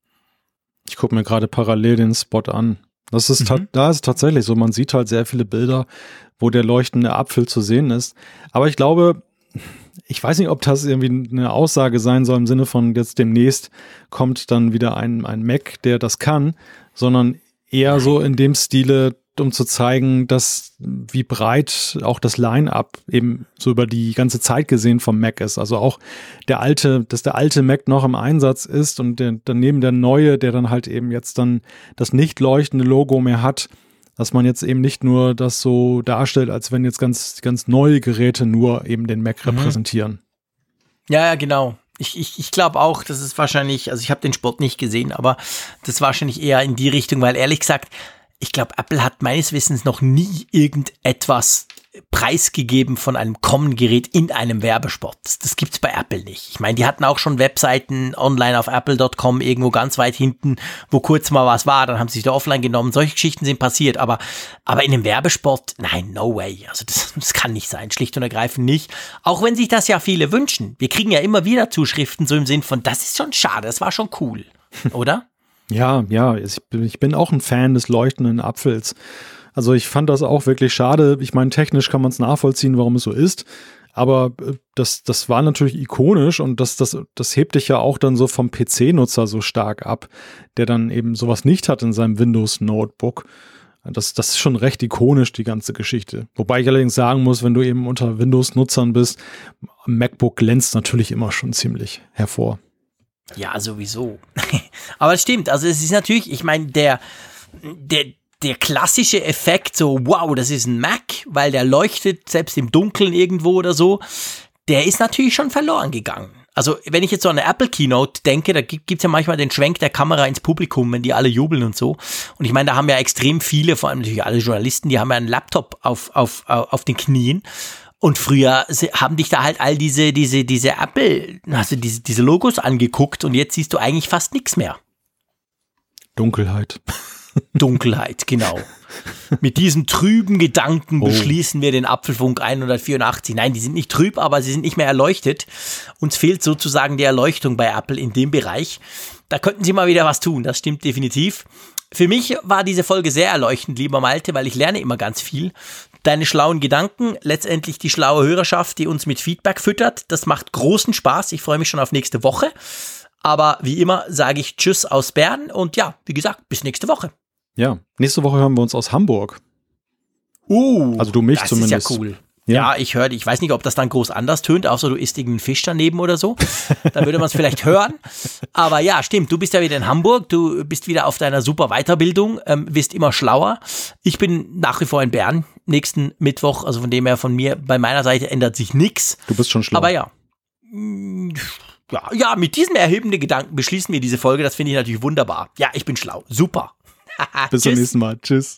Ich gucke mir gerade parallel den Spot an. Das ist mhm. da ist tatsächlich so. Man sieht halt sehr viele Bilder, wo der leuchtende Apfel zu sehen ist. Aber ich glaube, ich weiß nicht, ob das irgendwie eine Aussage sein soll im Sinne von jetzt demnächst kommt dann wieder ein, ein Mac, der das kann, sondern eher so in dem Stile, um zu zeigen, dass wie breit auch das Line-up eben so über die ganze Zeit gesehen vom Mac ist. Also auch der alte, dass der alte Mac noch im Einsatz ist und der, daneben der neue, der dann halt eben jetzt dann das nicht leuchtende Logo mehr hat, dass man jetzt eben nicht nur das so darstellt, als wenn jetzt ganz, ganz neue Geräte nur eben den Mac mhm. repräsentieren. Ja, ja, genau. Ich, ich, ich glaube auch, das ist wahrscheinlich, also ich habe den Sport nicht gesehen, aber das wahrscheinlich eher in die Richtung, weil ehrlich gesagt, ich glaube, Apple hat meines Wissens noch nie irgendetwas preisgegeben von einem Common-Gerät in einem Werbespot. Das, das gibt's bei Apple nicht. Ich meine, die hatten auch schon Webseiten online auf apple.com irgendwo ganz weit hinten, wo kurz mal was war, dann haben sie sich da offline genommen. Solche Geschichten sind passiert, aber, aber in einem Werbespot, nein, no way. Also das, das kann nicht sein, schlicht und ergreifend nicht. Auch wenn sich das ja viele wünschen. Wir kriegen ja immer wieder Zuschriften so im Sinn von, das ist schon schade, das war schon cool, oder? Ja, ja, ich bin auch ein Fan des leuchtenden Apfels. Also ich fand das auch wirklich schade. Ich meine, technisch kann man es nachvollziehen, warum es so ist. Aber äh, das, das war natürlich ikonisch und das, das, das hebt dich ja auch dann so vom PC-Nutzer so stark ab, der dann eben sowas nicht hat in seinem Windows-Notebook. Das, das ist schon recht ikonisch, die ganze Geschichte. Wobei ich allerdings sagen muss, wenn du eben unter Windows-Nutzern bist, MacBook glänzt natürlich immer schon ziemlich hervor. Ja, sowieso. Aber es stimmt, also es ist natürlich, ich meine, der, der, der klassische Effekt, so, wow, das ist ein Mac, weil der leuchtet selbst im Dunkeln irgendwo oder so, der ist natürlich schon verloren gegangen. Also, wenn ich jetzt so an eine Apple Keynote denke, da gibt es ja manchmal den Schwenk der Kamera ins Publikum, wenn die alle jubeln und so. Und ich meine, da haben ja extrem viele, vor allem natürlich alle Journalisten, die haben ja einen Laptop auf, auf, auf den Knien. Und früher haben dich da halt all diese, diese, diese Apple, also diese, diese Logos angeguckt und jetzt siehst du eigentlich fast nichts mehr. Dunkelheit. Dunkelheit, genau. Mit diesen trüben Gedanken oh. beschließen wir den Apfelfunk 184. Nein, die sind nicht trüb, aber sie sind nicht mehr erleuchtet. Uns fehlt sozusagen die Erleuchtung bei Apple in dem Bereich. Da könnten sie mal wieder was tun, das stimmt definitiv. Für mich war diese Folge sehr erleuchtend, lieber Malte, weil ich lerne immer ganz viel. Deine schlauen Gedanken, letztendlich die schlaue Hörerschaft, die uns mit Feedback füttert, das macht großen Spaß. Ich freue mich schon auf nächste Woche. Aber wie immer sage ich Tschüss aus Bern und ja, wie gesagt, bis nächste Woche. Ja, nächste Woche hören wir uns aus Hamburg. Uh, also du mich das zumindest. Ist ja cool. Ja, ja ich höre, ich weiß nicht, ob das dann groß anders tönt, außer du isst irgendeinen Fisch daneben oder so. Dann würde man es vielleicht hören. Aber ja, stimmt, du bist ja wieder in Hamburg, du bist wieder auf deiner super Weiterbildung, ähm, wirst immer schlauer. Ich bin nach wie vor in Bern, nächsten Mittwoch, also von dem her von mir, bei meiner Seite ändert sich nichts. Du bist schon schlau. Aber ja. Ja, ja, mit diesem erhebenden Gedanken beschließen wir diese Folge. Das finde ich natürlich wunderbar. Ja, ich bin schlau. Super. Bis zum nächsten Mal. Tschüss.